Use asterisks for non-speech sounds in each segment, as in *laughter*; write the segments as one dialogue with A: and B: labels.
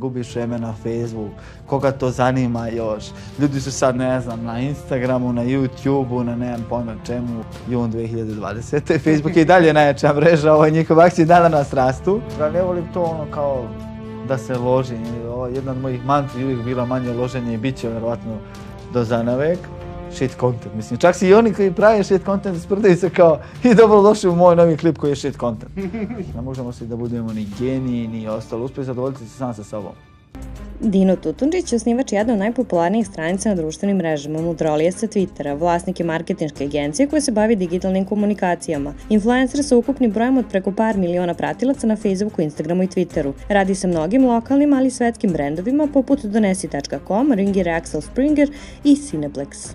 A: gubiš vreme na Facebook, koga to zanima još. Ljudi su sad, ne znam, na Instagramu, na YouTubeu, na nemam pojma čemu, jun 2020. *laughs* Facebook je i dalje najjača mreža, ovo je njihov akcije da nas rastu. Ja ne volim to ono kao da se loži. Ovo, jedna od mojih mantri uvijek bila manje loženje i bit će vjerovatno do zanavek shit content. Mislim, čak si i oni koji prave shit content sprdaju se kao i dobro došli u moj novi klip koji je shit content. *laughs* Ne možemo se da budemo ni geniji, ni ostalo. Uspije zadovoljiti se sam sa sobom.
B: Dino Tutunđić je osnivač jedne od najpopularnijih stranica na društvenim mrežama Mudrolije sa Twittera, vlasnik je marketinške agencije koja se bavi digitalnim komunikacijama. Influencer sa ukupnim brojem od preko par miliona pratilaca na Facebooku, Instagramu i Twitteru. Radi sa mnogim lokalnim, ali i svetskim brendovima poput Donesi.com, Ringer Axel Springer i Cineplex.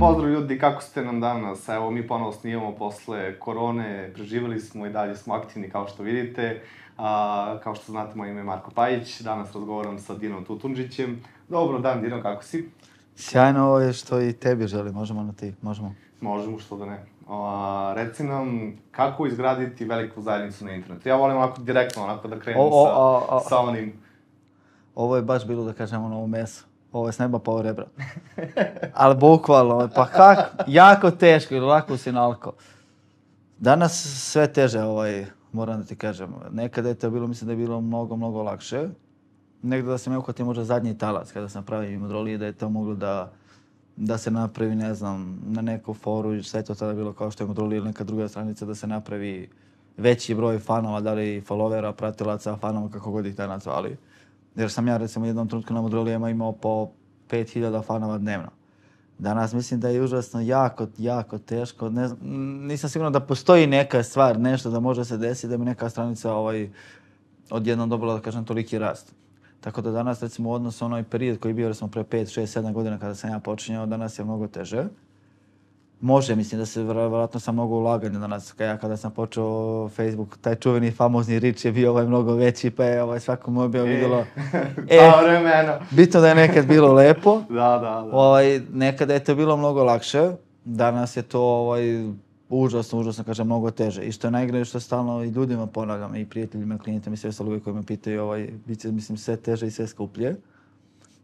C: Pozdrav ljudi, kako ste nam danas? Evo, mi ponovo snimamo posle korone, preživali smo i dalje smo aktivni kao što vidite. A, kao što znate, moje ime je Marko Pajić, danas razgovaram sa Dinom Tutunđićem. Dobro dan, Dino, kako si?
A: Sjajno ovo je što i tebi želi, možemo na ti, možemo.
C: Možemo, što da ne. A, reci nam, kako izgraditi veliku zajednicu na internetu? Ja volim onako direktno, onako da krenem o, o, sa, o, o, sa onim...
A: Ovo je baš bilo, da kažemo, novo meso ovo je s neba pao rebra. Ali bukvalno, pa kako, jako teško ili lako si nalko. Danas sve teže, ovaj, moram da ti kažem. Nekada je to bilo, mislim da je bilo mnogo, mnogo lakše. Nekada da sam ja uhvatio možda zadnji talac kada sam pravio imodrolije, da je to moglo da, da se napravi, ne znam, na neku foru i sve to tada bilo kao što je imodrolije ili neka druga stranica, da se napravi veći broj fanova, da li followera, pratilaca, fanova, kako god ih tada nazvali. Jer sam ja recimo jednom trenutku na Modrolijama imao po 5000 fanova dnevno. Danas mislim da je užasno jako, jako teško. Ne, nisam siguran da postoji neka stvar, nešto da može se desiti da mi neka stranica ovaj, odjednom dobila, da kažem, toliki rast. Tako da danas, recimo, u odnosu onoj period koji je bio, recimo, pre 5, 6, 7 godina kada sam ja počinjao, danas je mnogo teže može, mislim da se vjerojatno sa mnogo ulaganja danas. Ja kada sam počeo Facebook, taj čuveni famozni rič je bio ovaj mnogo veći, pa je ovaj svako moj bio vidjelo. *laughs*
C: E, pa vremeno.
A: Bitno da je nekad bilo *laughs* lepo.
C: da, da, da.
A: Ovaj, nekada je to bilo mnogo lakše. Danas je to ovaj, užasno, užasno, kažem, mnogo teže. I što je najgore, što stalno i ljudima ponavljam, i prijateljima, klijentima i sve uvijek koji me pitaju, ovaj, bit mislim, sve teže i sve skuplje.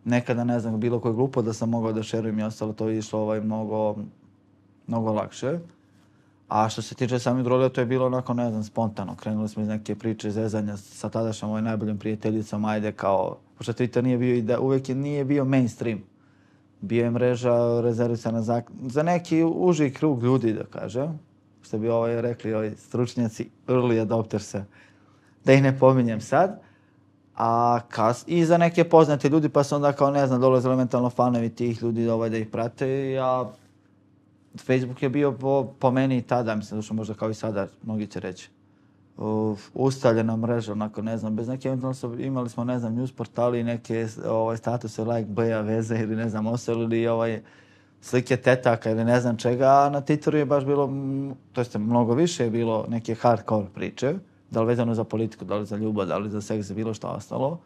A: Nekada, ne znam, bilo koje glupo da sam mogao da šerujem i ostalo, to je išlo ovaj, mnogo, mnogo lakše. A što se tiče samih droga, to je bilo onako, ne znam, spontano. Krenuli smo iz neke priče zezanja sa tadašnjom mojoj najboljom prijateljicom, ajde kao, pošto Twitter nije bio, ide, uvijek je, nije bio mainstream. Bio je mreža rezervisana za, za neki uži krug ljudi, da kažem. Što bi ovaj rekli, ovaj stručnjaci, early adoptersa, da ih ne pominjem sad. A kas, i za neke poznate ljudi, pa su onda kao, ne znam, dolaze elementalno fanovi tih ljudi ovaj, da ih prate. Ja Facebook je bio po, po meni tada, mislim da možda kao i sada, mnogi će reći, uh, ustaljena mreža, onako, ne znam, bez neke, imali smo, ne znam, news portali i neke ovaj, statuse like boja veze ili ne znam, osel ili ovaj, slike tetaka ili ne znam čega, a na Twitteru je baš bilo, to jeste mnogo više je bilo neke hardcore priče, da li vezano za politiku, da li za ljubav, da li za seks, bilo što ostalo.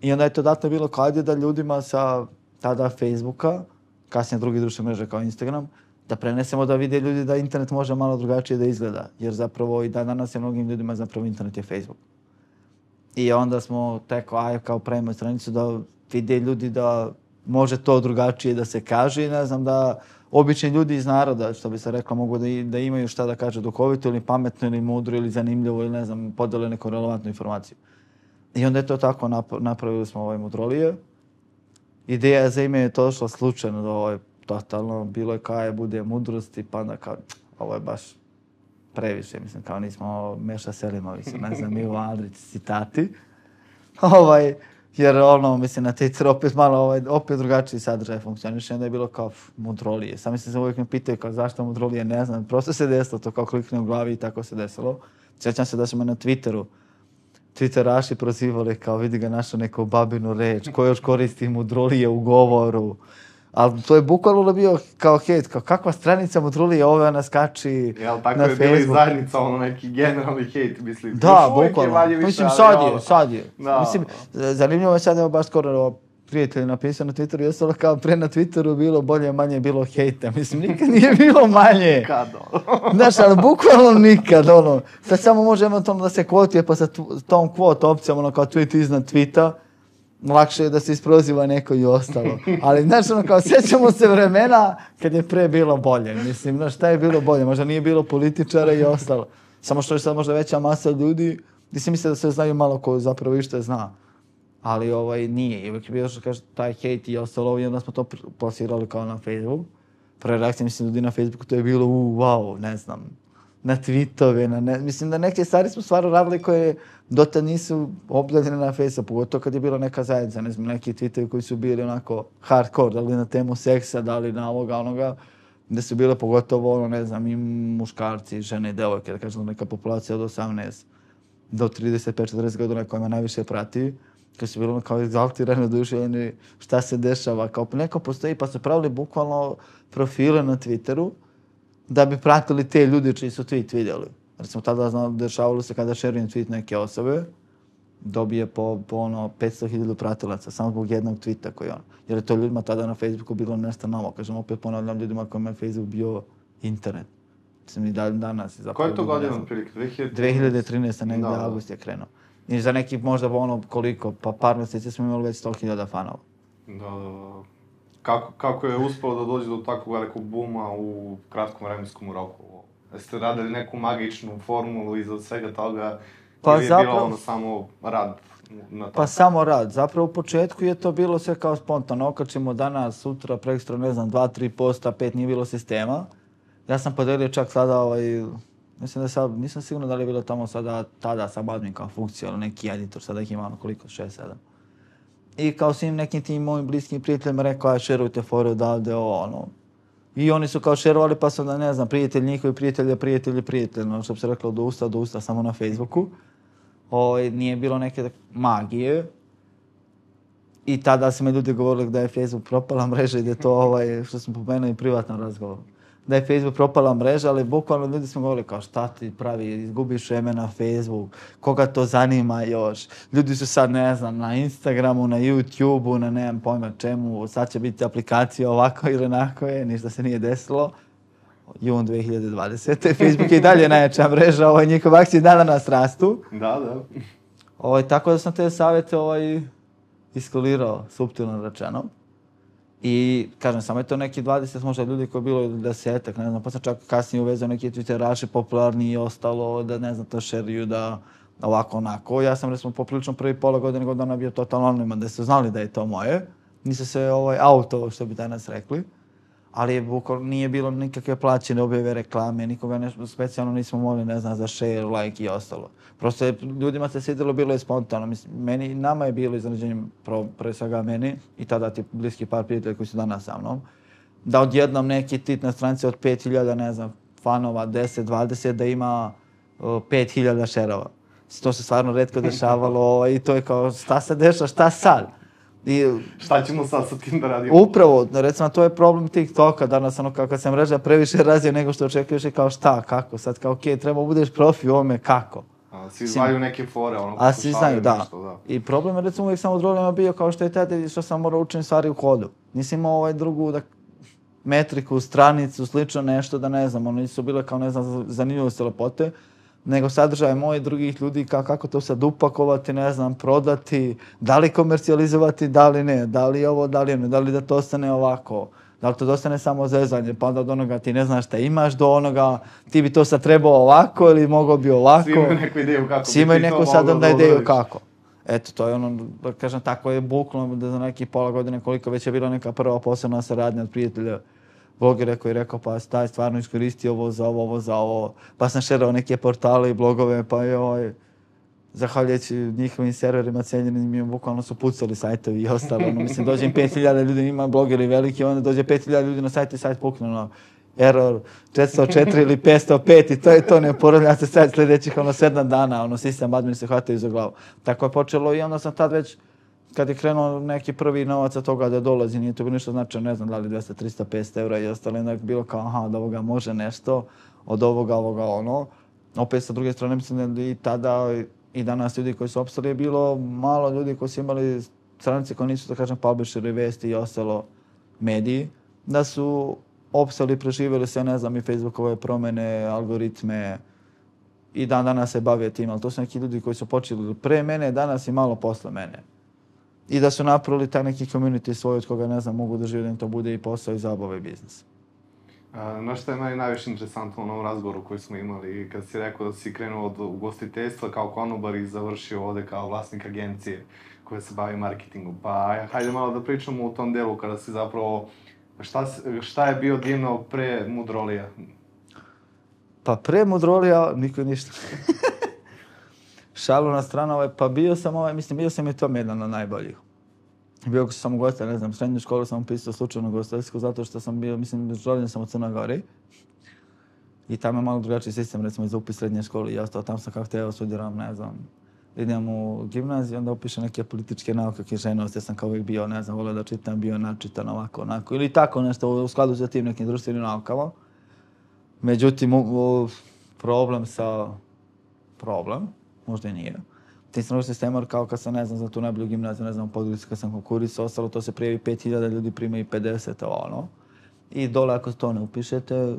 A: I onda je to datno bilo kao da ljudima sa tada Facebooka, kasnije drugi društvene mreže kao Instagram, da prenesemo da vide ljudi da internet može malo drugačije da izgleda. Jer zapravo i dan danas je mnogim ljudima zapravo internet je Facebook. I onda smo teko, aj kao pravimo stranicu da vide ljudi da može to drugačije da se kaže i ne znam da obični ljudi iz naroda, što bi se rekla, mogu da, da imaju šta da kaže duhovito ili pametno ili mudro ili zanimljivo ili ne znam, podele neku relevantnu informaciju. I onda je to tako napravili smo ovaj mudrolije. Ideja za ime je to što slučajno do ovaj totalno bilo je kao je bude mudrosti, pa onda kao, ovo je baš previše, mislim, kao nismo Meša Selimović, ne znam, Ivo Andrić, citati. *laughs* ovaj, jer ono, mislim, na Twitter opet malo, ovaj, opet drugačiji sadržaj funkcioniše, onda je bilo kao mudrolije. Sam mislim, se uvijek me pitaju kao zašto mudrolije, ne znam, prosto se desilo to kao klikne u glavi i tako se desilo. Sjećam se da smo na Twitteru, Twitteraši prozivali kao vidi ga našo neku babinu reč, ko još koristi mudrolije u govoru. Ali to je bukvalno bio kao hejt, kao kakva stranica Motrulije ove ona skači
C: Jel, tako na je Facebook. bili zajednica, ono neki generalni hejt, mislim.
A: Da, bukvalno. Mislim, sad je, sad je. Da. Mislim, zanimljivo je sad, evo baš skoro, prijatelji napisao na Twitteru i ostalo kao pre na Twitteru bilo bolje, manje bilo hejta. Mislim, nikad nije bilo manje. *laughs*
C: Kado. *laughs*
A: Znaš, ali bukvalno nikad, ono. Sad samo može eventualno da se kvotuje, pa sa tom kvot opcijom, ono kao tweet iznad tweeta, lakše je da se isproziva neko i ostalo. Ali, znaš, ono kao, sjećamo se vremena kad je pre bilo bolje. Mislim, znaš, šta je bilo bolje? Možda nije bilo političara i ostalo. Samo što je sad možda veća masa ljudi, gdje se misle da se znaju malo ko zapravo išta zna. Ali ovaj nije. I uvijek je bilo što kaže taj hejt i ostalo i onda smo to plasirali kao na Facebook. Prva reakcija mislim ljudi na Facebooku to je bilo u wow, ne znam, na tweetove, na ne, mislim da neke stvari smo stvarno radili koje dotad nisu objavljene na Facebooku, pogotovo kad je bila neka zajednica, ne znam, neki tweetovi koji su bili onako hardcore, da li na temu seksa, da li na ovoga, onoga, gde su bile pogotovo, ono, ne znam, i muškarci, i žene, i devojke, da kažem, neka populacija od 18 do 35-40 godina koja me najviše prati, koji su bili ono kao egzaltirani, oduševljeni, šta se dešava, kao neko postoji, pa su pravili bukvalno profile na Twitteru, da bi pratili te ljudi čiji su tweet vidjeli. Recimo tada znam, dešavalo se kada šerujem tweet neke osobe, dobije po, po ono 500.000 pratilaca samo zbog jednog tweeta koji on. Jer je to ljudima tada na Facebooku bilo nešto novo. Kažem, opet ponavljam ljudima kojima je Facebook bio internet. Mislim i dan, danas.
C: Koja je to godina otprilike? 2013?
A: 2013. negdje
C: da.
A: avgust je krenuo. I za neki možda ono koliko, pa par mjeseci smo imali već 100.000 fanova.
C: Da, da, da. Kako, kako je uspeo da dođe do takvog velikog buma u kratkom vremenskom roku? Jeste radili neku magičnu formulu iza svega toga?
A: Pa
C: ili je
A: zapravo-
C: bilo ono samo rad na to?
A: Pa samo rad. Zapravo u početku je to bilo sve kao spontano. Okačimo danas, sutra, prekstra, ne znam, 2-3 posta, pet nije bilo sistema. Ja sam podelio čak sada ovaj, mislim da sad, nisam sigurno da li je bilo tamo sada, tada sam admin kao funkcija, ali neki editor, sada ih ima ono koliko, 6-7. I kao svim nekim tim mojim bliskim prijateljima rekao, aj šerujte fore odavde, ovo, ono. I oni su kao šerovali, pa sam da ne znam, prijatelj njihovi prijatelja, prijatelji, prijatelje, ono što bi se reklo do usta, do usta, samo na Facebooku. O, nije bilo neke magije. I tada su me ljudi govorili da je Facebook propala mreža i da je to ovaj, što smo pomenuli, privatno razgovor. Da je Facebook propala mreža, ali bukvalno ljudi smo govorili kao šta ti pravi, izgubiš vreme na Facebook, koga to zanima još. Ljudi su sad, ne znam, na Instagramu, na YouTubeu, na nemam pojma čemu, sad će biti aplikacija ovako ili onako je, ništa se nije desilo. Jun 2020. Facebook je i dalje najjača mreža, ovaj, njihove akcije dan danas rastu.
C: Da, da.
A: Ovaj, tako da sam te savjete ovaj, iskolirao, suptilno rečeno. I, kažem, samo je to neki 20 možda ljudi koji je bilo ili desetak, ne znam, pa sam čak kasnije uvezao neke twitteraše popularni i ostalo, da ne znam, to šeriju, da ovako onako. Ja sam, recimo, poprilično prvi pola godine godina bio totalno anoniman, da su znali da je to moje. Nisam se ovaj, auto, što bi danas rekli. Ali je bukvalno nije bilo nikakve plaćene objave reklame, nikoga ne, specijalno nismo mogli, ne znam, za share, like i ostalo. Prosto je, ljudima se svidjelo, bilo je spontano. Mislim, meni, nama je bilo iznenađenje, pro, pre svega meni, i tada ti bliski par prijatelja koji su danas sa mnom, da odjednom neki tit na stranici od 5000, ne znam, fanova, 10, 20, da ima uh, 5000 šerova. To se stvarno redko dešavalo ovaj, i to je kao, šta se dešava, šta sad? I
C: Šta ćemo sad sa tim da radimo?
A: Upravo, recimo, to je problem TikToka danas, ono, kako se mreža previše razvija nego što očekuješ i kao šta, kako, sad kao, okej, treba budeš profi u ovome, kako.
C: A, svi znaju neke fore, ono,
A: A svi znaju, da.
C: nešto, da.
A: I problem je recimo uvijek samo u drugima bio kao što je tada što sam morao učiti stvari u hodu. Nisam imao ovaj drugu da, metriku, stranicu, slično nešto da ne znam, ono nisu bile kao ne znam zanimljivosti lepote, nego sadržaje moje drugih ljudi kao kako to sad upakovati, ne znam, prodati, da li komercijalizovati, da li ne, da li ovo, da li ne, da li da to ostane ovako, da li to ostane samo zezanje, pa onda od onoga ti ne znaš šta imaš, do onoga ti bi to sad trebao ovako ili mogao bi ovako.
C: Svi imaju neku ideju kako
A: Svi imaju neku sad onda
C: da
A: ideju kako. Eto, to je ono, da kažem, tako je bukvalno da za neki pola godine koliko već je bila neka prva posebna saradnja od prijatelja blogera koji je rekao pa taj stvarno iskoristi ovo za ovo, ovo za ovo. Pa sam šerao neke portale i blogove, pa joj, zahvaljujući njihovim serverima cenjenim mi bukvalno su pucali sajtovi i ostalo. Ono, mislim, dođe im 5000 ljudi, ima blogeri veliki, onda dođe 5000 ljudi na sajt i sajt pukne, ono, error 404 ili 505 i to je to, ne poravlja se sajt sljedećih ono 7 dana, ono sistem admin se hvataju za glavu. Tako je počelo i onda sam tad već kad je krenuo neki prvi novac od toga da dolazi, nije to bilo ništa značajno, ne znam da li 200, 300, 500 eura i ostalo, onda je bilo kao, aha, od ovoga može nešto, od ovoga, ovoga, ono. Opet sa druge strane, mislim da i tada i danas ljudi koji su opstali je bilo malo ljudi koji su imali stranice koji nisu, da kažem, publisheri, vesti i ostalo mediji, da su opstali, preživjeli se, ne znam, i Facebookove promene, algoritme, i dan danas se bave tim, ali to su neki ljudi koji su počeli pre mene, danas i malo posle mene. I da su napravili taj neki community svoj od koga, ne znam, mogu da živim, to bude i posao i zabava i biznis.
C: Na što je meni najviše interesantno u onom razgovoru koji smo imali, kad si rekao da si krenuo od ugostiteljstva kao konobar i završio ovde kao vlasnik agencije koja se bavi marketingom. Pa hajde malo da pričamo u tom delu kada si zapravo, šta, šta je bio Dino pre Mudrolija?
A: Pa pre Mudrolija niko ništa. *laughs* Šalu na stranu, ovaj, pa bio sam, ovaj, mislim, bio sam i tom jedan od najboljih. Bio sam u gosta, ne znam, srednju školu sam upisao slučajno gostiteljsku, zato što sam bio, mislim, rođen sam u Crnoj Gori. I tamo je malo drugačiji sistem, recimo, za upis srednje škole. I ostao tam sam kao htio, studiram, ne znam, idem u gimnaziju, onda upišem neke političke nauke, književnost, ja sam kao uvijek bio, ne znam, volio da čitam, bio načitan ovako, onako, ili tako nešto u skladu sa tim nekim društvenim naukama. Međutim, u, u, problem sa... Problem, možda i nije. Ti sam sistema, kao kad sam, ne znam, za tu najbolju gimnaziju, ne znam, području kad sam konkurisao, ostalo to se prijavi 5000 ljudi, prima i 50, ono. I dole ako to ne upišete,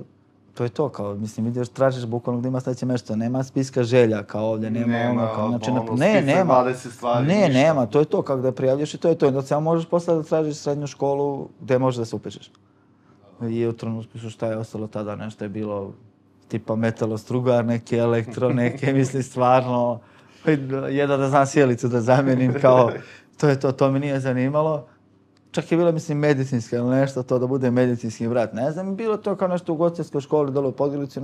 A: to je to, kao, mislim, ideš, tražiš bukvalno gdje ima sledeće mesto, nema spiska želja, kao ovdje, nema, nema ono, kao, znači,
C: ono,
A: ne, nema,
C: 20 stvari,
A: ne,
C: ništa.
A: nema, to je to, kako da prijavljaš i to je to, onda samo možeš posle da tražiš srednju školu gdje možeš da se upišeš. I u trenutku šta je ostalo tada, nešto je bilo tipa metalostrugar, neke elektro, neke, *laughs* misli, stvarno, jedan da znam sjelicu da zamenim, kao, to je to, to me nije zanimalo. Čak je bilo, mislim, medicinske ili nešto, to da bude medicinski brat, ne znam, bilo to kao nešto u gostinskoj školi dole u Podgorici,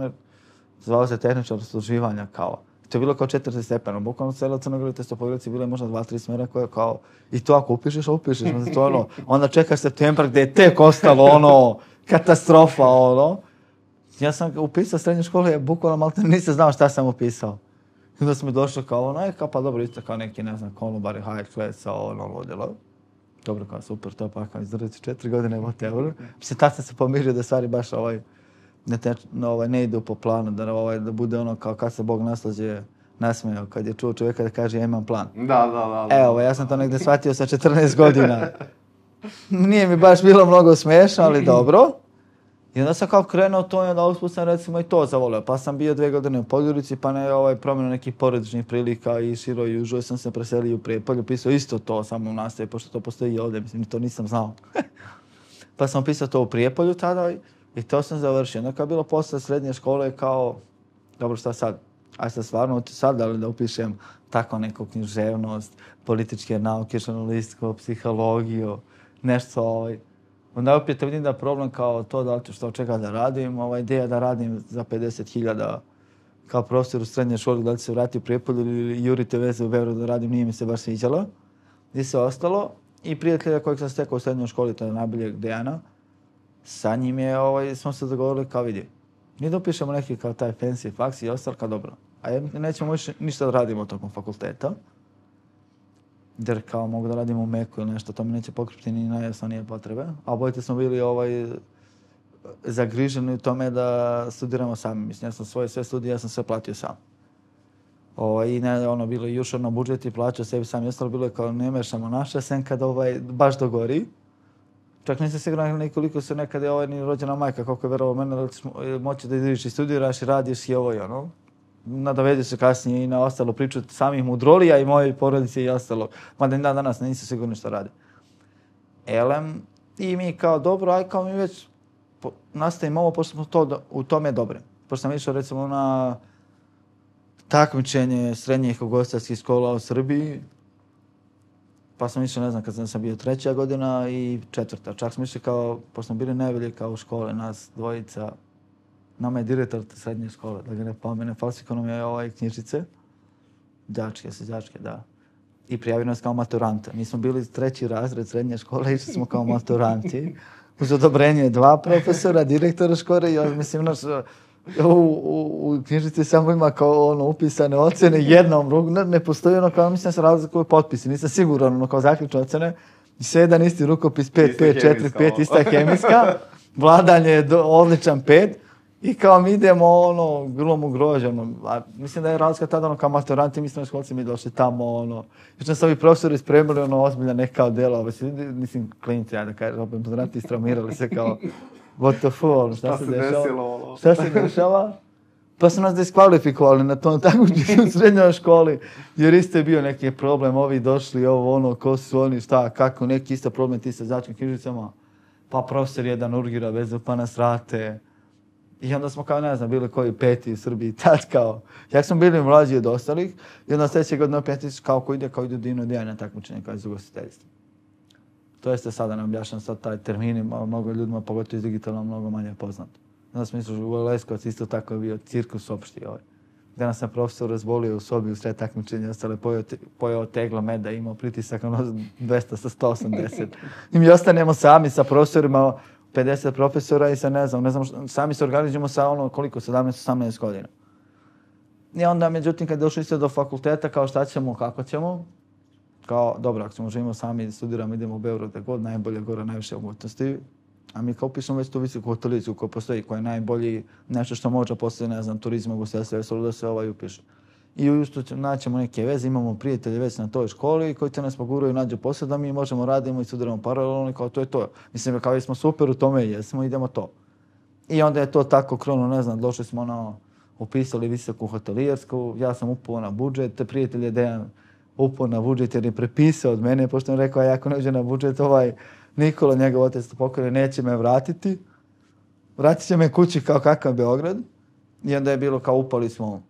A: zvao se tehničar služivanja, kao, to je bilo kao četvrti stepen, bukvalno cijela Crnogora testo Podgorici bilo je možda dva, tri smjera koje kao, i to ako upišeš, upišeš, znači to ono, onda čekaš septembar gdje je tek ostalo ono, katastrofa, ono. Ja sam upisao srednju školu, ja bukvalno malo nisam znao šta sam upisao. I onda sam mi došao kao ono, e, kao pa dobro, isto kao neki, ne znam, konobari, high class, ono, ludilo. Dobro, kao super, to pa kao izdržati četiri godine, whatever. Mislim, tad sam se pomirio da stvari baš ovaj, ne, te, no, ovaj, ne idu po planu, da, ovaj, da bude ono kao kad se Bog naslađe nasmejao, kad je čuo čovjeka da kaže ja imam plan.
C: Da, da, da. da.
A: Evo, ja sam to negdje shvatio sa 14 godina. Nije mi baš bilo mnogo smiješno, ali *clears throat* dobro. I onda sam kao krenuo to i onda usput sam recimo i to zavolio. Pa sam bio dve godine u Podgorici, pa ne ovaj promjeno nekih porodičnih prilika i širo i užoj sam se preselio u Prijepolju, pisao isto to samo u nastavi, pošto to postoji i ovdje, mislim, to nisam znao. *laughs* pa sam pisao to u Prijepolju tada i, i to sam završio. Onda kao bilo posle srednje škole kao, dobro šta sad, aj sad stvarno sad da li da upišem tako neku književnost, političke nauke, žurnalistiko, psihologiju, nešto ovaj, onda opet vidim da problem kao to da što čega da radim, ova ideja da radim za 50.000 kao profesor u srednjoj školi, da li se vrati u Prijepolju ili jurite veze u Beogradu da radim, nije mi se baš sviđalo. Gdje se ostalo i prijatelja kojeg sam stekao u srednjoj školi, to je najboljeg Dejana, sa njim je, ovaj, smo se dogovorili kao vidi, mi dopišemo neki kao taj fancy faks i ostalo kao dobro. A ja nećemo više ništa da radimo tokom fakulteta jer kao mogu da radim u Meku ili nešto, to mi neće pokriti ni najosnovnije potrebe. A obojte smo bili ovaj, zagriženi u tome da studiramo sami. Mislim, ja sam svoje sve studije, ja sam sve platio sam. Ovaj, I ne, ono, bilo je jušao na budžet i plaćao sebi sam. I bilo je kao ne mešamo naše, sem kad ovaj, baš dogori. Čak nisam siguran nekoliko se nekad je ovaj, ni rođena majka, koliko je verovo mene, da ćeš moći da ideš i studiraš i radiš i ovo i ono nadovedi se kasnije i na ostalo priču samih mudrolija i moje porodice i ostalog. Mada dan danas nisu sigurni što rade. Elem, i mi kao dobro, aj kao mi već po, nastavimo ovo, pošto smo to, u tome dobre. Pošto sam išao recimo na takmičenje srednjih ugostarskih škola u Srbiji, pa sam išao, ne znam, kad sam bio treća godina i četvrta. Čak smo išli kao, pošto smo bili najbolji kao u škole, nas dvojica, nama je direktor srednje škole, da ga ne pomene, falsifiko nam je ovaj knjižice. Đačke se, đačke, da. I prijavio nas kao maturanta. Mi smo bili treći razred srednje škole, išli smo kao maturanti. Uz odobrenje dva profesora, direktora škole i mislim, naš, u, u, u knjižici samo ima kao ono upisane ocene jednom ruk, ne, ne postoji ono kao, mislim, se razlikuju potpisi, nisam siguran, ono kao zaključne ocene. I sve jedan isti rukopis, 5, 5, 4, 5, ista hemijska. Vladanje je do, odličan 5. I kao mi idemo ono, grlom ugroženo. A mislim da je razlika tada ono kao maturanti, mi smo školci, mi došli tamo ono. Još nam se ovi profesori spremili ono ozbiljna neka dela, mislim klinci, ja da kažem, opet maturanti istraumirali se kao what the fuck, ono, šta, šta se, dešava? Desilo, ono? Šta se dešava? Pa su nas diskvalifikovali na tom takmičenju u srednjoj školi, jer isto je bio neki problem, ovi došli, ovo ono, ko su oni, šta, kako, neki isto problem ti sa začnim knjižicama. Pa profesor jedan urgira vezu, pa nas rate. I onda smo kao, ne znam, bili koji peti u Srbiji, tad kao, jak smo bili mlađi od ostalih, i onda sljedeće godine peti kao ko ide, kao ide Dino Dijana takmičenje, kao iz ugostiteljstva. To jeste sada nam objašnjam sad taj termin, mnogo ljudima, pogotovo iz digitalno, mnogo manje poznato. Onda smo išli u Leskovac, isto tako je bio cirkus opšti ovaj. Danas sam profesor razbolio u sobi u sred takmičenja, ostale pojao, te, pojao teglo meda, imao pritisak na 200 sa 180. *laughs* I mi ostanemo sami sa profesorima, 50 profesora i sa ne znam, ne znam, sami se organizujemo sa ono koliko, 17-18 godina. I onda, međutim, kad došli ste do fakulteta, kao šta ćemo, kako ćemo, kao, dobro, ako ćemo živimo sami, studiramo, idemo u Beograd, da god, najbolje gore, najviše mogućnosti, A mi kao pišemo već tu visoku hotelicu koja postoji, koja je najbolji nešto što može postoji, ne znam, turizma, gostelstva, sve da se ovaj upiše. I usto naćemo neke veze, imamo prijatelje već na toj školi koji će nas poguraju nađu posao da mi možemo radimo i sudaramo paralelno i kao to je to. Mislim, kao smo super u tome jesmo, idemo to. I onda je to tako krono, ne znam, došli smo na, upisali visoku hotelijersku, ja sam upao na budžet, prijatelj je Dejan upao na budžet jer je prepisao od mene, pošto je rekao, ja ako ne uđe na budžet, ovaj, Nikola, njegov otec pokore, neće me vratiti. Vratit će me kući kao kakav Beograd. I onda je bilo kao upali smo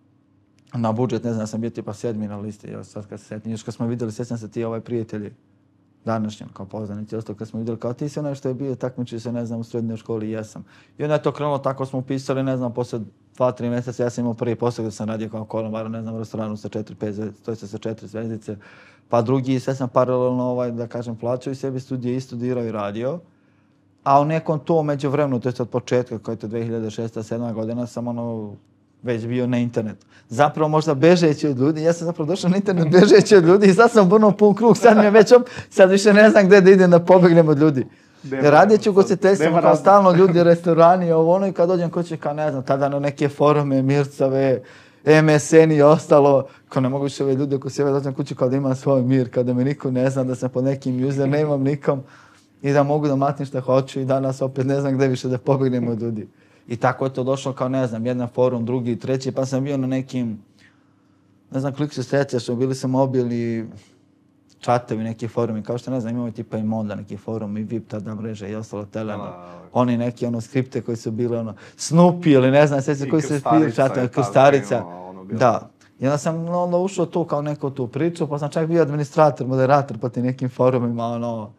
A: na budžet, ne znam, sam bio tipa sedmi na listi, još sad kad se sjetim, još kad smo videli, sjećam se ti ovaj prijatelji današnjem, kao poznanici, ostalo kad smo videli, kao ti si onaj što je bio, takmiči se, ne znam, u srednjoj školi, jesam. I onda je to krenulo, tako smo upisali, ne znam, posle dva, tri mjeseca, ja sam imao prvi posao gdje sam radio kao kolobar, ne znam, u restoranu sa četiri, pet zvezdice, to je sa četiri zvezdice pa drugi sve sam paralelno, ovaj, da kažem, plaćao i sebi studije i studirao i radio. A u nekom to među vremenu, to je od početka, koja je to 2006-2007 godina, sam ono, već bio na internetu. Zapravo možda bežeći od ljudi, ja sam zapravo došao na internet bežeći od ljudi i sad sam burno pun krug, sad mi je već op, sad više ne znam gde da idem da pobegnem od ljudi. Radit ću gostiteljstvo kao stalno ljudi, restorani, ovo ono i kad dođem kući kao ne znam, tada na neke forume, Mircave, MSN i ostalo, kao ne mogu više ove ljude koji sjeve dođem kući kao da imam svoj mir, kada me niko ne zna da sam pod nekim user, ne imam nikom i da mogu da matim što hoću i danas opet ne znam gde više da pobegnem od ljudi. I tako je to došlo kao ne znam, jedan forum, drugi, treći, pa sam bio na nekim, ne znam koliko se sjeća, što bili sam mobili, čatovi, neki forumi, kao što ne znam, imamo tipa i Monda, neki forum, i VIP tada mreže i ostalo teleno. Oni neki ono skripte koji su bile ono, Snoopy ili ne znam, sve se koji su spili čatovi, Krstarica. Ono, da. I onda sam onda ušao tu kao neko tu priču, pa sam čak bio administrator, moderator po tim nekim forumima, ono,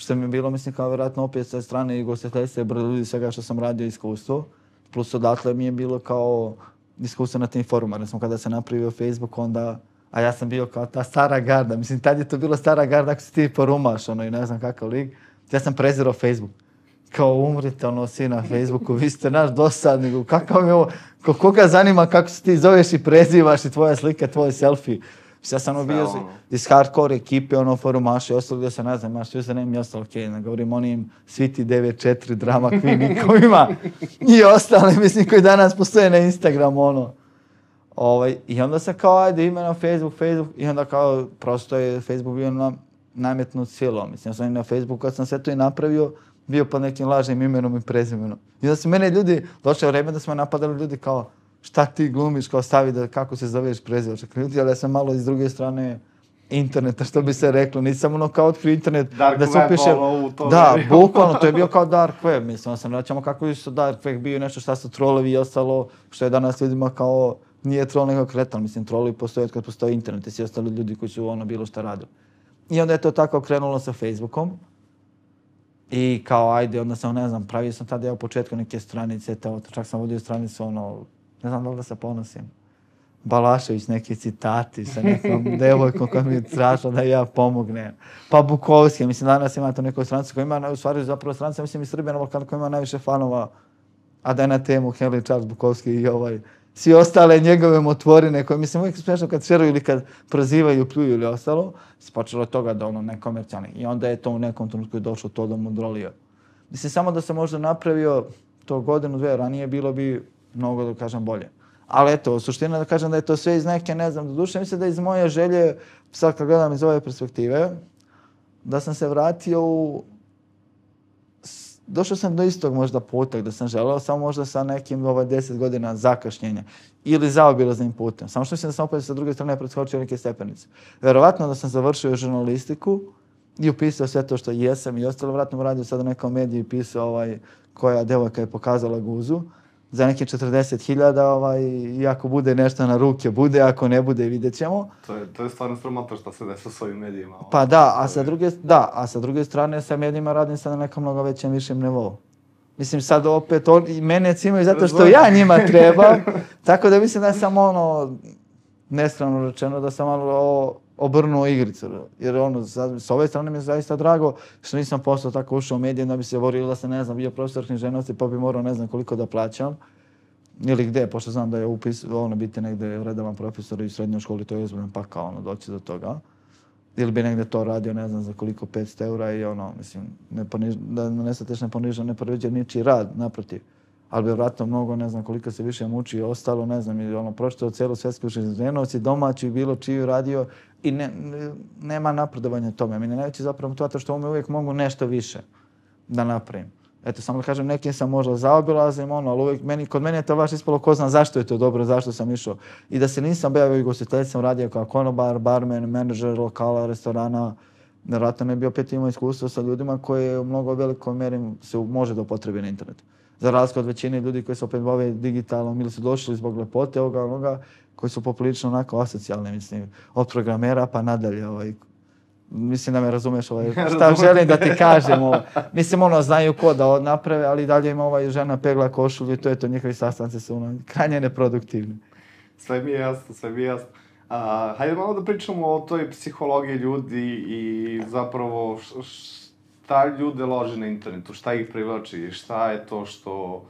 A: što mi je bilo, mislim, kao vjerojatno opet sa strane i gostiteljstva, brdo ljudi svega što sam radio iskustvo. Plus odatle mi je bilo kao iskustvo na tim forumima. Recimo, kada se napravio Facebook, onda A ja sam bio kao ta stara garda. Mislim, tad je to bilo stara garda ako si ti porumaš, ono, i ne znam kakav lig. Ja sam prezirao Facebook. Kao umrite, ono, svi na Facebooku, vi ste naš dosadnik. Kakav je ovo? Koga zanima kako se ti zoveš i prezivaš i tvoja slika, tvoj selfie. Ja sam ono bio ono. iz hardcore ekipe, ono, forumaša i ostalo gdje se ne znam, imaš sve zanimljivo i ostalo, okej, okay, ne govorim onim Sviti 94, Drama Queen i ima ostale, mislim, koji danas postoje na Instagramu, ono. Ovaj, I onda se kao, ajde, ime na Facebook, Facebook, i onda kao, prosto je Facebook bio na, nametnut silom. Mislim, ja sam na Facebooku, kad sam sve to i napravio, bio pod nekim lažnim imenom i prezimenom. I onda su mene ljudi, došlo je vreme da smo napadali ljudi kao, šta ti glumiš, kao stavi da, kako se zoveš prezivaš. Čekaj, ljudi, ali ja sam malo iz druge strane interneta, što bi se reklo. Nisam ono kao otkrio internet
C: dark
A: da se upiše...
C: Ono, to
A: da, bukvalno, to je bio kao dark web. Mislim, sam vraćamo kako je što dark web bio nešto šta su trolovi i ostalo, što je danas ljudima kao nije troll nego kretan, mislim, trollovi postoje od kad postoji internet i svi ostali ljudi koji su ono bilo što radili. I onda je to tako krenulo sa Facebookom. I kao, ajde, onda sam, ne znam, pravio sam tada ja u početku neke stranice, to, čak sam vodio stranicu, ono, ne znam da li da se ponosim. Balašević, neki citati sa nekom *laughs* devojkom koja mi je tražila da ja pomognem. Pa Bukovski, mislim, danas ima to neku stranicu koja ima, u stvari, zapravo stranica, mislim, i Srbija na Balkanu koja ima najviše fanova, a da je na temu Henry Charles Bukovski i ovaj, svi ostale njegove motvorine koje mislim uvijek smiješno kad šeruju ili kad prozivaju, pljuju ili ostalo, se počelo od toga da ono nekomercijalni. I onda je to u nekom trenutku došlo to da mu drolio. Mislim samo da se možda napravio, to godinu, dve ranije, bilo bi mnogo, da kažem, bolje. Ali eto, suština da kažem da je to sve iz neke, ne znam, do duše mislim da iz moje želje, sad kad gledam iz ove perspektive, da sam se vratio u... Došao sam do istog možda puta gde sam želeo, samo možda sa nekim ovaj, deset godina zakašnjenja. Ili zaobilaznim putem. Samo što mislim da sam opet sa druge strane preskočio neke stepenice. Verovatno da sam završio žurnalistiku i upisao sve to što jesam i ostalo, vratno radio sad u nekom mediju i pisao ovaj, koja devojka je pokazala guzu za neke 40.000, ovaj, i ako bude nešto na ruke, bude, ako ne bude, vidjet ćemo.
C: To je, to je stvarno sramota što se desa s ovim medijima. Ovaj.
A: Pa da, a sa druge, da, a sa druge strane sa medijima radim sad na nekom mnogo većem, višem nivou. Mislim, sad opet, on, i mene cimaju zato što ja njima treba, *laughs* tako da mislim da sam ono, nestrano rečeno, da sam malo obrnuo igricu. Jer ono, sa, s ove strane mi je zaista drago što nisam postao tako ušao u medije da bi se borio da se ne znam, bio profesor književnosti pa bi morao ne znam koliko da plaćam. Ili gde, pošto znam da je upis, ono, biti negde redovan profesor i u srednjoj školi, to je izbran, pa kao ono, doći do toga. Ili bi negde to radio, ne znam, za koliko 500 eura i ono, mislim, ne poniž, da ne sateš ne poniža, ne povređa ničiji rad, naprotiv ali bi vratno mnogo, ne znam koliko se više muči i ostalo, ne znam, ili ono, pročitao cijelu svetsku domaću domaći, bilo čiju radio i ne, ne, nema napredovanja tome. Meni najveći zapravo to što ume uvijek mogu nešto više da napravim. Eto, samo da kažem, nekim sam možda zaobilazim, ono, ali uvijek, meni, kod mene je to baš ispalo ko zna zašto je to dobro, zašto sam išao. I da se nisam bavio i gostiteljicom, radio kao konobar, barmen, menadžer lokala, restorana, vjerojatno ne bi opet imao iskustvo sa ljudima koje u mnogo velikoj meri se može da upotrebi na internetu za razliku od većine ljudi koji se opet bave digitalnom ili su došli zbog lepote ovoga onoga, koji su poprilično onako asocijalni, mislim, od programera pa nadalje, ovaj, mislim da me razumeš, ovaj, *laughs* šta želim da ti kažem, ovaj, mislim, ono, znaju ko da naprave, ali dalje ima ovaj žena pegla košulju i to je to, njihovi sastanci su ono, krajnje neproduktivni.
C: Sve mi je jasno, sve mi je jasno. A, hajde malo da pričamo o toj psihologiji ljudi i zapravo š, š, šta ljude lože na internetu, šta ih privlači, šta je to što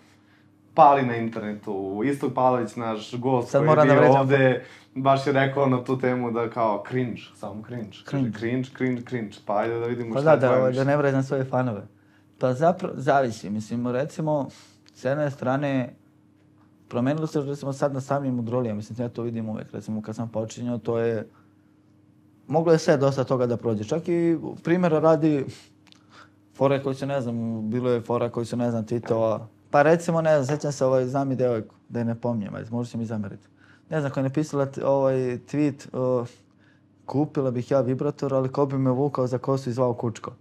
C: pali na internetu. Isto Palović, naš gost Sad koji je bio da ovde, baš je rekao na tu temu da kao cringe, samo cringe. Cringe, cringe, cringe, cringe. Pa ajde da vidimo
A: pa
C: šta
A: da, da, da ne vređam svoje fanove. Pa zapravo, zavisi. Mislim, recimo, s jedne strane, promenilo se, recimo, sad na samim udrolijama. Mislim, ja to vidim uvek. Recimo, kad sam počinjao, to je... Moglo je sve dosta toga da prođe. Čak i primjera radi, fore koji su, ne znam, bilo je fora koji su, ne znam, Titova. Pa recimo, ne znam, sećam se, ovaj, znam i devojku, da je ne pominjem, ajde, možda će mi zameriti. Ne znam, koja je napisala ovaj tweet, o, kupila bih ja vibrator, ali ko bi me vukao za kosu i zvao kučko.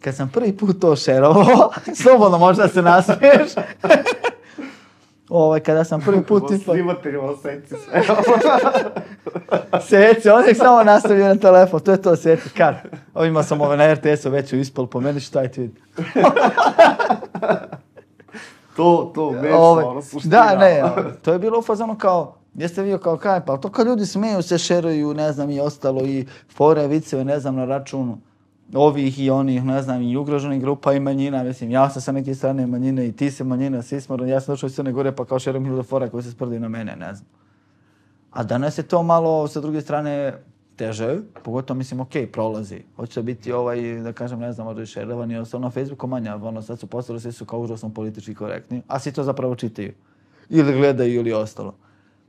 A: Kad sam prvi put to šerovao, *laughs* slobodno možda se nasmiješ, ovaj, kada sam prvi put...
C: tipa... Snimatelj, ovo seci sve. *laughs*
A: seci, on je samo nastavio na telefon, to je to, seci, kad? Ovima sam ove na RTS-u već u ispol, po meni šta je tweet. *laughs*
C: to, to, već, ovaj, ono, suština.
A: Da, ne, to je bilo u fazonu kao, jeste vidio kao kaj, pa to kad ljudi smeju se, šeruju, ne znam, i ostalo, i fore, viceve, ne znam, na računu ovih i onih, ne znam, i ugroženih grupa i manjina, mislim, ja sam sa neke strane manjine i ti se manjina, svi smo, ja sam došao iz Crne Gore pa kao šerom hiljada fora koji se sprdi na mene, ne znam. A danas je to malo, sa druge strane, teže, pogotovo mislim, ok, prolazi. Hoće biti ovaj, da kažem, ne znam, možda i šerovan i ostalo na Facebooku manja, ono, sad su postali, svi su kao užasno politički korektni, a svi to zapravo čitaju. Ili gledaju ili ostalo.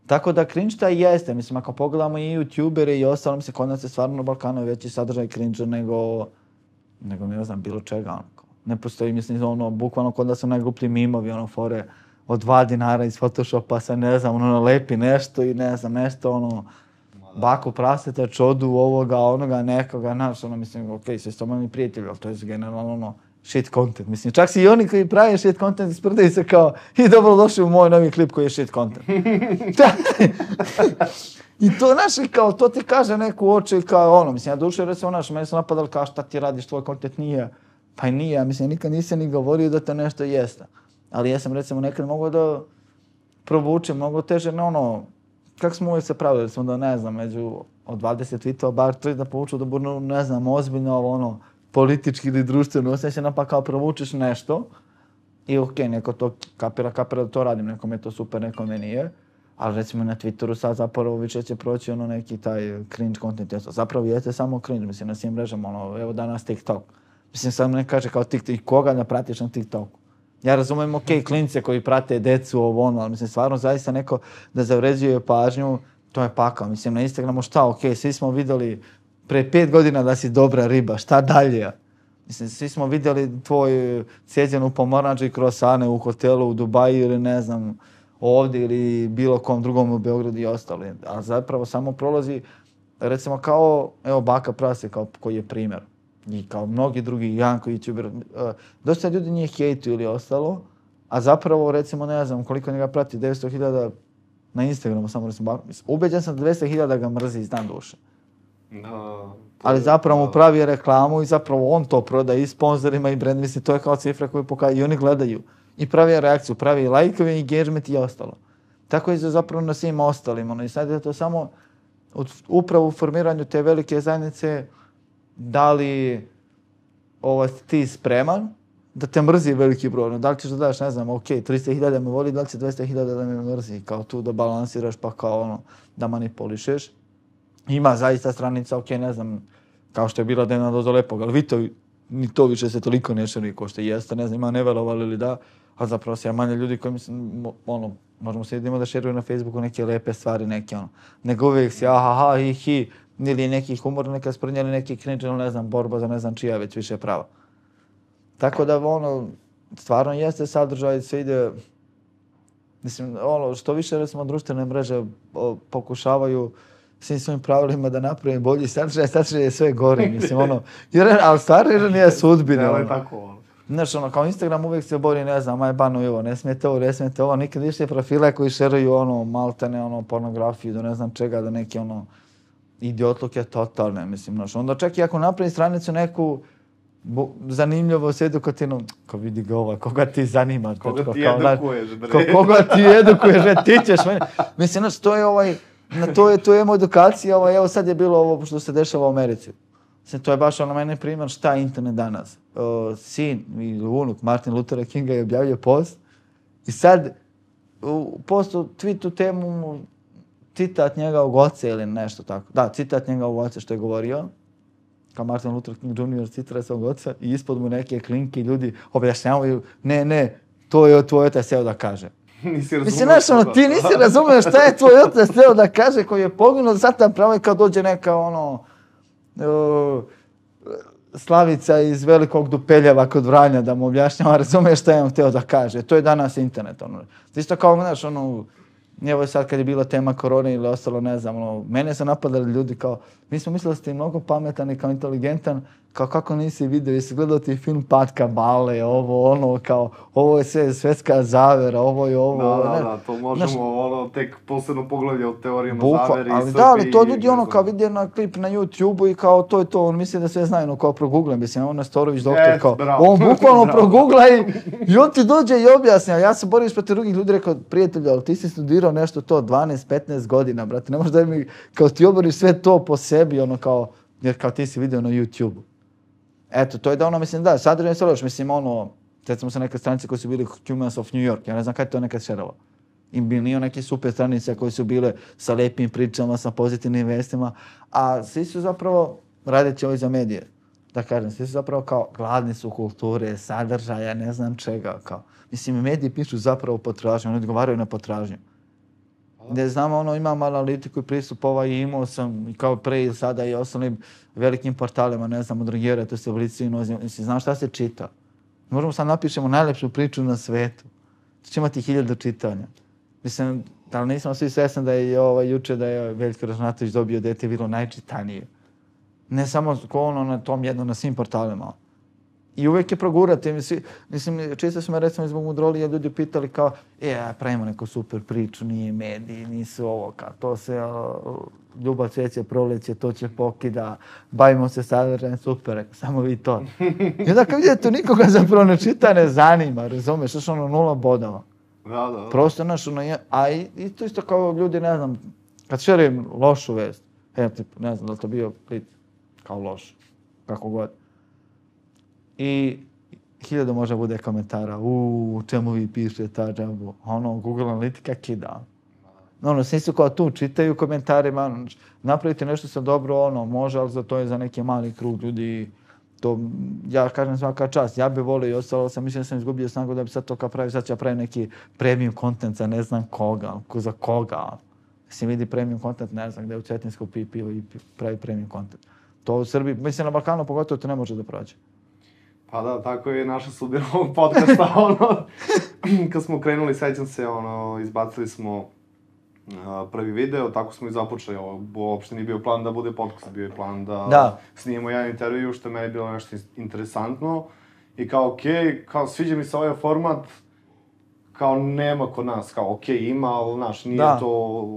A: Tako da cringe taj jeste, mislim, ako pogledamo i youtubere i ostalo, mislim, kod nas je stvarno na Balkanu veći sadržaj cringe nego, nego ne znam, bilo čega, ono. Ne postoji, mislim, ono, bukvalno kod da su najgluplji mimovi, ono, fore od dva dinara iz Photoshopa se, ne znam, ono, lepi nešto i ne znam, nešto, ono, baku praseta, čodu ovoga, onoga, nekoga, znaš, ono, mislim, okej, okay, sve sto mali prijatelji, ali to je generalno, ono, shit content. Mislim, čak si i oni koji prave shit content sprdaju se kao i dobro došli u moj novi klip koji je shit content. *laughs* I to, znaš, kao, to ti kaže neku oči kao ono, mislim, ja duše, recimo, znaš, meni su napadali kao šta ti radiš, tvoj content nije. Pa i nije, ja mislim, nikad nisam ni govorio da to nešto jeste. Ali ja sam, recimo, nekad mogao da provučem mnogo teže na ono, kako smo uvijek se pravili, recimo, da ne znam, među od 20 tweetova, bar tri da povuču da budu, ne znam, ozbiljno ovo, ono, politički ili društveno osjećana, pa kao provučeš nešto i ok, okay, neko to kapira, kapira da to radim, nekom je to super, nekom je nije. Ali recimo na Twitteru sad zapravo više će proći ono neki taj cringe content. Jesu. Zapravo jeste samo cringe, mislim na svim mrežama, ono, evo danas TikTok. Mislim, sam ne kaže kao TikTok, koga da pratiš na TikToku? Ja razumem, ok, klince koji prate decu, ovo ono, ali mislim, stvarno zaista neko da zavređuje pažnju, to je pakao. Mislim, na Instagramu šta, ok, svi smo videli pre pet godina da si dobra riba, šta dalje? Mislim, svi smo vidjeli tvoj e, cijeđenu pomoranđu i krosane u hotelu u Dubaju ili ne znam, ovdje ili bilo kom drugom u Beogradu i ostalo. A zapravo samo prolazi, recimo kao, evo Baka Prase kao, koji je primjer. I kao mnogi drugi Janko youtuber. E, dosta ljudi nije hejtu ili ostalo, a zapravo recimo ne znam koliko njega prati, 900.000 na Instagramu samo recimo Ubeđen sam da 200.000 ga mrzi iz dan duše.
C: No,
A: Ali zapravo mu pravi reklamu i zapravo on to prodaje i sponsorima i brand, mislim, to je kao cifra koju pokazuje i oni gledaju. I pravi reakciju, pravi lajkovi, engagement i ostalo. Tako je zapravo na svim ostalim. Ono, I sad je to samo od, upravo u formiranju te velike zajednice da li ovo, ti spreman da te mrzi veliki broj. Ono, da li ćeš da daš, ne znam, ok, 300.000 me voli, da li će 200.000 da me mrzi, kao tu da balansiraš pa kao ono, da manipulišeš. Ima zaista stranica, ok, ne znam, kao što je bila Dena Dozo Lepog, ali vi to, ni to više se toliko ne širi ko što jeste, ne znam, ima nevelovali ili da, a zapravo se ja manje ljudi koji mislim, ono, možemo se idemo da šeruju na Facebooku neke lepe stvari, neke ono, nego uvijek si aha, ha, hi, hi, ili neki humor, neka sprnja, ili neki cringe, ili ne znam, borba za ne znam čija već više prava. Tako da, ono, stvarno jeste sadržaj, sve ide, mislim, ono, što više, recimo, društvene mreže o, pokušavaju svim svojim pravilima da napravi bolji sadržaj, sadržaj je sve gori, mislim, ono, jer, ali stvarno jer nije sudbine,
C: Evo je
A: ono.
C: tako, ono.
A: Znaš, ono, kao Instagram uvijek se bori, ne znam, aj banu ovo, ne smijete ovo, ne smijete ovo, nikad više profile koji šeruju, ono, maltene, ono, pornografiju, do ne znam čega, da neke, ono, idiotluke totalne, mislim, znaš, onda čak i ako napravi stranicu neku, bo, zanimljivo se edukatinu, ko vidi ga ova, koga ti zanima,
C: Koga
A: dečko,
C: ti
A: kao,
C: edukuješ, bre.
A: Ko, koga ti edukuješ, ti ćeš meni. Mislim, znaš, to je ovaj, na to je, to je edukacija, ovo, evo sad je bilo ovo što se dešava u Americi. Mislim, to je baš ono meni primjer šta je internet danas. O, sin i unuk Martin Luther Kinga je objavio post i sad u postu, tweetu temu citat njega u goce ili nešto tako. Da, citat njega u goce što je govorio kao Martin Luther King Jr. citira svog oca i ispod mu neke klinke ljudi objašnjavaju, ne, ne, to je tvoj otac seo da kaže.
C: Nisi razumio
A: Mislim, znaš, ono, ti nisi razumio šta je tvoj otac teo da kaže koji je poginuo, sad tam pravo kad dođe neka, ono, uh, Slavica iz velikog dupeljeva kod Vranja da mu objašnjava, razumiješ šta je on htio da kaže. To je danas internet, ono. Isto kao, znaš, ono, evo sad kad je bila tema korone ili ostalo, ne znam, ono, mene su napadali ljudi kao, mi smo mislili da ste mnogo pametan i kao inteligentan, kao kako nisi vidio, jesi gledao ti film Patka Bale, ovo, ono, kao, ovo je sve svetska zavera, ovo je ovo,
C: Da, da,
A: ne.
C: da, to možemo,
A: Znaš,
C: ono, tek posebno poglavlje o teorijama
A: Bukva,
C: zavere i
A: ali
C: Srbiji.
A: da, ali to ljudi
C: ne
A: ono kao vidi na klip na YouTube-u i kao to je to, on misli da sve znaju, ono kao proguglam, mislim, on Nestorović doktor,
C: Yes,
A: kao,
C: bravo.
A: on bukvalno *laughs* progugla i, i on ti dođe i objasni, a ja se borim protiv drugih ljudi, rekao, prijatelju, ali ti si studirao nešto to 12-15 godina, brate, ne možeš da mi, kao ti oboriš sve to po sebi, ono kao, jer kao ti si video na YouTube-u. Eto, to je da ono, mislim, da, sadržaj se loš, mislim, ono, recimo se neke stranice koje su bili Humans of New York, ja ne znam kada je to nekad šeralo. I bili neke super stranice koje su bile sa lepim pričama, sa pozitivnim vestima, a svi su zapravo, radeći ovo za medije, da kažem, svi su zapravo kao gladni su kulture, sadržaja, ne znam čega, kao. Mislim, mediji pišu zapravo potražnju, oni odgovaraju na potražnju. Ne znam, ono, imam analitiku i pristup ovaj i imao sam i kao pre i sada i ostalim velikim portalima, ne znam, od to se u Blicu i Nozim, mislim, znam šta se čita. Možemo sad napišemo najlepšu priču na svetu. To će imati hiljadu čitanja. Mislim, da nisam svi svesni da je i ovaj, juče da je Veljko Ražnatović dobio dete bilo najčitanije. Ne samo ko ono na tom jednom, na svim portalima. I uvek je progurati. Mislim, mislim čisto smo recimo zbog mudrolija ljudi pitali kao, e, pravimo neku super priču, nije mediji, nisu ovo, kao to se, uh, ljubav cveće, proleće, to će pokida, bavimo se sadržajem, super, samo vi to. I onda kad vidite, to nikoga zapravo ne čita, ne zanima, razumeš, što ono nula bodova.
C: Da, da, da.
A: Prosto, znaš, ono, je, a i, i to isto kao ljudi, ne znam, kad šerujem lošu vest, evo, tipu, ne znam da to bio plit, kao loš, kako god. I hiljadu može bude komentara, u čemu vi pišete ta džambu, ono, Google Analitika kida. Ono, svi su kao tu, čitaju komentarima, ono, napravite nešto sa dobro, ono, može, ali za to je za neki mali krug ljudi To, ja kažem svaka čast, ja bih volio i ostalo sam, mislim da sam izgubio snagu da bi sad to kao pravi, sad ću ja pravim neki premium content za ne znam koga, ko za koga. Mislim, vidi premium content, ne znam, gde u Cetinsku pi pivo i pravi premium content. To u Srbiji, mislim na Balkanu pogotovo to ne može da prođe.
C: Pa da, tako je naša sudbina ovog podcasta, *laughs* ono, kad smo krenuli, sećam se, ono, izbacili smo prvi video, tako smo i započeli, ovo, uopšte nije bio plan da bude podcast, bio je plan da,
A: Da.
C: snimimo jedan intervju, što je meni bilo nešto interesantno, i kao, okej, kao, sviđa mi se ovaj format, kao, nema kod nas, kao, okej, ima, ali, znaš, nije
A: Da.
C: to,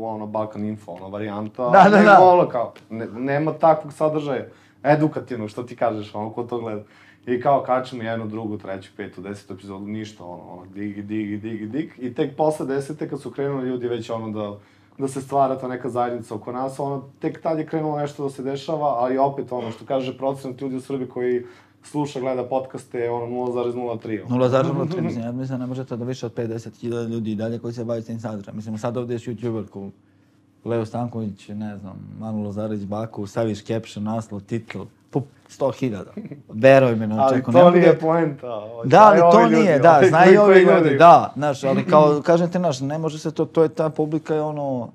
C: ono, Balkan Info, ono, varijanta,
A: Da, da,
C: nego,
A: da.
C: ono, kao, ne, nema takvog sadržaja, edukativnog, što ti kažeš, ono, ko to gleda. I kao kačemo jednu, drugu, treću, petu, desetu epizodu, ništa, ono, ono, digi, digi, digi, dig. I tek posle desete, kad su krenuli ljudi već ono da, da se stvara ta neka zajednica oko nas, ono, tek tad je krenulo nešto da se dešava, ali opet ono što kaže procenat ljudi u Srbiji koji sluša, gleda podcaste, ono 0,03.
A: 0,03, ono. mislim, ja mislim da ne možete da više od 50.000 ljudi i dalje koji se bave s tim sadržajem. Mislim, sad ovdje je youtuber ko Leo Stanković, ne znam, Manu Lazarić Baku, staviš caption, naslov, titl, 100.000. Veruj me, na
C: Ali
A: očeku.
C: to nije poenta.
A: Da, ali to
C: ljudi,
A: nije, da, znaju
C: koji-
A: ovi ljudi, da, znaš, ali kao, *laughs* kažem ti, znaš, ne može se to, to je ta publika je ono,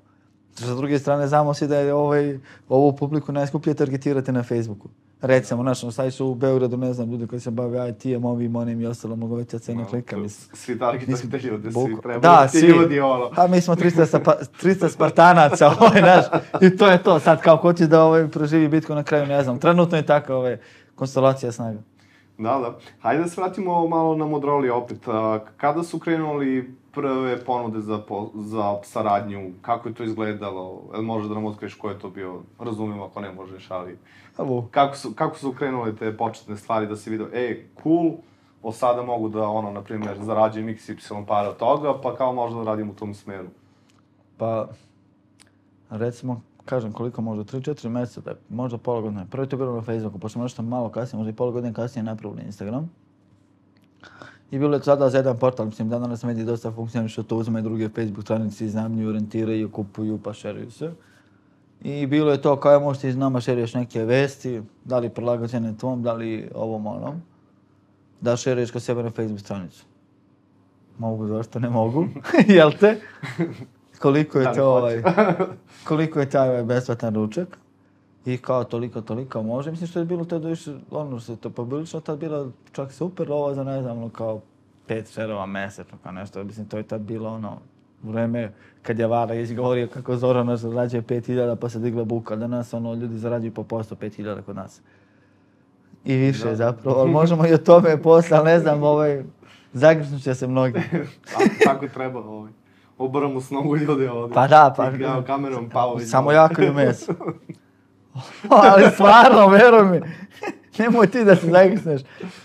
A: sa druge strane, znamo si da je ovaj, ovu publiku najskuplje targetirati na Facebooku. Recimo, znaš, ono, staviš u Beogradu, ne znam, ljudi koji se bave IT-em, ovim, onim i ostalo, mogu veća cena klika, mislim.
C: Svi targetujete ljudi, svi
A: Buku-
C: trebaju
A: Da,
C: ti
A: svi.
C: ljudi, ono.
A: A mi smo 300, sapa, 300 Spartanaca, *laughs* ovaj, znaš, i to je to. Sad kao ko će da ovaj, proživi bitku na kraju, ne znam. Trenutno je taka ovaj, konstelacija snaga.
C: Da, da. Hajde da se vratimo malo na Modroli opet. Kada su krenuli prve ponude za, po, za saradnju, kako je to izgledalo? Jel možeš da nam otkriješ ko je to bio? Razumem ako ne možeš, ali...
A: Alo.
C: Kako su, kako su krenule te početne stvari da se vidio, ej, cool, od sada mogu da, ono, na primjer, zarađujem XY para od toga, pa kao možda da radim u tom smeru.
A: Pa, recimo, kažem koliko možda, 3-4 mjeseca, da, možda pola godine. Prvo je to bilo na Facebooku, pošto smo nešto malo kasnije, možda i pola godine kasnije napravili Instagram. I bilo je sada za jedan portal, mislim, da danas mediji dosta funkcionišu, to uzme druge Facebook stranice, iznajmljuju, orientiraju, kupuju, pa šeruju se. I bilo je to kao ja možete iz nama šeruješ neke vesti, da li prilagođene tvom, da li ovom onom, da šeruješ kod sebe na Facebook stranicu. Mogu, zašto ne mogu, *laughs* jel te? Koliko je to ovaj, *laughs* koliko je taj ovaj besplatan ručak. I kao toliko, toliko može. Mislim što je bilo tada više, ono se to poprilično tad bilo čak super, ovo za ne znam, ono kao pet šerova mesečno, kao nešto. Mislim, to je tad bilo ono, vreme kad je Vara izgovorio kako Zorana zarađuje 5000 pa se digla buka. Danas ono, ljudi zarađuju po posto 5000 kod nas. I više
C: Da.
A: zapravo, ali možemo i o tome posle, ali ne znam, ovaj, zagrišnut će se mnogi. *laughs*
C: Tako, treba, ovaj. Obaramo s nogu ljude ovdje.
A: Pa da, pa-
C: I kamerom Pavović.
A: Samo jako i meso. Ali stvarno, veruj mi, nemoj ti da se zagrisneš.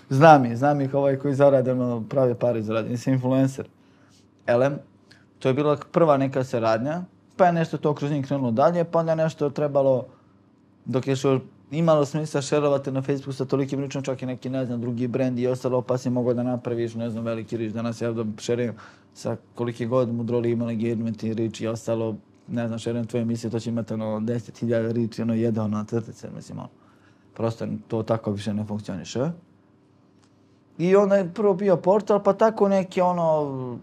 A: Znam ih, znam ih ovaj koji zarade, ono, prave pare zarade, nisam influencer. Elem, to je bila prva neka saradnja, pa je nešto to kroz njih krenulo dalje, pa onda je nešto trebalo, dok je što imalo smisla šerovati na Facebooku sa tolikim ričom, čak i neki, ne znam, drugi brend i ostalo, pa si mogao da napraviš, ne znam, veliki rič. Danas ja da šerujem sa koliki god mudroli imali engagement i rič i ostalo, ne znam, šerujem tvoje emisije, to će imati ono 10.000 rič, ono jedan na ono, crtice, mislim, ono. Prosto to tako više ne funkcioniše. I onda je prvo bio portal, pa tako neke ono,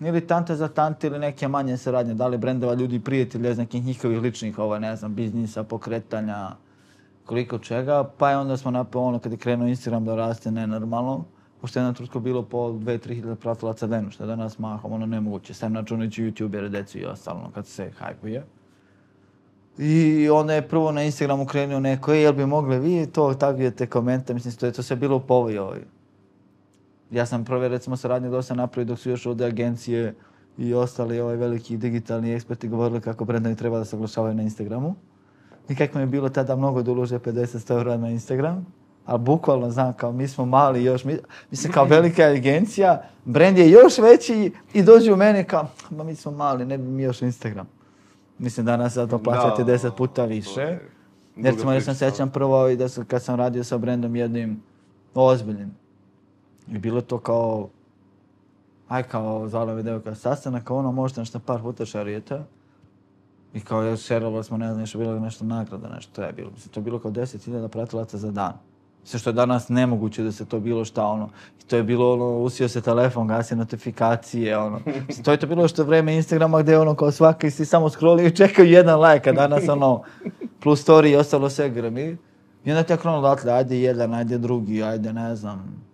A: ili tante za tante ili neke manje saradnje, da li brendova ljudi, prijatelja iz nekih njihovih ličnih, ovaj, ne znam, biznisa, pokretanja, koliko čega, pa je onda smo napao ono kad je krenuo Instagram da raste nenormalno, pošto je na trutku bilo po 2-3 hiljada pratilaca dnevno, što je danas mahom ono nemoguće, sam načunajući youtubere, decu i ostalo, kad se hajpuje. I onda je prvo na Instagramu krenuo neko, e, jel bi mogli vi to tagujete komente, mislim, to je to sve bilo po ovoj ovoj. Ja sam prve, recimo, saradnje dosta napravio dok su još ovdje agencije i ostali ovaj veliki digitalni eksperti govorili kako brendovi treba da se oglašavaju na Instagramu. I kako mi je bilo tada mnogo da ulože 50 eura na Instagram, ali bukvalno znam kao mi smo mali još, mi, mislim kao velika agencija, brend je još veći i dođu u mene kao, ma mi smo mali, ne bi mi još Instagram. Mislim danas zato plaćate
C: Da,
A: 10 puta
C: to
A: više.
C: je druga
A: Recimo, ja sam sećam prvo i da sam, kad sam radio sa brendom jednim ozbiljnim. I bilo to kao, aj kao zvala video kao sastanak, kao ono možete nešto par puta šarujete. I kao ja šerovali smo, ne znam, nešto bilo nešto nagrada, nešto to je bilo. Mislim, to je bilo kao 10.000 pratilaca za dan. Sve što je danas nemoguće da se to bilo šta, ono. I to je bilo, ono, usio se telefon, gasio notifikacije, ono. Mislim, to je to bilo što vreme Instagrama gde, ono, kao svaki si samo scrollio i čekaju jedan like, a danas, ono, plus story i ostalo sve grmi. I onda te je krenulo odatle, ajde jedan, ajde drugi, ajde, ne znam,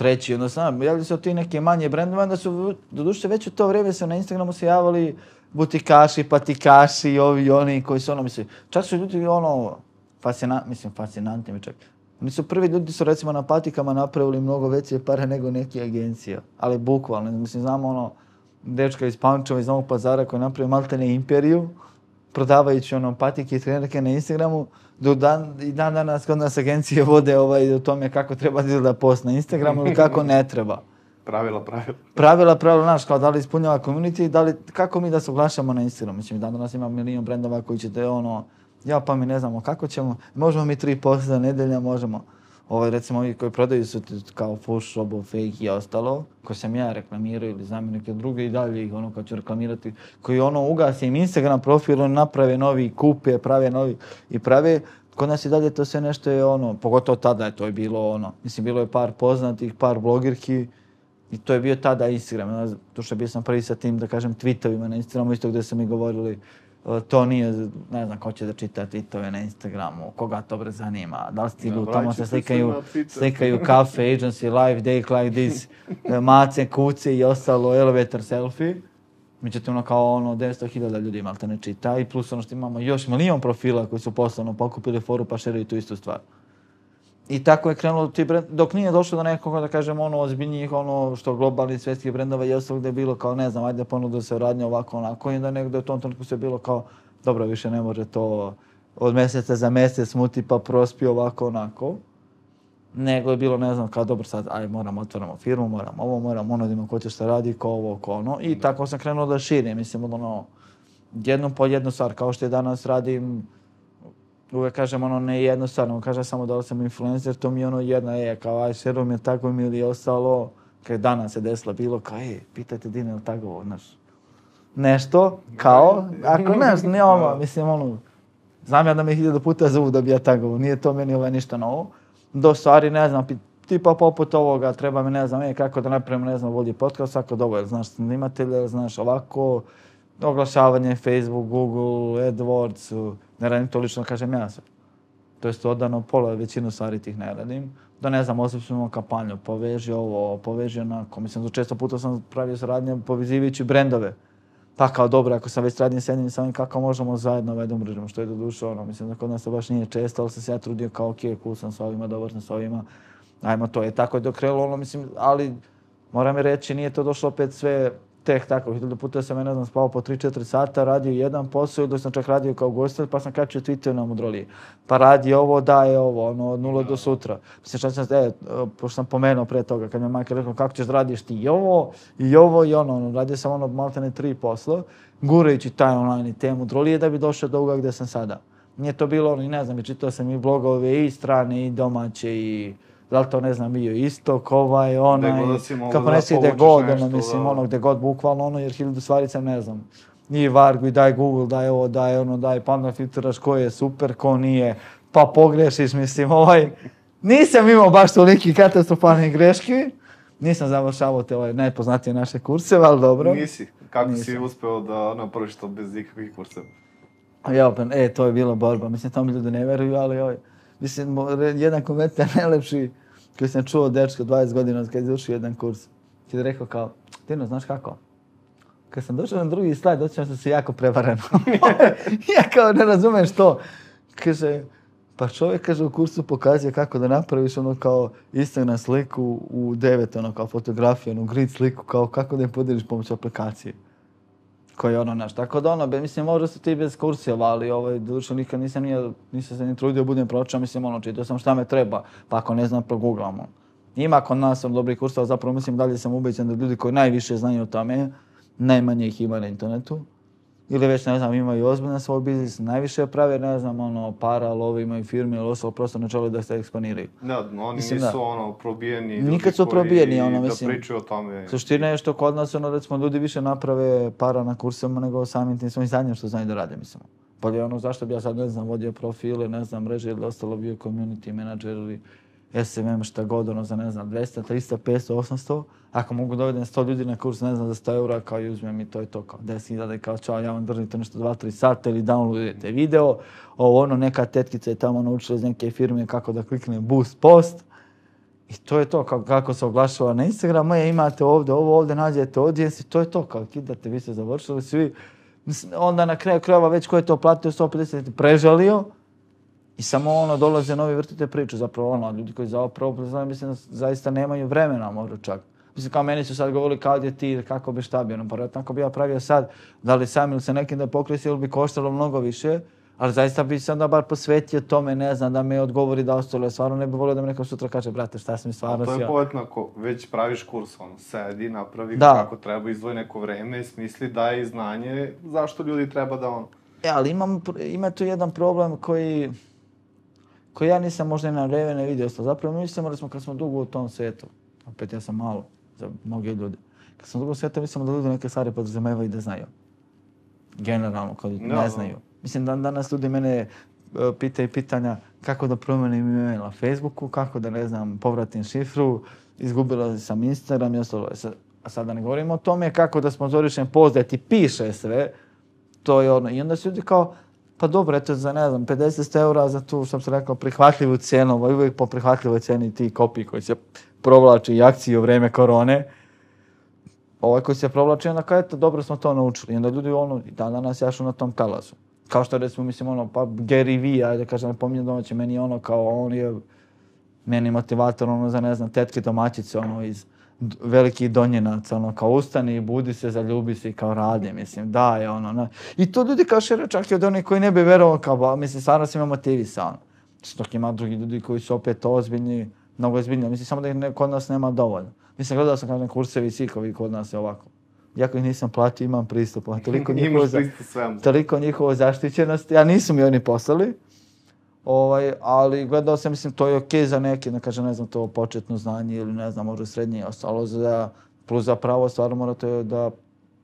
A: treći, onda sam, javljaju se od ti neke manje brendove, onda su, do duše, već u to vrijeme se na Instagramu se javili butikaši, patikaši, ovi oni koji su ono, mislim, čak su ljudi ono, fascinant, mislim, fascinantni mi čak. Oni su prvi ljudi su recimo na patikama napravili mnogo veće pare nego neke agencije, ali bukvalno, mislim, znamo ono, dečka iz Pančeva iz Novog pazara koji napravio maltene imperiju, prodavajući ono patike i trenerke na Instagramu, do dan, i dan danas kod nas agencije vode ovaj, o tome kako treba da post na Instagramu ili kako ne treba. *laughs*
C: Pravila, pravila.
A: Pravila, pravila, znaš, kao da li ispunjava community, da li, kako mi da se oglašamo na Instagramu. Mislim, dan danas ima milijon brendova koji će te ono, ja pa mi ne znamo kako ćemo, možemo mi tri posta nedelja, možemo. Ovaj, recimo, ovi koji prodaju su kao full Obo, fake i ostalo, koje sam ja reklamirao ili znam neke druge i dalje ih ono kad ću reklamirati, koji ono ugasi im Instagram profil, oni naprave novi, kupe, prave novi i prave, kod nas i dalje to sve nešto je ono, pogotovo tada je to je bilo ono, mislim, bilo je par poznatih, par blogirki, i to je bio tada Instagram, to što bio sam prvi sa tim, da kažem, tweetovima na Instagramu, isto gdje sam i govorili, to nije, ne znam, ko će da čita tweetove na Instagramu, koga to bre zanima, da li stigu, ja, tamo se slikaju, slikaju kafe, agency, live, day like this, mace, kuce i ostalo, elevator selfie. Međutim, ono kao ono, 900.000 ljudi malo te ne čita i plus ono što imamo još milion profila koji su poslovno pokupili foru pa šerili tu istu stvar. I tako je krenulo ti brend, dok nije došlo do nekog, da kažem, ono, ozbiljnijih, ono, što globalni svjetskih brendova i ostalo gdje je bilo kao, ne znam, ajde ponudu se radnje ovako, onako, i da negdje u tom trenutku se bilo kao, dobro, više ne može to od mjeseca za mjesec smuti pa prospi ovako, onako. Nego je bilo, ne znam, kao, dobro, sad, aj, moramo, otvoramo firmu, moramo ovo, moramo ono, da ko će šta radi, ko ovo, ko ono. I tako sam krenuo da širim, mislim, ono, jednu po jednu stvar, kao što je danas radim, uvek kažem ono ne jednostavno, kažem samo da sam influencer, to mi je ono jedna je, kao aj šerom je tako mi ili ostalo, kad danas se desilo bilo, kao je, pitajte Dine ili tako, znaš, nešto, kao, ako znaš, ne ono, mislim ono, znam ja da me hiljada puta zovu da bi ja tako, nije to meni ovaj ništa novo, do stvari, ne znam, tipa poput ovoga, treba mi, ne znam, je, kako da napravim, ne znam, vodi podcast, ako dobro, znaš, snimatelja, znaš, ovako, oglašavanje, Facebook, Google, AdWords, ne radim to lično, kažem ja se. To je odano pola, većinu stvari tih ne radim. Da ne znam, osjećamo kampanju, poveži ovo, poveži onako. Mislim, često puta sam pravio saradnje povezivajući brendove. Pa kao dobro, ako sam već radim s jednim sa ovim, kako možemo zajedno ovaj da umrežimo, što je do duše ono. Mislim da kod nas to baš nije često, ali sam se ja trudio kao, ok, cool sam s ovima, dobar sam s ovima. Ajmo to, je tako je dok ono, mislim, ali moram reći, nije to došlo opet sve tek tako, hiljada puta sam, ja ne znam, spao po 3-4 sata, radio jedan posao, dok sam čak radio kao gostelj, pa sam kačio Twitter na Mudroliji. Pa radi ovo, daje ovo, ono, od nula do sutra. Mislim, šta sam, e, pošto sam pomenuo pre toga, kad mi je majka rekla, kako ćeš da radiš ti i ovo, i ovo, i ono, ono radio sam ono, maltene tri posla, gurajući taj online i te Mudrolije da bi došao do ovoga gde sam sada. Nije to bilo ono, ne znam, čitao sam i blogove i strane, i domaće, i da li to ne znam bio istok, ovaj, onaj, kako ne si gde god, ono, mislim, ono, gde god, bukvalno, ono, jer hiljadu stvari sam ne znam. Nije Vargu i daj Google, daj ovo, daj ono, daj, pa onda filtraš ko je super, ko nije, pa pogrešiš, mislim, ovaj, nisam imao baš toliki katastrofalni greški, nisam završavao te ovaj, najpoznatije naše kurseve, ali dobro.
C: Nisi, kako nisam. si uspeo da ono, prviš to bez ikakvih kurseva?
A: Ja, pa, e, to je bila borba, mislim, to mi ljudi ne veruju, ali, ovaj, mislim, jedan komentar *laughs* najlepši, koji sam čuo od dečka 20 godina kad je završio jedan kurs, ti je rekao kao, Tino, znaš kako? Kad sam došao na drugi slajd, osjećam sam se jako prevareno. *laughs* ja kao ne razumem što. Kaže, pa čovjek kaže u kursu pokazuje kako da napraviš ono kao istog na sliku u devet, ono kao fotografiju, ono grid sliku, kao kako da je podeliš pomoću aplikacije koji ono naš. Tako da ono, be, mislim, možda se ti bez kurseva, ali ovaj, dušo nikad nisam, nije, nisam se ni trudio budem pročao, mislim, ono, čitao sam šta me treba, pa ako ne znam, proguglamo. Ima kod nas on dobrih kurseva, zapravo mislim, dalje sam ubeđen da ljudi koji najviše znaju o tome, najmanje ih ima na internetu ili već, ne znam, imaju ozbiljno svoj biznis, najviše prave, ne znam, ono, para, love, imaju firme ili ostalo, prosto ne žele da se eksponiraju.
C: Ne, oni mislim, nisu, da. ono, probijeni
A: Nikad su probijeni, ono, mislim.
C: Da pričaju o tome.
A: Suština je što kod nas, ono, recimo, ljudi više naprave para na kursama nego samim tim svojim znanjem što znaju da rade, mislim. Pa je ono, zašto bi ja sad, ne znam, vodio profile, ne znam, mreže ili ostalo bio community manager ili SMM, šta god, ono, za, ne znam, 200, 300, 500, 800. Ako mogu dovedem 100 ljudi na kurs, ne znam, za 100 eura, kao i uzmem i to je to, kao 10.000 i kao čao, ja vam držite nešto 2-3 sata ili downloadujete video. Ovo, ono, neka tetkica je tamo naučila iz neke firme kako da klikne boost post. I to je to, kako, kako se oglašava na Instagramu, je, imate ovdje, ovo ovdje, nađete audience i to je to, kao kidate, vi ste završili svi. Onda na kraju krajeva već ko je to platio 150 prežalio i samo ono dolaze novi vrtite priču, zapravo ono, ljudi koji zapravo, znam, mislim, zaista nemaju vremena možda čak. Mislim, kao meni su sad govorili kao je ti, kako bi šta bi, ono, pa tako bi ja pravio sad, da li sam ili se nekim da pokresi ili bi koštalo mnogo više, Ali zaista bi se onda bar posvetio tome, ne znam, da me odgovori da ostalo. Stvarno ne bih volio da mi neko sutra kaže, brate, šta sam mi stvarno
C: To je poetno ako već praviš kurs, ono, sedi, napravi da. kako treba, izdvoji neko vreme, smisli, daj znanje, zašto ljudi treba da on...
A: E, ali imam, ima tu jedan problem koji, koji ja nisam možda na vreme ne vidio. Zapravo mi mislimo da smo kad smo dugo u tom svijetu, opet ja sam malo za mnoge ljude, kad smo dugo u svijetu mislimo da ljudi neke stvari podrazumevaju da znaju. Generalno, kad no, ne znaju. Mislim, da danas ljudi mene e, pitaju pitanja kako da promenim ime na Facebooku, kako da, ne znam, povratim šifru, izgubila sam Instagram i ostalo. A sad da ne govorimo o tome kako da sponzorišem post da ti piše sve, to je ono. I onda su ljudi kao, pa dobro, eto za, ne znam, 50 eura za tu, što sam rekao, prihvatljivu cijenu, ovaj uvijek po prihvatljivoj cijeni ti kopiji koji se provlači i akcije u vreme korone, ovaj koji se provlači, onda kao, eto, dobro smo to naučili. I onda ljudi, ono, dan danas jašu na tom talazu. kao što recimo, mislim, ono, pa Gary Vee, ajde kažem, ne pominjem domaće, meni ono kao, on je meni motivator, ono, za ne znam, tetke domaćice, ono, iz velikih donjenaca, ono, kao ustani, budi se, zaljubi se i kao radi, mislim, da je ono, na. I to ljudi kao šere, čak i od onih koji ne bi verovao, kao, ba, mislim, stvarno se ima motivisa, ono. Dok ima drugi ljudi koji su opet ozbiljni, mnogo ozbiljni, mislim, samo da ih ne, kod nas nema dovoljno. Mislim, gledao sam kažem kursevi svi koji kod nas je ovako jako ih nisam platio, imam pristup. *laughs* A toliko njihovo, za, toliko njihovo zaštićenost. Ja nisu mi oni poslali. Ovaj, ali gledao sam, mislim, to je okej okay za neke, ne kažem, ne znam, to početno znanje ili ne znam, možda srednje ostalo za, plus za pravo stvarno mora to da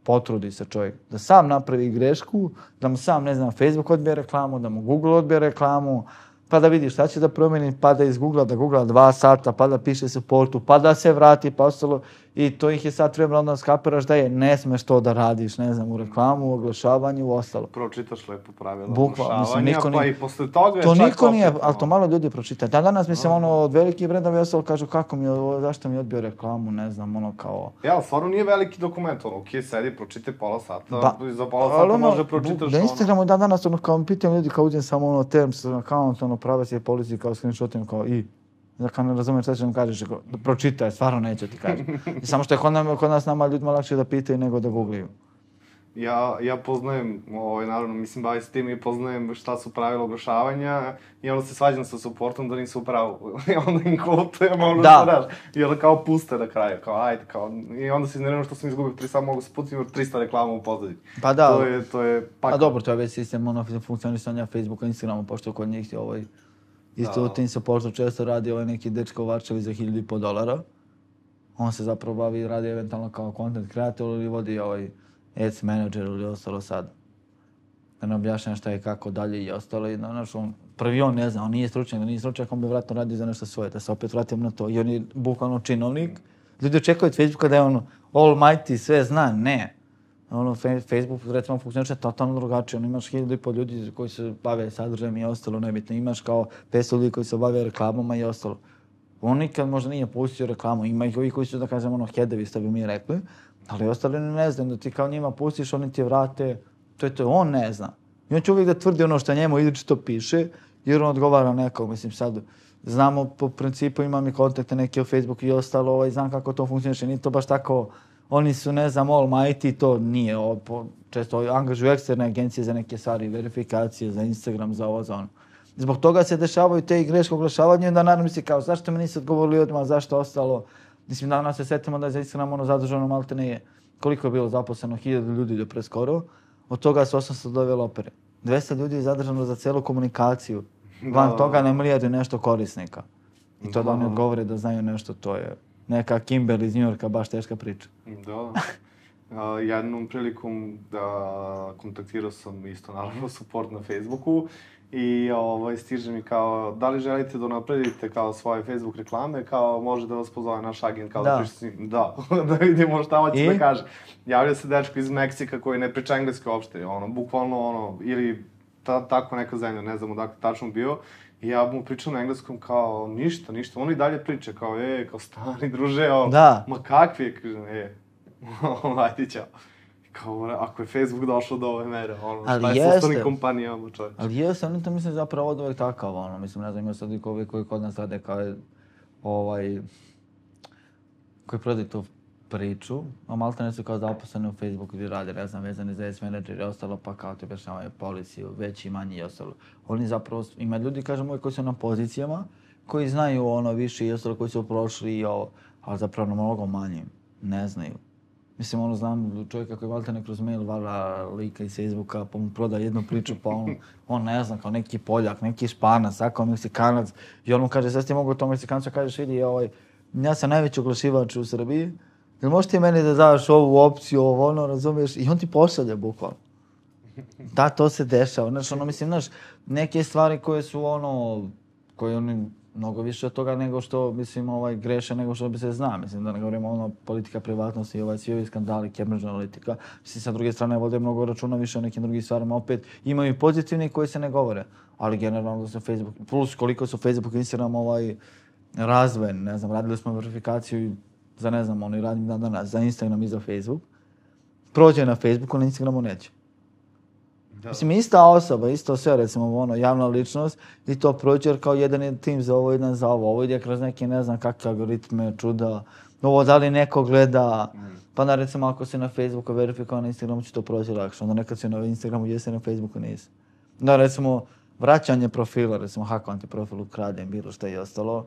A: potrudi se čovjek. Da sam napravi grešku, da mu sam, ne znam, Facebook odbije reklamu, da mu Google odbije reklamu, pa da vidi šta će da promeni, pa da iz Google, da Google dva sata, pa da piše supportu, pa da se vrati, pa ostalo. I to ih je sad treba onda skapiraš da je ne smeš to da radiš, ne znam, u reklamu, u oglašavanju, u ostalo.
C: Pročitaš lepo pravila Bukva, mislim, niko nije, pa i posle toga
A: to niko nije, ali to malo ljudi pročita. Da danas mislim, ono, od veliki brendova ostalo kažu kako mi, zašto mi odbio reklamu, ne znam, ono kao...
C: Ja, stvarno nije veliki dokument, ono, okej, sedi, pročite pola sata, ba, za pola sata ono, može pročitaš
A: ono... Na Instagramu da danas, ono, kao pitam ljudi, kao uđem samo ono, terms, account, ono, prave se policiji, kao screenshotim, kao i da kao ne razumeš šta će nam kažeš, da pročitaj, stvarno neće ti kaži. I samo što je kod, nam, kod nas nama ljudima lakše da pitaju nego da googliju.
C: Ja, ja poznajem, ovaj, naravno, mislim, bavi se tim i poznajem šta su pravila oglašavanja i onda se svađam sa supportom da nisu pravu. *laughs* I onda im kvotujem, ono da. što daš. I onda kao puste na kraju, kao ajde, kao, i onda se iznervim što sam izgubio tri, samo mogu se putim 300 reklama u pozadnji.
A: Pa da.
C: To je, to je
A: pak... Pa dobro, to je već sistem ono, funkcionisanja Facebooka, Instagrama, pošto kod njih je ovaj, Isto u tim supportu često radi ovaj neki dečko Varčevi za 1000 dolara. On se zapravo bavi, radi eventualno kao content creator ili vodi ovaj ads manager ili ostalo sad. Da ne objašnjam šta je kako dalje i ostalo. I, znaš, on, prvi on ne zna, on nije stručnjak, nije stručnjak, on bi vratno radi za nešto svoje, da se opet vratim na to. I on je bukvalno činovnik. Ljudi očekuju od Facebooka da je on almighty, sve zna. Ne ono, Facebook, recimo, funkcioniše totalno drugačije. Ono, imaš hiljadu i pol ljudi koji se bave sadržajem i ostalo, nebitno. Imaš kao 500 ljudi koji se bave reklamama i ostalo. On nikad možda nije pustio reklamu. Ima ih ovi koji su, da kažem, ono, hedevi, što bi mi rekli. Ali ostali ne znam, da ti kao njima pustiš, oni ti vrate. To je to, on ne zna. I on će uvijek da tvrdi ono što njemu izričito piše, jer on odgovara nekom, mislim, sad, znamo po principu, imam i kontakte neke u Facebooku i ostalo, ovaj, znam kako to funkcioniše, nije to baš tako, oni su, ne znam, all mighty, to nije, o, po, često angažuju eksterne agencije za neke stvari, verifikacije, za Instagram, za ovo, za ono. Zbog toga se dešavaju te greške oglašavanja i onda naravno misli kao, zašto mi nisi odgovorili odmah, zašto ostalo? Mislim, danas se setimo da je za Instagram ono zadržano malte ne je. Koliko je bilo zaposleno? Hiljada ljudi do preskoro. Od toga su 800 developere. 200 ljudi je zadržano za celu komunikaciju. Van da, toga ne mlijedi nešto korisnika. I to da, da oni odgovore da znaju nešto, to je neka Kimberly iz Njorka, baš teška priča.
C: Da. Uh, jednom prilikom da kontaktirao sam isto naravno support na Facebooku i ovaj, stiže mi kao, da li želite da napredite kao svoje Facebook reklame, kao može da vas pozove naš agent, kao da, da s njim. Da, *laughs* da vidimo šta hoće da kaže. Javlja se dečko iz Meksika koji ne priča engleski uopšte, ono, bukvalno ono, ili ta, tako neka zemlja, ne znam odakle tačno bio. I ja mu pričam na engleskom kao ništa, ništa. On i dalje priča kao, e, kao stani druže, o,
A: da.
C: ma kakvi, kažem, e, *laughs* ajde ćao kao, ako je Facebook došao do ove mere, ono, ali šta je jeste, sa ostalim kompanijama, čovječ.
A: Ali jeste, oni to mislim zapravo od uvek takav, ono, mislim, ne znam, ima sad koji, koji kod nas rade kao, ovaj, koji prodaju tu priču, a malo ne su kao zaposleni u Facebooku gdje rade, ne znam, vezani za S manager i ostalo, pa kao ti objašnjavaju policiju, veći, manji i ostalo. Oni zapravo, ima ljudi, kažemo, koji su na pozicijama, koji znaju ono više i ostalo, koji su prošli i ovo, ali zapravo na mnogo manje, ne znaju. Mislim, ono, znam čovjeka koji valte kroz mail vara lika iz Facebooka, pa mu proda jednu priču, pa on, on ne znam, kao neki Poljak, neki Španac, tako Meksikanac, i on mu kaže, sve ti mogu to Meksikancu, kažeš, vidi, ovaj, ja sam najveći oglašivač u Srbiji, jel možeš ti meni da daš ovu opciju, ovo, ono, razumiješ, i on ti pošalje, bukvalno. Da, to se dešava, znaš, ono, mislim, znaš, neke stvari koje su, ono, koje oni mnogo više od toga nego što, mislim, ovaj, greše nego što bi se zna. Mislim, da ne govorimo ono politika privatnosti i ovaj, svi ovi skandali, Cambridge analitika. Mislim, sa druge strane, vode mnogo računa više o nekim drugim stvarima. Opet, imaju i pozitivni koji se ne govore. Ali generalno da su Facebook, plus koliko su Facebook i Instagram ovaj, razvojen, ne znam, radili smo verifikaciju za, ne znam, oni radim dan danas, za Instagram i za Facebook. Prođe na Facebooku, na Instagramu neće. Da. Mislim, ista osoba, isto sve, recimo, ono, javna ličnost i to prođe kao jedan je tim za ovo, jedan za ovo. Ovo ide kroz neke, ne znam, kakve algoritme, čuda. Ovo, da li neko gleda, mm. pa da, recimo, ako se na Facebooku verifikao na Instagramu, će to proći lakše. Onda nekad se na Instagramu, jesi na Facebooku, nisi. Da, recimo, vraćanje profila, recimo, hakovan ti profil, ukradem, bilo što je ostalo,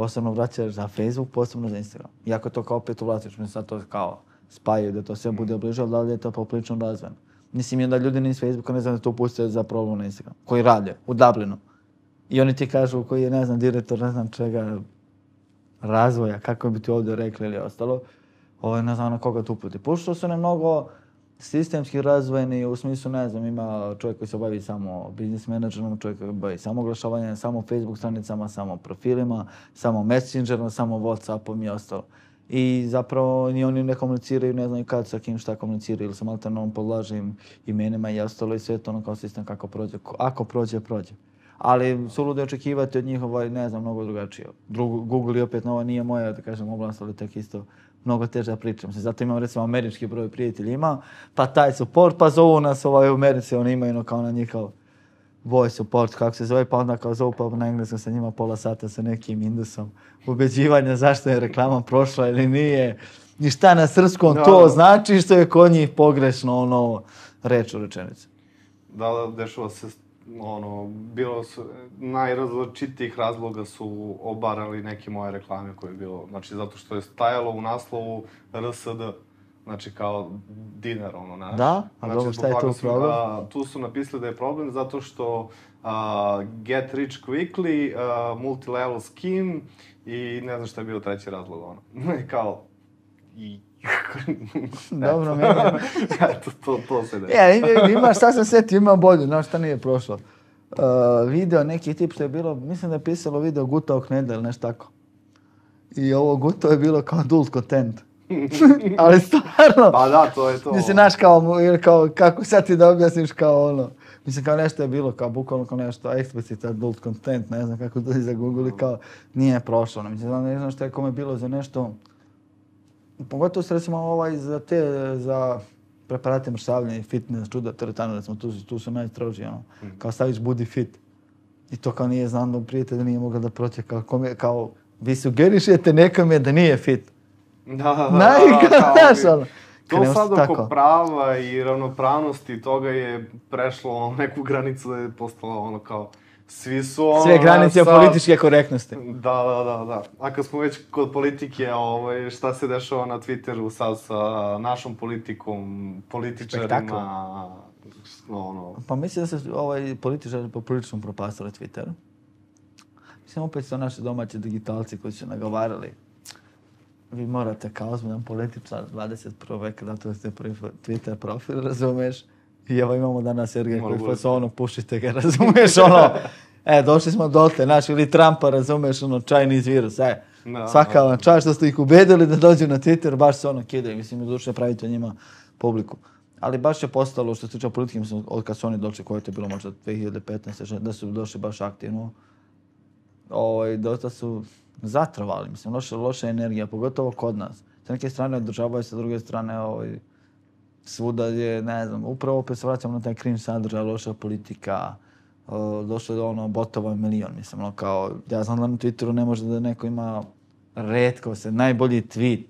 A: posebno vraćaš za Facebook, posebno za Instagram. Iako to kao opet uvlačiš, mislim sad to kao spajaju, da to sve bude obližao, da li je to poprično razvojeno. Mislim, da ljudi iz Facebooka ne znam da to puste za problem na Instagram, koji rade u Dublinu. I oni ti kažu koji je, ne znam, direktor, ne znam čega, razvoja, kako bi ti ovdje rekli ili ostalo, ovo ne znam na koga tu puti. Pošto su ne mnogo sistemski razvojeni, u smislu, ne znam, ima čovjek koji se bavi samo biznis menadžerom, čovjek koji bavi samo oglašavanjem, samo Facebook stranicama, samo profilima, samo Messengerom, samo Whatsappom i ostalo i zapravo ni oni ne komuniciraju, ne znaju kad sa kim šta komuniciraju ili sam alternom podlaže imenima i ostalo i sve to ono kao sistem kako prođe. Ako prođe, prođe. Ali su ljudi očekivati od njih, ovaj, ne znam, mnogo drugačije. Drugo, Google je opet nova, nije moja, da kažem, oblast, ali tek isto mnogo teže da pričam. Se zato imam, recimo, američki broj prijatelji ima, pa taj support, pa zovu nas ovaj, u Americi, oni imaju no, kao na njih kao voice support, kako se zove, pa onda kao zovu pa na engleskom sa njima pola sata sa nekim indusom ubeđivanja zašto je reklama prošla ili nije. I šta na srpskom da, to znači što je kod njih pogrešno ono reč u rečenici.
C: Da, da, dešava se ono, bilo su, najrazličitijih razloga su obarali neke moje reklame koje je bilo, znači zato što je stajalo u naslovu RSD, znači kao dinar, ono, znaš.
A: Da? A
C: znači,
A: dobro, šta je to problem?
C: A, tu su napisali da je problem zato što uh, get rich quickly, uh, multi-level scheme i ne znam šta je bio treći razlog, ono. *laughs* kao, i
A: Dobro, meni je. *laughs*
C: Eto, to, to se
A: ne. Ja, ima, ima, šta sam setio, ima bolje, znaš šta nije prošlo. Uh, video, neki tip što je bilo, mislim da je pisalo video Gutao Knedel, ili nešto tako. I ovo Gutao je bilo kao adult content. *laughs* ali stvarno...
C: Pa da, to je to.
A: Mislim, znaš, kao, kao, kako sad ti da objasniš kao ono... Mislim, kao nešto je bilo, kao bukvalno kao nešto explicit adult content, ne znam kako to Google, kao nije prošlo. Mislim, ne znam što je kome bilo za nešto... Pogotovo se recimo ovaj za te, za preparate mršavljanja i fitness, čuda, teretano, recimo, tu, tu su najstroži, ono, mm. kao staviš budi fit. I to kao nije znam da prijatelj da nije mogao da proće, kao, kome, kao vi sugerišete nekome da nije fit.
C: Da, da, da. Najgledaš,
A: ono.
C: To sad oko prava i ravnopravnosti toga je prešlo neku granicu da je postalo ono kao svi su ono...
A: Sve granice sa... političke korektnosti.
C: Da, da, da, da. A kad smo već kod politike, ovaj, šta se dešava na Twitteru sad sa našom politikom, političarima, ono...
A: Pa mislim da se ovaj političari po prilično propastali Twitter. Mislim, opet su naši domaći digitalci koji su nagovarali vi morate kao ozbiljan političar 21. veka da to ste Twitter profil, razumeš? I evo imamo danas Sergej koji fasonu, pušite ga, *laughs* razumeš, ono, e, došli smo dotle, znaš, ili Trumpa, razumeš, ono, Chinese virus, e, no, svaka vam čast što ste ih ubedili da dođu na Twitter, baš se ono kidaju, mislim, duše pravite njima publiku. Ali baš je postalo, što se tiče politike, mislim, od kad su oni došli, koje je bilo možda 2015. da su došli baš aktivno, ovaj, dosta su zatrovali, mislim, loša, loša energija, pogotovo kod nas. Sa neke strane održavaju, sa druge strane, ovaj, svuda je, ne znam, upravo opet se vraćamo na taj krim sadržaj, loša politika, došlo do ono botova milion, mislim, ono kao, ja znam da na Twitteru ne može da neko ima redko se, najbolji tweet,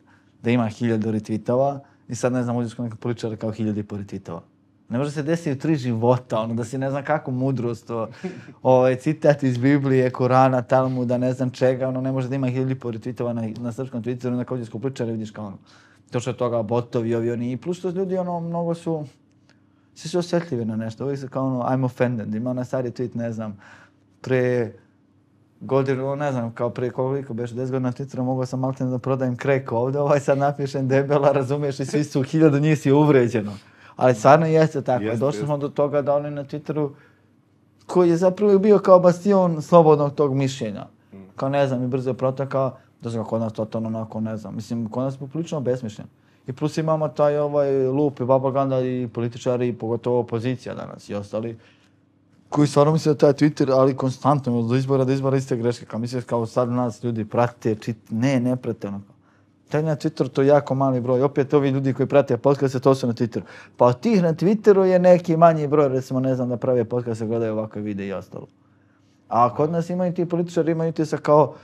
A: da ima hiljadu retweetova i sad ne znam, uđeš kod nekog političara kao hiljadu i po retweetova. Ne može se desiti u tri života, ono, da si ne znam kakvu mudrost, o, ovaj, citat iz Biblije, Korana, Talmuda, ne znam čega, ono, ne može da ima hiljadu i po retweetova na, na srpskom Twitteru, onda kao uđeš kod političara vidiš kao ono, to je toga botovi, ovi, oni, i plus što ljudi, ono, mnogo su, svi su osjetljivi na nešto, uvijek se kao ono, I'm offended, ima onaj stari tweet, ne znam, pre godinu, ne znam, kao pre koliko, beš 10 godina na Twitteru, mogao sam malo da prodajem krek ovde, *laughs* ovaj sad napišem debela, razumiješ, i svi su, hiljadu njih si uvređeno. Ali stvarno jeste tako, jeste, došli smo do toga da oni na Twitteru, koji je zapravo bio kao bastion slobodnog tog mišljenja, mm. kao ne znam, i brzo je protekao, da se kod nas totalno onako, ne znam, mislim, kod nas je poprilično besmišljen. I plus imamo taj ovaj lup i babaganda i političari i pogotovo opozicija danas i ostali koji stvarno misle da taj Twitter, ali konstantno, od izbora do izbora iste greške. Kao misliš kao sad nas ljudi prate, čit, ne, ne prate ono. Taj na Twitteru to je jako mali broj. Opet ovi ljudi koji prate podcaste, to su na Twitteru. Pa od tih na Twitteru je neki manji broj, recimo, ne znam, da prave podcaste, gledaju ovakve videe i ostalo. A kod nas imaju ti političari, imaju ti sa kao,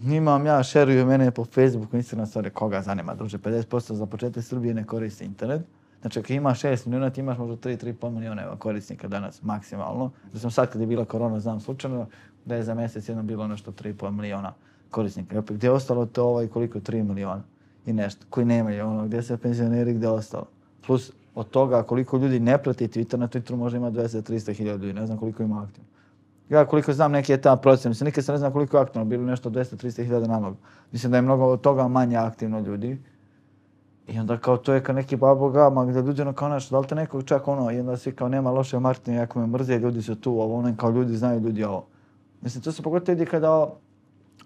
A: Nimam ja, šeruju mene po Facebooku, Instagram, stvari, koga zanima, druže, 50% za početak Srbije ne koristi internet. Znači, ako ima 6 milijuna, ti imaš možda 3-3,5 milijuna korisnika danas, maksimalno. Da sam sad kad je bila korona, znam slučajno, da je za mjesec jedno bilo nešto 3,5 milijuna korisnika. I opet, gdje je ostalo to ovaj, koliko? 3 milijuna i nešto, koji nemaju, ono, gdje se penzioneri, gdje je ostalo. Plus, od toga, koliko ljudi ne prati Twitter, na Twitteru može ima 200-300 hiljada ljudi, ne znam koliko ima aktivno. Ja koliko znam neki je ta procena, mislim nikad se ne znam koliko je aktivno, bilo nešto 200-300 hiljada nalog. Mislim da je mnogo od toga manje aktivno ljudi. I onda kao to je kao neki babo gama gdje ljudi ono kao nešto, da li te nekog čak ono, i onda svi kao nema loše Martina, jako me mrze, ljudi su tu, ovo ono, kao ljudi znaju ljudi ovo. Mislim, to se pogotovo vidi kada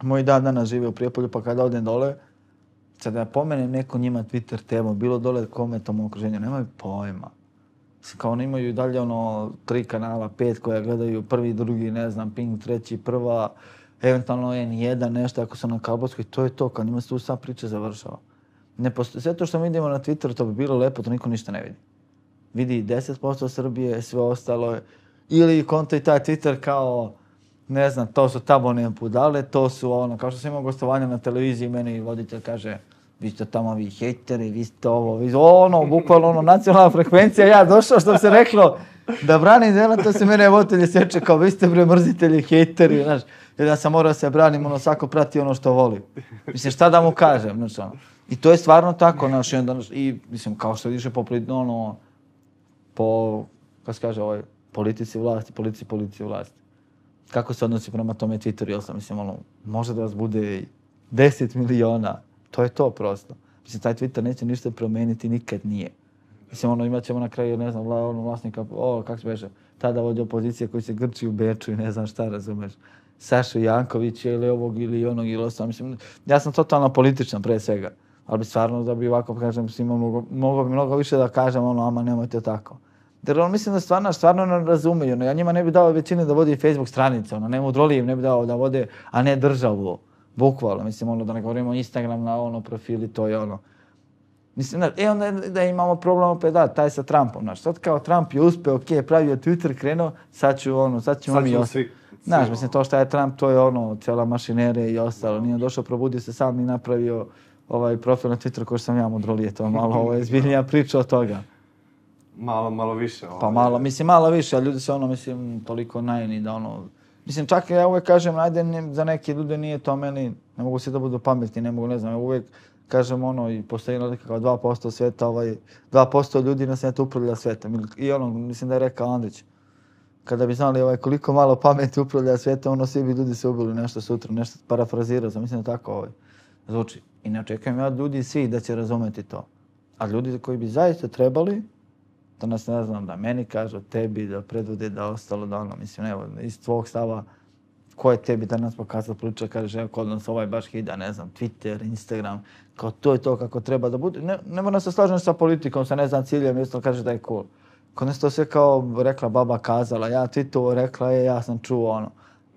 A: moj dan danas žive u Prijepolju, pa kada odem dole, sad da pomenem neko njima Twitter temu, bilo dole kome to okruženju, nemaju pojma kao oni imaju dalje ono tri kanala, pet koja gledaju, prvi, drugi, ne znam, ping, treći, prva, eventualno N1, nešto ako su na kablovskoj, to je to, kad njima se tu sva priča završava. Ne posto... Sve to što mi vidimo na Twitteru, to bi bilo lepo, to niko ništa ne vidi. Vidi 10% Srbije, sve ostalo je. Ili konto i taj Twitter kao, ne znam, to su tabone budale, to su ono, kao što sam imao gostovanje na televiziji, meni voditelj kaže, vi ste tamo vi hejteri, vi ste ovo, vi ono, bukvalno ono, nacionalna frekvencija, ja došao što se reklo, da branim zela, to se mene votelje seče kao, vi ste bre mrzitelji, hejteri, znaš, jer ja sam morao se branim, ono, svako prati ono što voli. Mislim, šta da mu kažem, znaš, ono. I to je stvarno tako, znaš, i onda, i, mislim, kao što vidiš po, ono, po, kako se kaže, ovaj, politici vlasti, politici, politici vlasti. Kako se odnosi prema tome Twitteru, jel sam, mislim, ono, može da vas bude 10 miliona, To je to prosto. Mislim, taj Twitter neće ništa promeniti, nikad nije. Mislim, ono, imat ćemo na kraju, ne znam, vla, ono, vlasnika, o, kako se beže, tada vodi opozicije koji se grči u Beču i ne znam šta, razumeš. Sašu Janković ili ovog ili onog ili ostalo. Mislim, ja sam totalno političan pre svega. Ali bi stvarno da bi ovako, kažem, svima mnogo, mnogo, mnogo više da kažem, ono, ama nemojte tako. Jer on mislim da stvarno, stvarno ne razumeju. Ono, ja njima ne bi dao većine da vodi Facebook stranice, ono, ne mudroli im ne bi dao da vode, a ne državu. Bukvalno, mislim, ono, da ne govorimo Instagram na ono profili, to je ono. Mislim, da, e onda da imamo problem opet, da, taj sa Trumpom, znaš, sad kao Trump je uspeo, okay, pravio Twitter, krenuo, sad ću ono, sad ćemo sad mi ostati. Znaš, mislim, to što je Trump, to je ono, cijela mašinere i ostalo. Nije došao, probudio se sam i napravio ovaj profil na Twitteru koji sam ja mudrolije, to malo, ovo je zbiljnija priča od toga.
C: Malo, malo više. Ovaj.
A: Pa malo, mislim, malo više, a ljudi se ono, mislim, toliko najni da ono, Mislim, čak ja uvek kažem, ajde, ne, za neke ljude nije to meni, ne mogu se da budu pametni, ne mogu, ne znam, uvek kažem ono, i postoji nalika kao 2% sveta, ovaj, 2% ljudi na svijetu upravlja svetom. I ono, mislim da je rekao Andrić, kada bi znali ovaj, koliko malo pameti upravlja sveta, ono, svi bi ljudi se ubili nešto sutra, nešto parafrazirao, sam, mislim da tako, ovaj. zvuči. I ne očekujem ja od ljudi svi da će razumeti to. A ljudi koji bi zaista trebali, to nas ne znam, da meni kažu, tebi, da predvode, da ostalo, da ono, mislim, evo, iz tvog stava, ko je tebi danas pokazao priča, kaže, evo, kod nas ovaj baš hida, ne znam, Twitter, Instagram, kao to je to kako treba da bude. Ne, ne moram se slažem sa politikom, sa ne znam ciljem, isto kaže da je cool. Kod nas to sve kao rekla baba kazala, ja Titovo rekla je, ja sam čuo ono.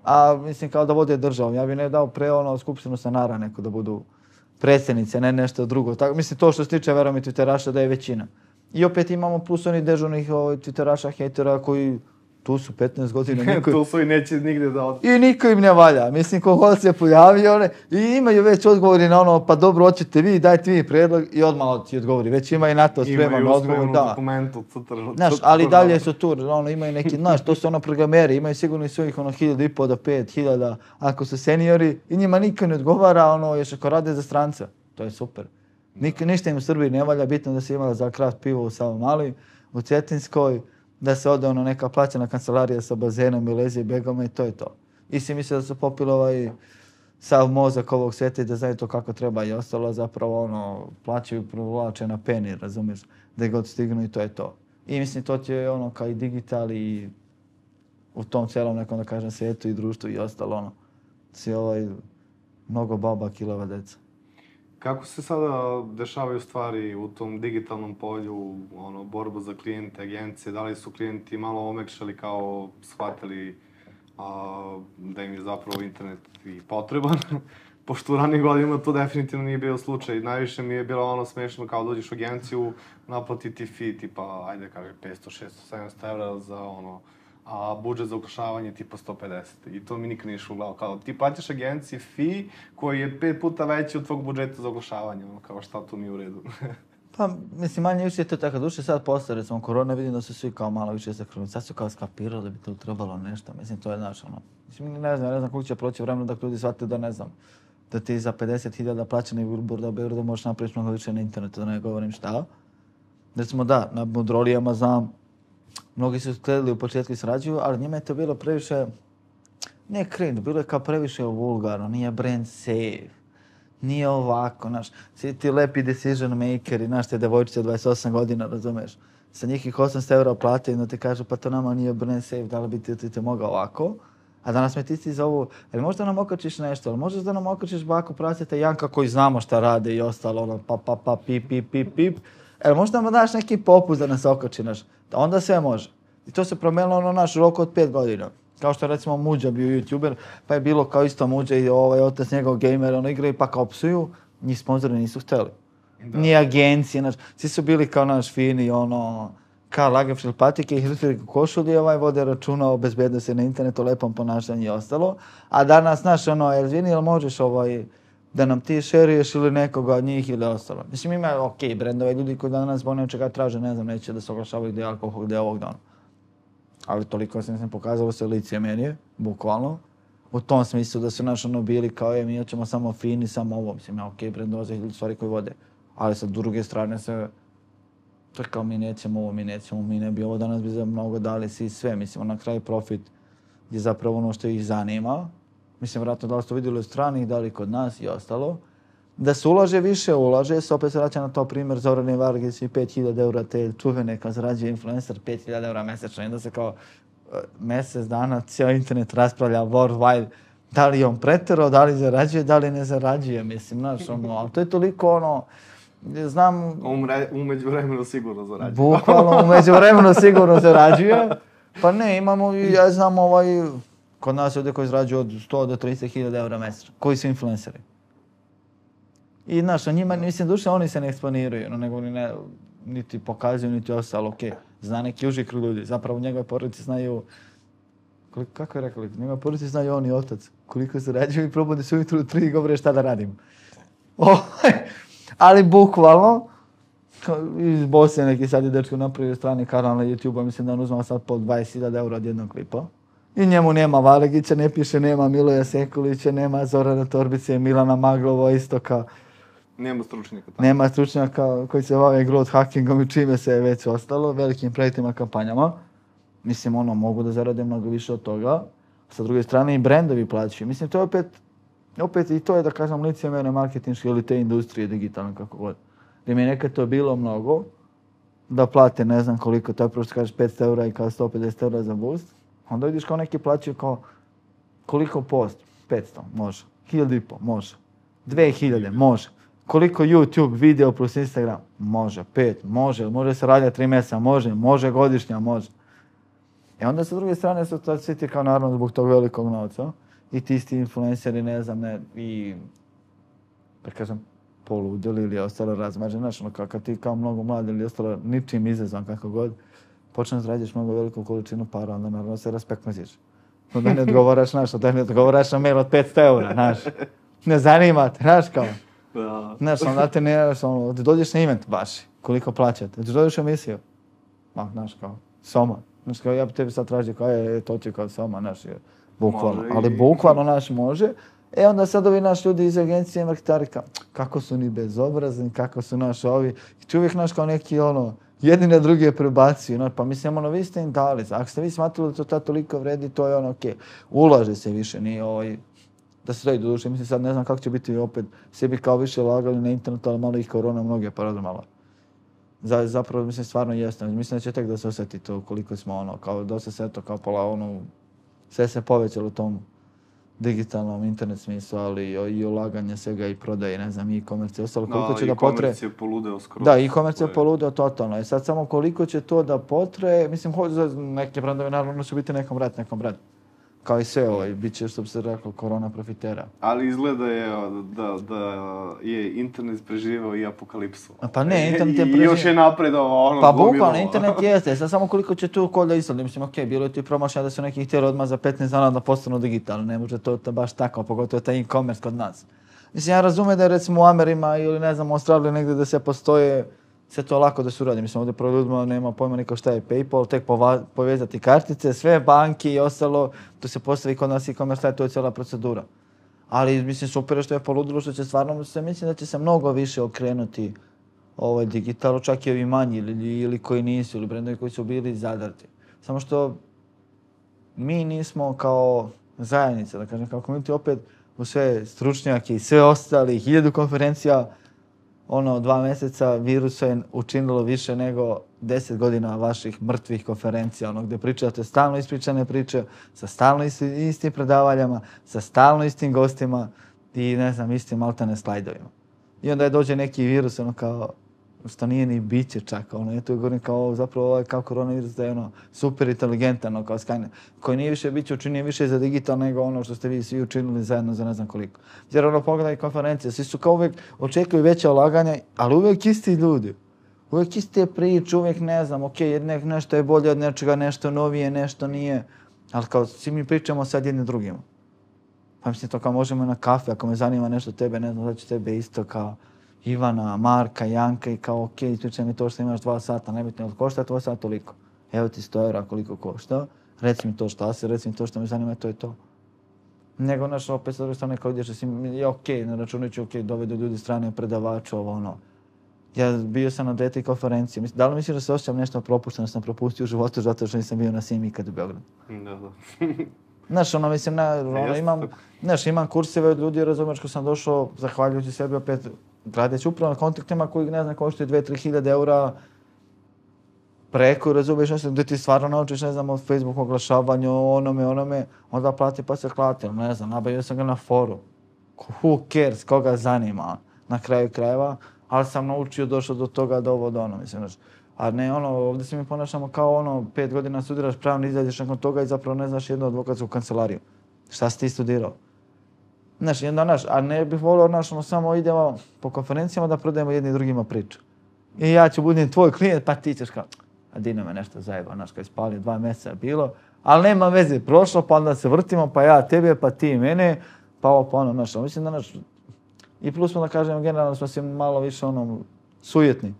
A: A mislim kao da vode državom, ja bih ne dao pre ono skupštinu stanara neko da budu predsjednice, ne nešto drugo. Tako, mislim to što se tiče verujem i Twitteraša da je većina. I opet imamo plus oni dežurnih ovaj, Twitteraša, hejtera koji tu su 15 godina. *laughs*
C: Niko... tu su i neće nigde da od...
A: I niko im ne valja. Mislim, ko god se pojavio, one, i imaju već odgovori na ono, pa dobro, hoćete vi, dajte vi predlog i odmah ti odgovori. Već ima i na to spreman odgovor. Imaju
C: da. dokumentu, cutr,
A: Znaš, ali dalje su tu, ono, imaju neki, znaš, to su ono programeri, imaju sigurno i svojih ono hiljada i po do pet hiljada, ako su seniori, i njima niko ne odgovara, ono, još ako rade za stranca. To je super. Nik, ništa im u Srbiji ne valja, bitno da se imala za kraft pivo u Savomali, u Cetinskoj, da se ode ono neka plaćena kancelarija sa bazenom i lezi i begama i to je to. I si mislio da su popili ovaj sav mozak ovog sveta i da znaju to kako treba i ostalo zapravo ono plaćaju provlače na peni, razumiješ, da god stignu i to je to. I mislim to je ono kao i digital i u tom celom nekom da kažem svijetu i društvu i ostalo ono. Si ovaj mnogo baba, kilova deca.
C: Kako se sada dešavaju stvari u tom digitalnom polju, ono, borba za klijente, agencije, da li su klijenti malo omekšali kao shvatili a, da im je zapravo internet i potreban? *laughs* Pošto u ranim godinama to definitivno nije bio slučaj. Najviše mi je bilo ono smešno kao dođeš u agenciju, naplatiti fee tipa, ajde kaže, 500, 600, 700 evra za ono, a budžet za oglašavanje tipa 150. I to mi nikad nije išlo u glavu. Kao, ti plaćaš agenciji fee koji je pet puta veći od tvog budžeta za oglašavanje. Ono, kao, šta tu nije u redu? *laughs*
A: pa, mislim, manje više je to tako. Duše sad posle, recimo, korona, vidim da su svi kao malo više zakrenuli. Sad su kao skapirali da bi to trebalo nešto. Mislim, to je, znaš, ono, mislim, ne znam, ne znam koliko će proći vremena da ljudi shvate da, ne znam, da ti za 50.000 plaćeni billboard u Beogradu možeš napraviti mnogo više na internetu, da ne govorim šta. Recimo, da, na Mudrolijama znam, mnogi su skledili u početku i srađuju, ali njima je to bilo previše, ne cringe, bilo je kao previše vulgarno, nije brand safe, nije ovako, znaš, svi ti lepi decision makeri, znaš, te devojčice 28 godina, razumeš, sa njihih 800 eura plate i te kažu, pa to nama nije brand safe, da li bi ti, ti te mogao ovako, a danas me ti si zovu, ali možda nam okačiš nešto, ali možeš da nam okačiš baku prasite Janka koji znamo šta rade i ostalo, ono, pa, pa, pa, pip, pip, pip, pip, Evo, možda nam daš neki popust da nas okači, naš. Onda sve može. I to se promenilo ono naš rok od pet godina. Kao što recimo Muđa bio youtuber, pa je bilo kao isto Muđa i ovaj otac njegov gamer, ono igraju pa kao psuju, njih sponzori nisu hteli. Da. Ni agencije, naš. Svi su bili kao naš fini, ono, kao Lagerfeld patike i Hilfiger košulje, ovaj vode računa o bezbednosti na internetu, lepom ponašanju i ostalo. A danas, znaš, ono, Elvini, jel možeš ovaj, da nam ti šeriješ ili nekoga od njih ili ostalo. Mislim, ima, ok, brendove, ljudi koji danas bone čega traže, ne znam, neće da se oglašavaju gdje je alkohol, gdje je ovog dana. Ali toliko se mislim pokazalo se lice menije, bukvalno. U tom smislu da su naš ono bili kao je, mi ćemo samo fini, samo ovo. Mislim, ja, ok, brendove za hiljadu stvari koji vode. Ali sa druge strane se, to je kao mi nećemo ovo, mi nećemo, mi ne bi ovo danas bi za mnogo dali si sve. Mislim, ono, na kraju profit je zapravo ono što ih zanima, mislim, vratno da li ste vidjeli u strani, da li kod nas i ostalo, da se ulaže više, ulaže se, opet se vraća na to primjer Zorane Vargis i 5000 eura te čuvene kad zarađuje influencer, 5000 eura mjesečno, i da se kao e, mjesec dana cijel internet raspravlja worldwide, da li on pretero, da li zarađuje, da li ne zarađuje, mislim, znaš, ono, ali to je toliko ono, znam...
C: Umre, umeđu vremenu sigurno zarađuje.
A: Bukvalno, umeđu vremenu sigurno zarađuje. Pa ne, imamo, ja znam, ovaj, Kod nas ljudi koji izrađuju od 100 do 300 hiljada eura mjesečno. Koji su influenceri? I znaš, njima, mislim, duše, oni se ne eksponiraju, no, nego ni ne, niti pokazuju, niti ostalo, okej. Okay. Zna neki uži krug ljudi. Zapravo, njegove porodice znaju, koliko, kako je rekao, njegove porodice znaju oni otac. Koliko se rađuju i probudi se ujutru tri i govore šta da radim. *laughs* Ovaj, ali bukvalno, iz Bosne neki sad je dečko napravio strani kanal na YouTube-a, mislim da on uzmao sad po 20.000 eura od jednog klipa. I njemu nema Valegića, ne piše, nema Miloja Sekulića, nema Zorana Torbice, Milana Maglovo, isto kao...
C: Nema stručnjaka tamo.
A: Nema stručnjaka koji se bave growth hackingom i čime se je već ostalo, velikim projektima, kampanjama. Mislim, ono, mogu da zarade mnogo više od toga. Sa druge strane, i brendovi plaćaju. Mislim, to je opet opet i to je da kažem lice mene marketinške ili te industrije digitalne kako god. Gdje mi je nekad to bilo mnogo, da plate ne znam koliko, to je prvo što kažeš 500 eura i kao 150 eura za boost. Onda vidiš kao neki plaćaju kao koliko post? 500, može. 1000 i po, može. 2000, može. Koliko YouTube video plus Instagram? Može. 5, može. Može se raditi 3 mjeseca? Može. Može godišnja? Može. E onda sa druge strane su to svi ti kao naravno zbog tog velikog novca i ti isti influenceri, ne znam, ne, i da kažem, poludili ili ostalo razmažen, znaš, ono, kakav ti kao mnogo mladi ili ostalo ničim izazvan kako god, počneš da radiš mnogo veliku količinu para, onda naravno se respektmaziš. Onda ne odgovaraš, znaš, onda ne odgovaraš na mail od 500 eura, znaš. Ne zanima te, znaš, kao.
C: Da.
A: Znaš, onda te ne, ono, da dođeš na event baš, koliko plaćate, da dođeš u emisiju. Ma, znaš, kao, soma. Znaš, kao, ja bi tebi sad tražio, kao, je, to ti kao soma, znaš, je, bukvalno.
C: Može
A: Ali bukvalno, znaš, može. E onda sad ovi naš ljudi iz agencije marketari kao, kako su ni bezobrazni, kako su naš ovi. I ti uvijek naš kao neki ono, jedni na druge prebacuju. No, pa mislim, ono, vi ste im dali. Ako ste vi smatrali da to ta toliko vredi, to je ono, okej. Ulaže se više, nije ovaj, da se to i doduše. Mislim, sad ne znam kako će biti opet, sebi kao više lagali na internetu, ali malo ih korona mnoge paradumala. Za, zapravo, mislim, stvarno jeste. Mislim da će tek da se osjeti to koliko smo ono, kao dosta se to kao pola ono, sve se povećalo u tom digitalnom internet smislu, ali i, i ulaganje svega i prodaje, ne znam, i e-commerce i ostalo, koliko će da potre...
C: e-commerce je poludeo skoro.
A: Da, e-commerce je poludeo totalno. I sad samo koliko će to da potre, mislim, hoće za neke brandove naravno će biti nekom brat, nekom brat. Kao i sve ovaj, bit će, što bi se rekao, korona profitera.
C: Ali izgleda je da, da je internet preživao i apokalipsu.
A: Pa ne, *laughs* internet je
C: I još je napredovao ono
A: Pa bukvalno, internet *laughs* jeste, sad samo koliko će tu kod da isladi. Mislim, okej, bilo je ti promašaja da su neki htjeli odmah za 15 dana da postanu digitalni, ne može to, to baš tako, pogotovo taj e-commerce kod nas. Mislim, ja razumijem da je recimo u Amerima ili ne znam u Australiji negdje da se postoje sve to lako da se uradi. Mislim, ovdje pro ljudima nema pojma niko šta je PayPal, tek pova- povezati kartice, sve banki i ostalo, to se postavi kod nas kome šta je, to je cijela procedura. Ali, mislim, super je što je poludilo, što će stvarno, se, mislim da će se mnogo više okrenuti ovaj, digitalu, čak i ovi manji ili, ili koji nisu, ili brendovi koji su bili zadrti. Samo što mi nismo kao zajednica, da kažem, kao community opet u sve stručnjake i sve ostali, hiljadu konferencija, ono, dva mjeseca virusa je učinilo više nego deset godina vaših mrtvih konferencija, ono, gdje pričate stalno ispričane priče, sa stalno isti, istim predavaljama, sa stalno istim gostima i, ne znam, istim altane slajdovima. I onda je dođe neki virus, ono, kao, što nije ni biće čak, ono, ja tu govorim kao, zapravo ovaj kao koronavirus da je ono super inteligentan, ono, kao Skynet, koji nije više biće učinio više za digital nego ono što ste vi svi učinili zajedno za ne znam koliko. Jer ono, pogledaj konferencije, svi su kao uvijek očekuju veće ulaganja, ali uvijek isti ljudi. Uvijek iste priče, uvijek ne znam, ok, jedne, nešto je bolje od nečega, nešto novije, nešto nije, ali kao svi mi pričamo sad jedni drugima. Pa mislim to kao možemo na kafe, ako me zanima nešto tebe, ne znam, da ću tebe isto kao Ivana, Marka, Janka i kao ok, ispričaj mi to što imaš dva sata, nebitno, jel košta tvoj sat toliko? Evo ti 100 eura koliko košta, reci mi to šta si, reci mi to što me zanima, to je to. Nego, znaš, opet sa druge strane kao ideš, si, je okej, na računajući, okej, dovedu ljudi strane predavača, ovo ono. Ja bio sam na dete konferenciji, mislim, da li misliš da se osjećam nešto propušteno, da sam propustio u životu zato što nisam bio na svim ikad u Beogradu?
C: Da, da. *laughs*
A: Znaš, ono, mislim, na, ono, imam, znaš, imam kurseve od ljudi, razumeš, ko sam došao, zahvaljujući sebi opet, radeći upravo na kontaktima koji, ne znam, koštaju 2-3 hiljade eura preko, razumiješ, nešto gdje ti stvarno naučiš, ne znam, od Facebook oglašavanju, onome, onome, onda plati pa se klati, ne znam, nabavio sam ga na foru. Who cares, koga zanima, na kraju krajeva, ali sam naučio, došao do toga, do ovo, do ono, mislim, znači. A ne ono, ovdje se mi ponašamo kao ono, pet godina studiraš pravno, izađeš nakon toga i zapravo ne znaš jednu advokatsku kancelariju. Šta si ti studirao? Znaš, i onda, naš, a ne bih volio, naš, ono, samo idemo po konferencijama da prodajemo jedni drugima priču. I ja ću budem tvoj klijent, pa ti ćeš kao, a Dino me nešto zajeba, znaš, kad je spalio dva mjeseca bilo, ali nema veze, prošlo, pa onda se vrtimo, pa ja tebe, pa ti mene, pa ovo, pa ono, znaš, ono, mislim da, naš, i plus smo da kažemo, generalno smo svi malo više, ono, sujetni.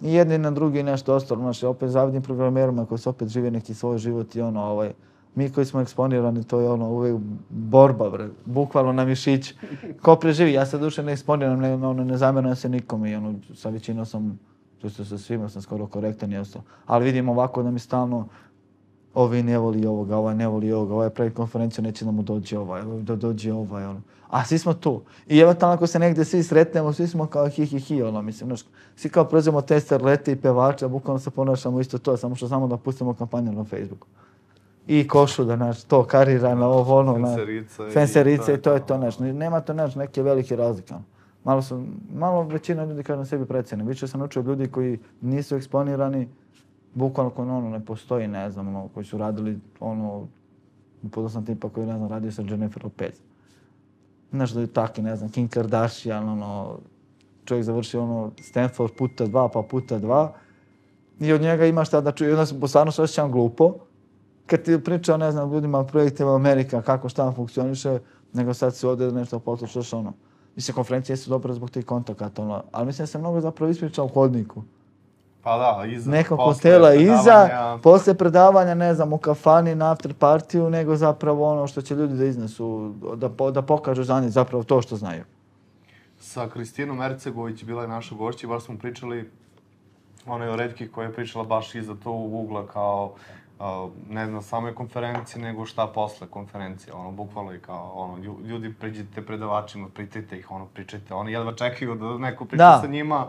A: I jedni na drugi nešto ostalo, znaš, opet zavidim programerima koji se opet žive neki svoj život i ono, ovaj, mi koji smo eksponirani, to je ono, uvijek borba, bre, bukvalno na mišić. Ko preživi, ja se duše ne eksponiram, ne, ono, ne zamjeram se nikome i ono, sa većinom sam, to sa svima sam skoro korektan i ostalo. Ali vidim ovako da mi stalno ovi ne voli ovoga, ovaj ne voli ovoga, ovaj pravi konferenciju, neće da mu dođe ovaj, ovaj da dođe ovaj, ono. A svi smo tu. I evo tamo ako se negde svi sretnemo, svi smo kao hi hi hi, ono, mislim, znaš, svi kao prozimo tester, lete i pevače, bukvalno se ponašamo isto to, samo što znamo da pustimo kampanju na Facebooku. I košu da, naš, to karira na ovo, ono, na... Fenserice i to je
C: to,
A: to, znaš, nema to, znaš, neke velike razlike. ono. Malo su, malo većina ljudi kaže na sebi precene. Više sam naučio ljudi koji nisu eksponirani, bukvalno koji ono ne postoji, ne znam, ono, koji su radili ono, upoznao sam tipa koji, ne znam, radio sa Jennifer Lopez. Znaš da je taki, ne znam, Kim Kardashian, ono, čovjek završio ono Stanford puta dva, pa puta dva. I od njega ima šta da čuje. I onda sam- stvarno se osjećam glupo. Kad ti pričao, ne znam, ljudima projektima Amerika, kako šta funkcioniše, nego sad si ovdje nešto poslušaš, ono. Mislim, konferencije su dobre zbog tih kontakata, ono. Ali mislim da sam mnogo zapravo ispričao u hodniku.
C: Pa da, iza.
A: nekog hotela iza, posle predavanja, ne znam, u kafani na after partiju, nego zapravo ono što će ljudi da iznesu, da, po, da pokažu za njih zapravo to što znaju.
C: Sa Kristinom Ercegović bila je naša gošća i baš smo pričali, ona je o redki koja je pričala baš iza to u ugla kao uh, ne na samoj konferenciji, nego šta posle konferencije, ono, bukvalno i kao, ono, lju- ljudi priđite predavačima, pitajte ih, ono, pričajte, oni jedva čekaju da neko priča
A: Da.
C: sa njima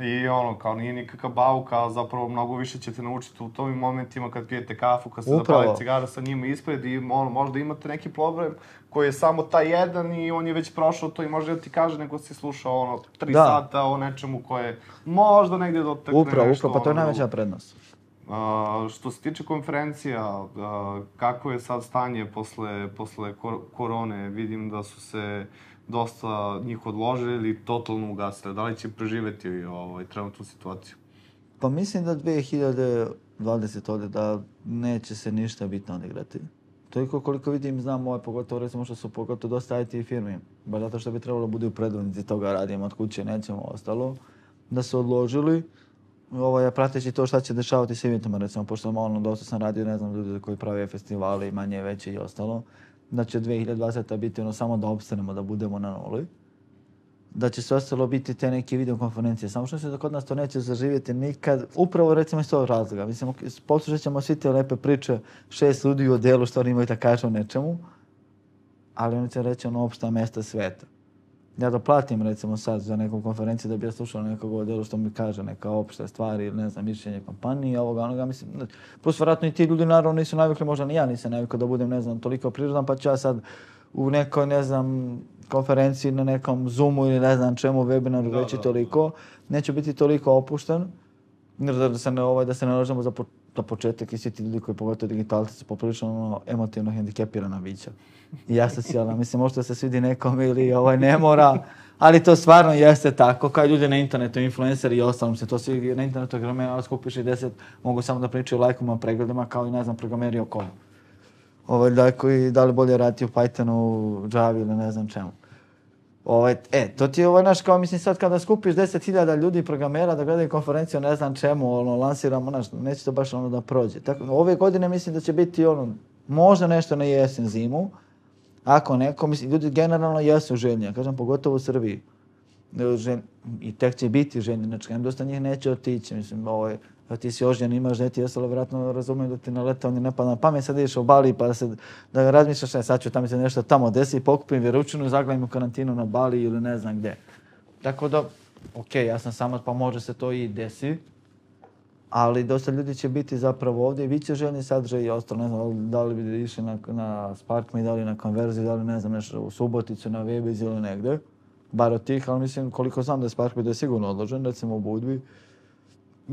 C: i ono, kao nije nikakav bauk, a zapravo mnogo više ćete naučiti u tom momentima kad pijete kafu, kad se
A: Upravo.
C: zapali cigara sa njima ispred i ono, možda imate neki problem koji je samo taj jedan i on je već prošao to i može da ti kaže nego si slušao ono tri
A: Da.
C: sata o nečemu koje možda negdje dotakne
A: Upravo,
C: nešto.
A: upravo, pa to je
C: ono,
A: najveća prednost.
C: A, što se tiče konferencija, uh, kako je sad stanje posle, posle kor korone? Vidim da su se dosta njih odložili ili totalno ugasili. Da li će preživeti ovaj, trenutnu situaciju?
A: Pa mislim da 2020 ode da neće se ništa bitno odigrati. Toliko koliko vidim, znam ove, pogotovo recimo što su pogotovo dosta IT firmi, baš zato što bi trebalo bude u predvodnici toga radimo od kuće, nećemo ostalo, da su odložili, ovaj, prateći to šta će dešavati s eventima, recimo, pošto ono, dosta sam radio, ne znam, ljudi koji prave festivali, manje, veće i ostalo, da će 2020 biti ono samo da obstanemo, da budemo na nuli da će sve ostalo biti te neke videokonferencije. Samo što se da kod nas to neće zaživjeti nikad, upravo recimo iz tog razloga. Mislim, poslušat ćemo svi te lepe priče, šest ljudi u delu što oni imaju da kažu o nečemu, ali oni će reći ono opšta mesta sveta. Ja da platim recimo sad za neku konferenciju da bi ja slušao nekog delu što mi kaže neka opšta stvar ili ne znam, mišljenje kompanije, ovoga, onoga, mislim, plus vjerojatno i ti ljudi naravno nisu navikli, možda ni ja nisam navikao da budem, ne znam, toliko prirodan, pa ću ja sad u nekoj, ne znam, konferenciji na nekom Zoomu ili ne znam čemu, webinaru,
C: Da,
A: već i
C: da,
A: toliko, neću biti toliko opušten, jer da se ne, ovaj, da se ne lažemo za, po, za početak i svi ti ljudi koji pogotovo digitalci su poprilično ono, emotivno hendikepirana bića. I asocijalna, mislim, možda se svidi nekom ili ovaj, ne mora, ali to stvarno jeste tako, kao ljudi na internetu, influenceri i ostalom se, to svi na internetu programera skupiš i deset, mogu samo da pričaju o lajkama, pregledima, kao i ne znam, programeri o kolu. Ovaj, da, koji, da li bolje raditi u Pythonu, Java ili ne znam čemu. Ovaj, e, to ti je ovaj naš, kao mislim sad kada skupiš 10.000 ljudi programera da gledaju konferenciju, ne znam čemu, ono, lansiramo, naš, neće to baš ono da prođe. Tako, ove godine mislim da će biti ono, možda nešto na jesen, zimu, ako neko, mislim, ljudi generalno jesu željni, ja kažem, pogotovo u Srbiji. E, Žen, I tek će biti željni, znači, dosta njih neće otići, mislim, ovaj, Pa ti si ožnjen, imaš deti, ostalo vratno razumiju da ti na on ne pada pamet, sad ideš u Bali pa da, se, da razmišljaš, ne, sad ću tamo se nešto tamo desi, pokupim vjeručinu, zaglavim u karantinu na Bali ili ne znam gdje. Tako da, ok, ja sam samac pa može se to i desi, ali dosta ljudi će biti zapravo ovdje i bit će željni sadržaj i ostalo, ne znam, da li bi išli na, na Sparkme, da li na konverziju, da li ne znam, nešto u Suboticu, na Webiz ili negdje. Bar od tih, ali mislim, koliko znam da je Sparkme da je sigurno odložen, recimo u Budvi.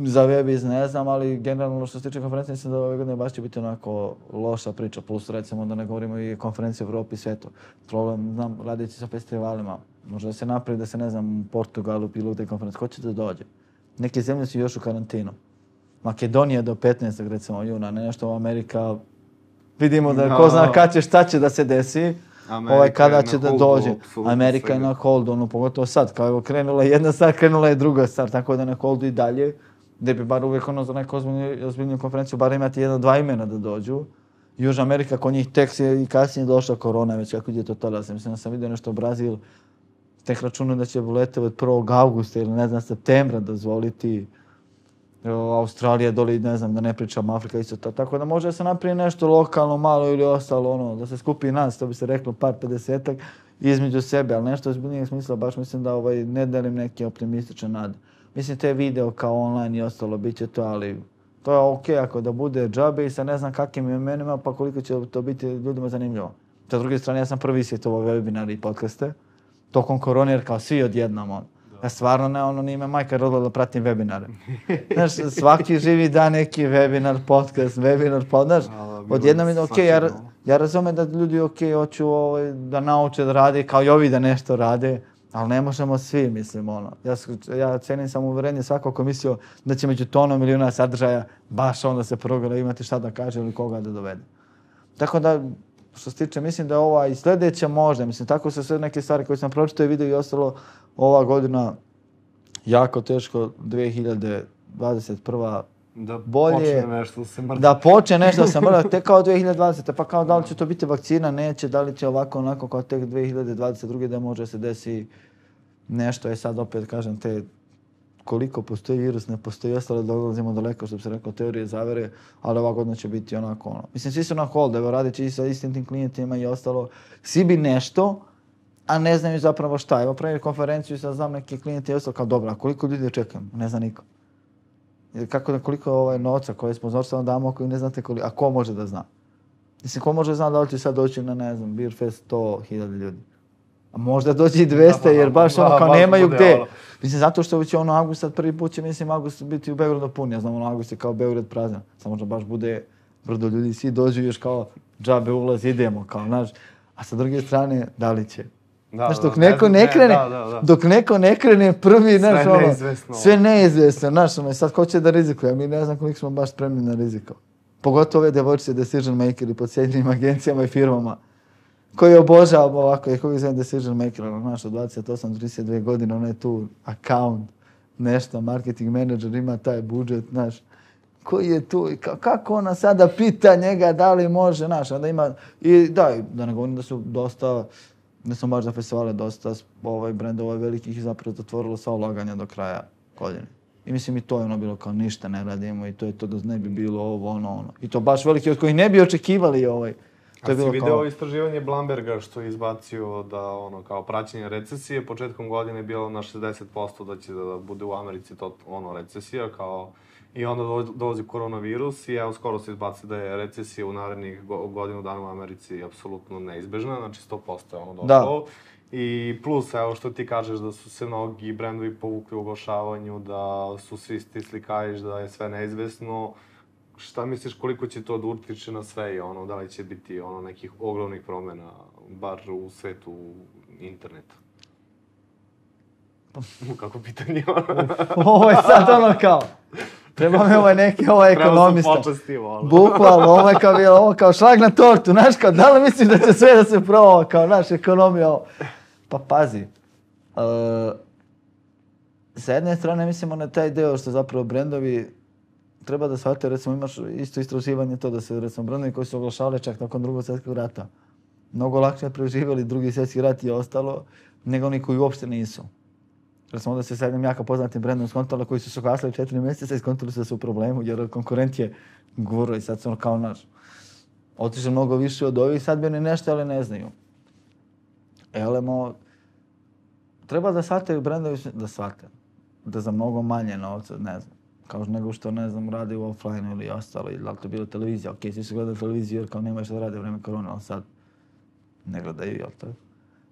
A: Za Webiz ne znam, ali generalno što se tiče konferencije, mislim da ove godine baš će biti onako loša priča, plus recimo da ne govorimo i konferencije u Evropi i svetu. Problem, znam, radići sa festivalima, možda se napravi da se, ne znam, u Portugalu bilo gdje konferencije, ko će da dođe? Neke zemlje su još u karantinu. Makedonija do 15. recimo juna, ne nešto Amerika. Vidimo da ko zna kad će, šta će da se desi.
C: Amerika
A: ovaj,
C: je
A: kada će da dođe. Amerika je na holdu, ono, pogotovo sad, kao evo krenula je jedna stvar, krenula je druga stvar, tako da je na holdu i dalje, gdje bi bar uvijek ono za neku ozbiljniju, ozbiljniju konferenciju bar imati jedno, dva imena da dođu. Južna Amerika, kod njih tek je i kasnije došla korona, već kako ide to tada. Mislim da sam vidio nešto Brazil, tek računaju da će letove od 1. augusta ili ne znam, septembra dozvoliti. Australija doli, ne znam, da ne pričam, Afrika isto to. Tako da može da se napravi nešto lokalno, malo ili ostalo, ono, da se skupi nas, to bi se reklo, par pedesetak između sebe, ali nešto ozbiljnijeg smisla, baš mislim da ovaj, ne delim neki optimističan nad. Mislim, te video kao online i ostalo, bit će to, ali to je okej okay ako da bude džabe i sa ne znam kakvim imenima, pa koliko će to biti ljudima zanimljivo. Sa druge strane, ja sam prvi svjetovao webinari i podcaste, tokom korone, jer kao svi odjednom, on. Ja stvarno ne, ono, nije me majka rodila da pratim webinare. *laughs* Znaš, svaki živi dan neki webinar, podcast, webinar, znaš, odjednom je okej, okay, ja, ja razumem da ljudi okej, okay, hoću ovaj, da nauče da rade, kao i ovi da nešto rade, ali ne možemo svi, mislim, ono. Ja, ja cenim sam uverenje svako ko mislio da će među tonom milijuna sadržaja baš onda se program imati šta da kaže ili koga da dovede. Tako da, što se tiče, mislim da je ova i sljedeća možda, mislim, tako se sve neke stvari koje sam pročito i vidio i ostalo ova godina jako teško, 2021
C: da
A: bolje,
C: počne nešto se mrda.
A: Da počne nešto se mrda, tek kao 2020. Pa kao da li će to biti vakcina, neće, da li će ovako onako kao tek 2022. da može se desi nešto. Je sad opet kažem te koliko postoji virus, ne postoji ostalo da dolazimo daleko, što bi se rekao, teorije zavere, ali ova godina će biti onako ono. Mislim, svi su na hold, evo radit će i sa istim tim klijentima i ostalo. Svi bi nešto, a ne znaju zapravo šta. Evo pravili konferenciju i sad znam neki klijenti i ostalo kao, dobro, a koliko ljudi čekam? Ne zna niko. Jer kako da koliko ovaj novca koje smo znočili damo koji ne znate koliko, a ko može da zna? Mislim, ko može da zna da li će sad doći na, ne znam, Beer Fest 100.000 ljudi? A možda dođe i 200 jer baš ono kao nemaju gde. Mislim, zato što će ono avgust sad prvi put će, mislim, avgust biti u Beogradu pun. Ja znam, ono avgust je kao Beograd prazan. Samo možda baš bude brdo ljudi, svi dođu još kao džabe ulaz, idemo, kao, znaš. A sa druge strane, da li će? Da, znaš, dok da, neko ne, ne krene, da, da, da. dok neko ne krene prvi, znaš, sve ono, neizvesno. Sve neizvesno, znaš, ono, sad ko će da rizikuje, mi ne znam koliko smo baš spremni na riziko. Pogotovo ove devojčice decision makeri pod sjedljenim agencijama i firmama koji obožavam ovako, je koji znam decision maker, ono, znaš, od 28-32 godine, ono je tu account, nešto, marketing manager, ima taj budžet, znaš, koji je tu, kako ona sada pita njega da li može, znaš, onda ima, i da, da ne govorim da su dosta, ne sam baš za festivale, dosta ovaj, brendova velikih i zapravo zatvorilo sva ulaganja do kraja godine. I mislim i to je ono bilo kao ništa ne radimo i to je to da ne bi bilo ovo, ono, ono. I to baš veliki od kojih ne bi očekivali ovaj,
C: To je bilo video kao... istraživanje Blamberga što je izbacio da ono kao praćenje recesije početkom godine je bilo na 60% da će da bude u Americi to ono recesija kao i onda dolazi koronavirus i evo skoro se izbaci da je recesija u narednih godinu dana u Americi apsolutno neizbežna, znači 100% je ono došlo. Da. I plus, evo što ti kažeš da su se mnogi brendovi povukli u oglašavanju, da su svi stisli kajiš, da je sve neizvesno šta misliš koliko će to da utiče na sve i ono, da li će biti ono nekih ogromnih promjena, bar u svetu interneta? *laughs* Kako pitanje ono?
A: ovo je sad ono kao, *laughs* treba mi ovaj neki, ovaj ekonomista. Treba sam počestiv, ono. Bukvalno, ovo je kao, bilo, ovo kao šlag na tortu, znaš, kao, da li misliš da će sve da se proba, kao, naš ekonomija, ovo. Pa pazi, uh, sa jedne strane mislimo na taj deo što zapravo brendovi treba da shvate, recimo imaš isto istraživanje to da se recimo brendovi koji su oglašavali čak nakon drugog svjetskog rata mnogo lakše preživjeli drugi svjetski rat i ostalo nego oni koji uopšte nisu. Recimo da se sa jednim jako poznatim brendom skontala koji su se kasali četiri mjeseca i skontali su da su u problemu jer konkurent je guro i sad su ono kao naš. Otiže mnogo više od ovih, sad bi oni nešto, ali ne znaju. Elemo, treba da shvate brendovi, da shvate, da za mnogo manje novca, ne znam, kao nego što, ne znam, radi u offline ili ostalo, ili to bilo televizija, okej, okay, svi su gledali televiziju jer kao nema što da rade u vreme korona, ali sad ne gledaju, jel to?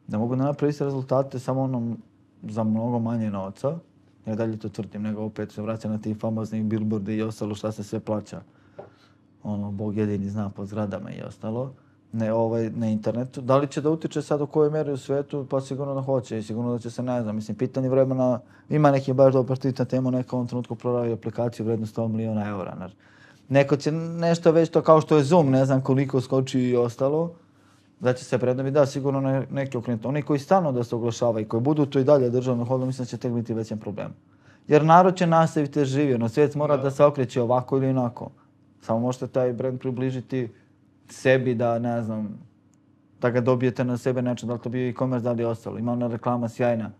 A: Da mogu da napravi rezultate samo onom za mnogo manje novca, ja dalje to tvrdim, nego opet se vraća na ti famozni billboardi i ostalo šta se sve plaća. Ono, Bog jedini zna po zgradama i ostalo ne, ovaj, na internetu. Da li će da utiče sad u kojoj meri u svetu? Pa sigurno da hoće i sigurno da će se, ne znam, mislim, pitanje vremena, ima neki baš dobar tit na temu, neka ovom trenutku prodavi aplikaciju vrednu 100 miliona eura. Neko će nešto već to kao što je Zoom, ne znam koliko skoči i ostalo, da će se prednovi, da, sigurno ne, neki okrenuti. Oni koji stano da se oglašava i koji budu to i dalje državno hodno, mislim da će tek biti većem problem. Jer narod će nastaviti živi, no svijet mora da. da se okreće ovako ili onako. Samo možete taj brand približiti sebi da, ne znam, da ga dobijete na sebe način, da li to bio e-commerce, da li je ostalo. Ima ona reklama sjajna.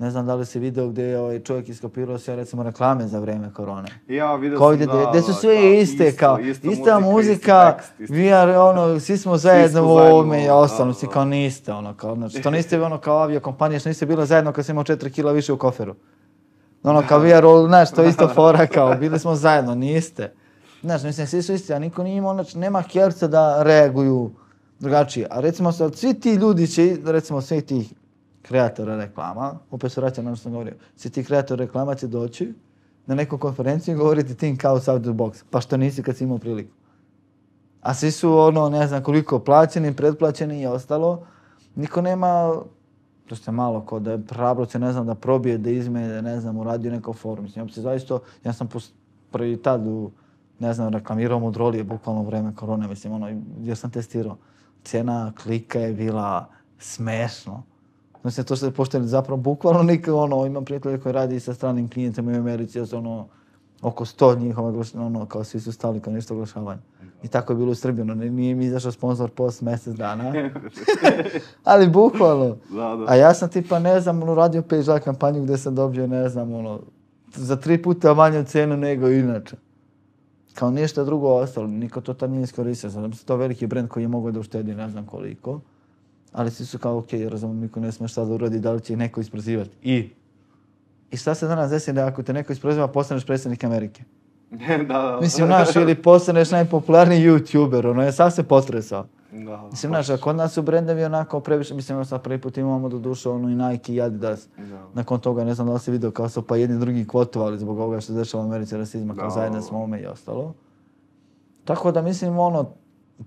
A: Ne znam da li si video gdje je ovaj čovjek iskopirao sve recimo reklame za vrijeme korone.
C: Ja vidio
A: Kao
C: sam da,
A: gdje su sve iste,
C: isto,
A: kao
C: isto
A: ista
C: muzika,
A: muzika,
C: isti
A: vi are, ono, svi smo zajedno u ovome i ostalo, svi kao niste, ono, kao, znači, to *laughs* niste ono kao aviokompanije, što niste bili zajedno kad sam imao 4 kila više u koferu. Ono, kao are all, znaš, to isto *laughs* fora, kao, bili smo zajedno, niste. Znaš, mislim, svi su isti, a niko nije imao, znači, nema kjerca da reaguju drugačije. A recimo, sad, svi ti ljudi će, recimo, svi tih kreatora reklama, opet se vraćam na ono što sam govorio, si ti kreator reklama će doći na neku konferenciju i govoriti think outside the box, pa što nisi kad si imao priliku. A svi su ono, ne znam koliko, plaćeni, pretplaćeni i ostalo. Niko nema, to ste malo ko da je hrabro se, ne znam, da probije, da izme, da ne znam, uradio neko forum. Mislim, opet se zaista, ja sam pos- prvi tad u, ne znam, reklamirao Mudrolije, bukvalno vreme korone, mislim, ono, gdje sam testirao. Cijena klika je bila smešno. Mislim, to se pošteni zapravo bukvalno nikad, ono, imam prijatelje koji radi sa stranim klijentima u Americi, sam, ono, oko 100 njihova oglašavanja, ono, kao svi su stali kao nešto oglašavanja. I tako je bilo u Srbiji, ono, nije mi izašao sponsor post mjesec dana. *laughs* Ali bukvalno.
C: Da, da.
A: A ja sam tipa, ne znam, ono, radio za kampanju gdje sam dobio, ne znam, ono, za tri puta manju cenu nego inače. Kao ništa drugo ostalo, niko to tad nije iskoristio. Znam se to veliki brend koji je mogao da uštedi ne znam koliko. Ali svi su kao, ok, razumijem, niko ne sme šta uradi, da li će neko isprozivati. I, I šta se danas desi da ako te neko isproziva, postaneš predsjednik Amerike? *laughs*
C: da, da.
A: Mislim, znaš, ili postaneš najpopularniji youtuber, ono, je sad se potresao.
C: Da,
A: Mislim, znaš, a kod nas su brendovi onako previše, mislim, evo sad prvi put imamo do duše ono i Nike i Adidas.
C: Da.
A: Nakon toga, ne znam da li si vidio kao su pa jedni drugi kvotovali zbog ovoga što se dešava u Americi rasizma, kao zajedno smo ome i ostalo. Tako da mislim, ono,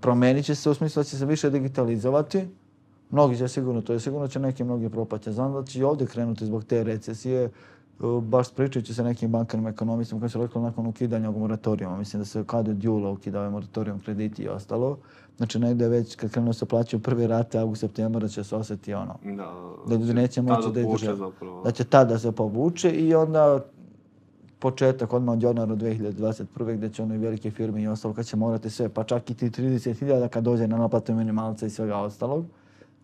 A: promenit će se u smislu da će se više digitalizovati. Mnogi će sigurno, to je sigurno će neki mnogi propati. Znam da će i ovdje krenuti zbog te recesije, Uh, baš pričajući sa nekim bankarnim ekonomistom koji su rekli nakon ukidanja ovog moratorijuma, mislim da se kad od jula ukidao je moratorijum krediti i ostalo, znači negdje već kad krenu se plaćaju prve rate, avgust, septembar će se osjeti ono,
C: Da,
A: da ljudi neće moći da izdrže. Da će tada se povuče i onda početak odmah od januara 2021. gdje će ono velike firme i ostalo kad će morati sve, pa čak i ti 30.000 kad dođe na naplatu minimalca i svega ostalog,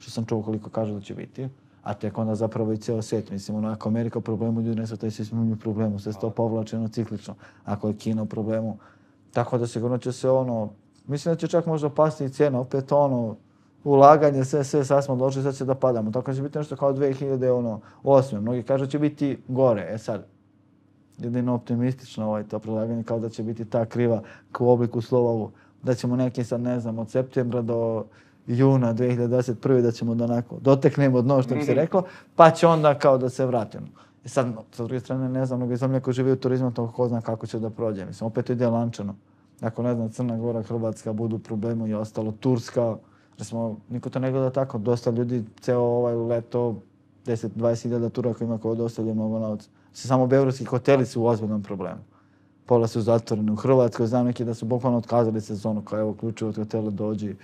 A: što sam čuo koliko kažu da će biti. A tek onda zapravo i ceo svijet. Mislim, ono, ako Amerika u problemu, ljudi ne shvataju svi smo u problemu, sve se to povlači ono ciklično. Ako je Kina u problemu, tako da sigurno će se ono, mislim da će čak možda pasti i cijena, opet ono, ulaganje, sve, sve, sad smo došli, sad će da padamo. Tako će biti nešto kao 2000, ono, 8. Mnogi kažu će biti gore, e sad, jedino optimistično ovaj to predlaganje kao da će biti ta kriva u obliku slova. Da ćemo neki sad, ne znam, od septembra do juna 2021. da ćemo da onako doteknemo dno što bi se reklo, pa će onda kao da se vratimo. I sad, sa druge strane, ne znam, mnogi zemlje koji žive u turizmu, to ko zna kako će da prođe. Mislim, opet ide lančano. Ako, ne znam, Crna Gora, Hrvatska budu problemu i ostalo, Turska, recimo, niko to ne gleda tako, dosta ljudi ceo ovaj leto 10-20 hiljada turaka ima koji dostavlja mnogo novca. Se samo beogradski hoteli su u ozbiljnom problemu. Pola su zatvoreni. U Hrvatskoj znam neki da su bukvalno otkazali sezonu, kao evo ključe od hotela dođi,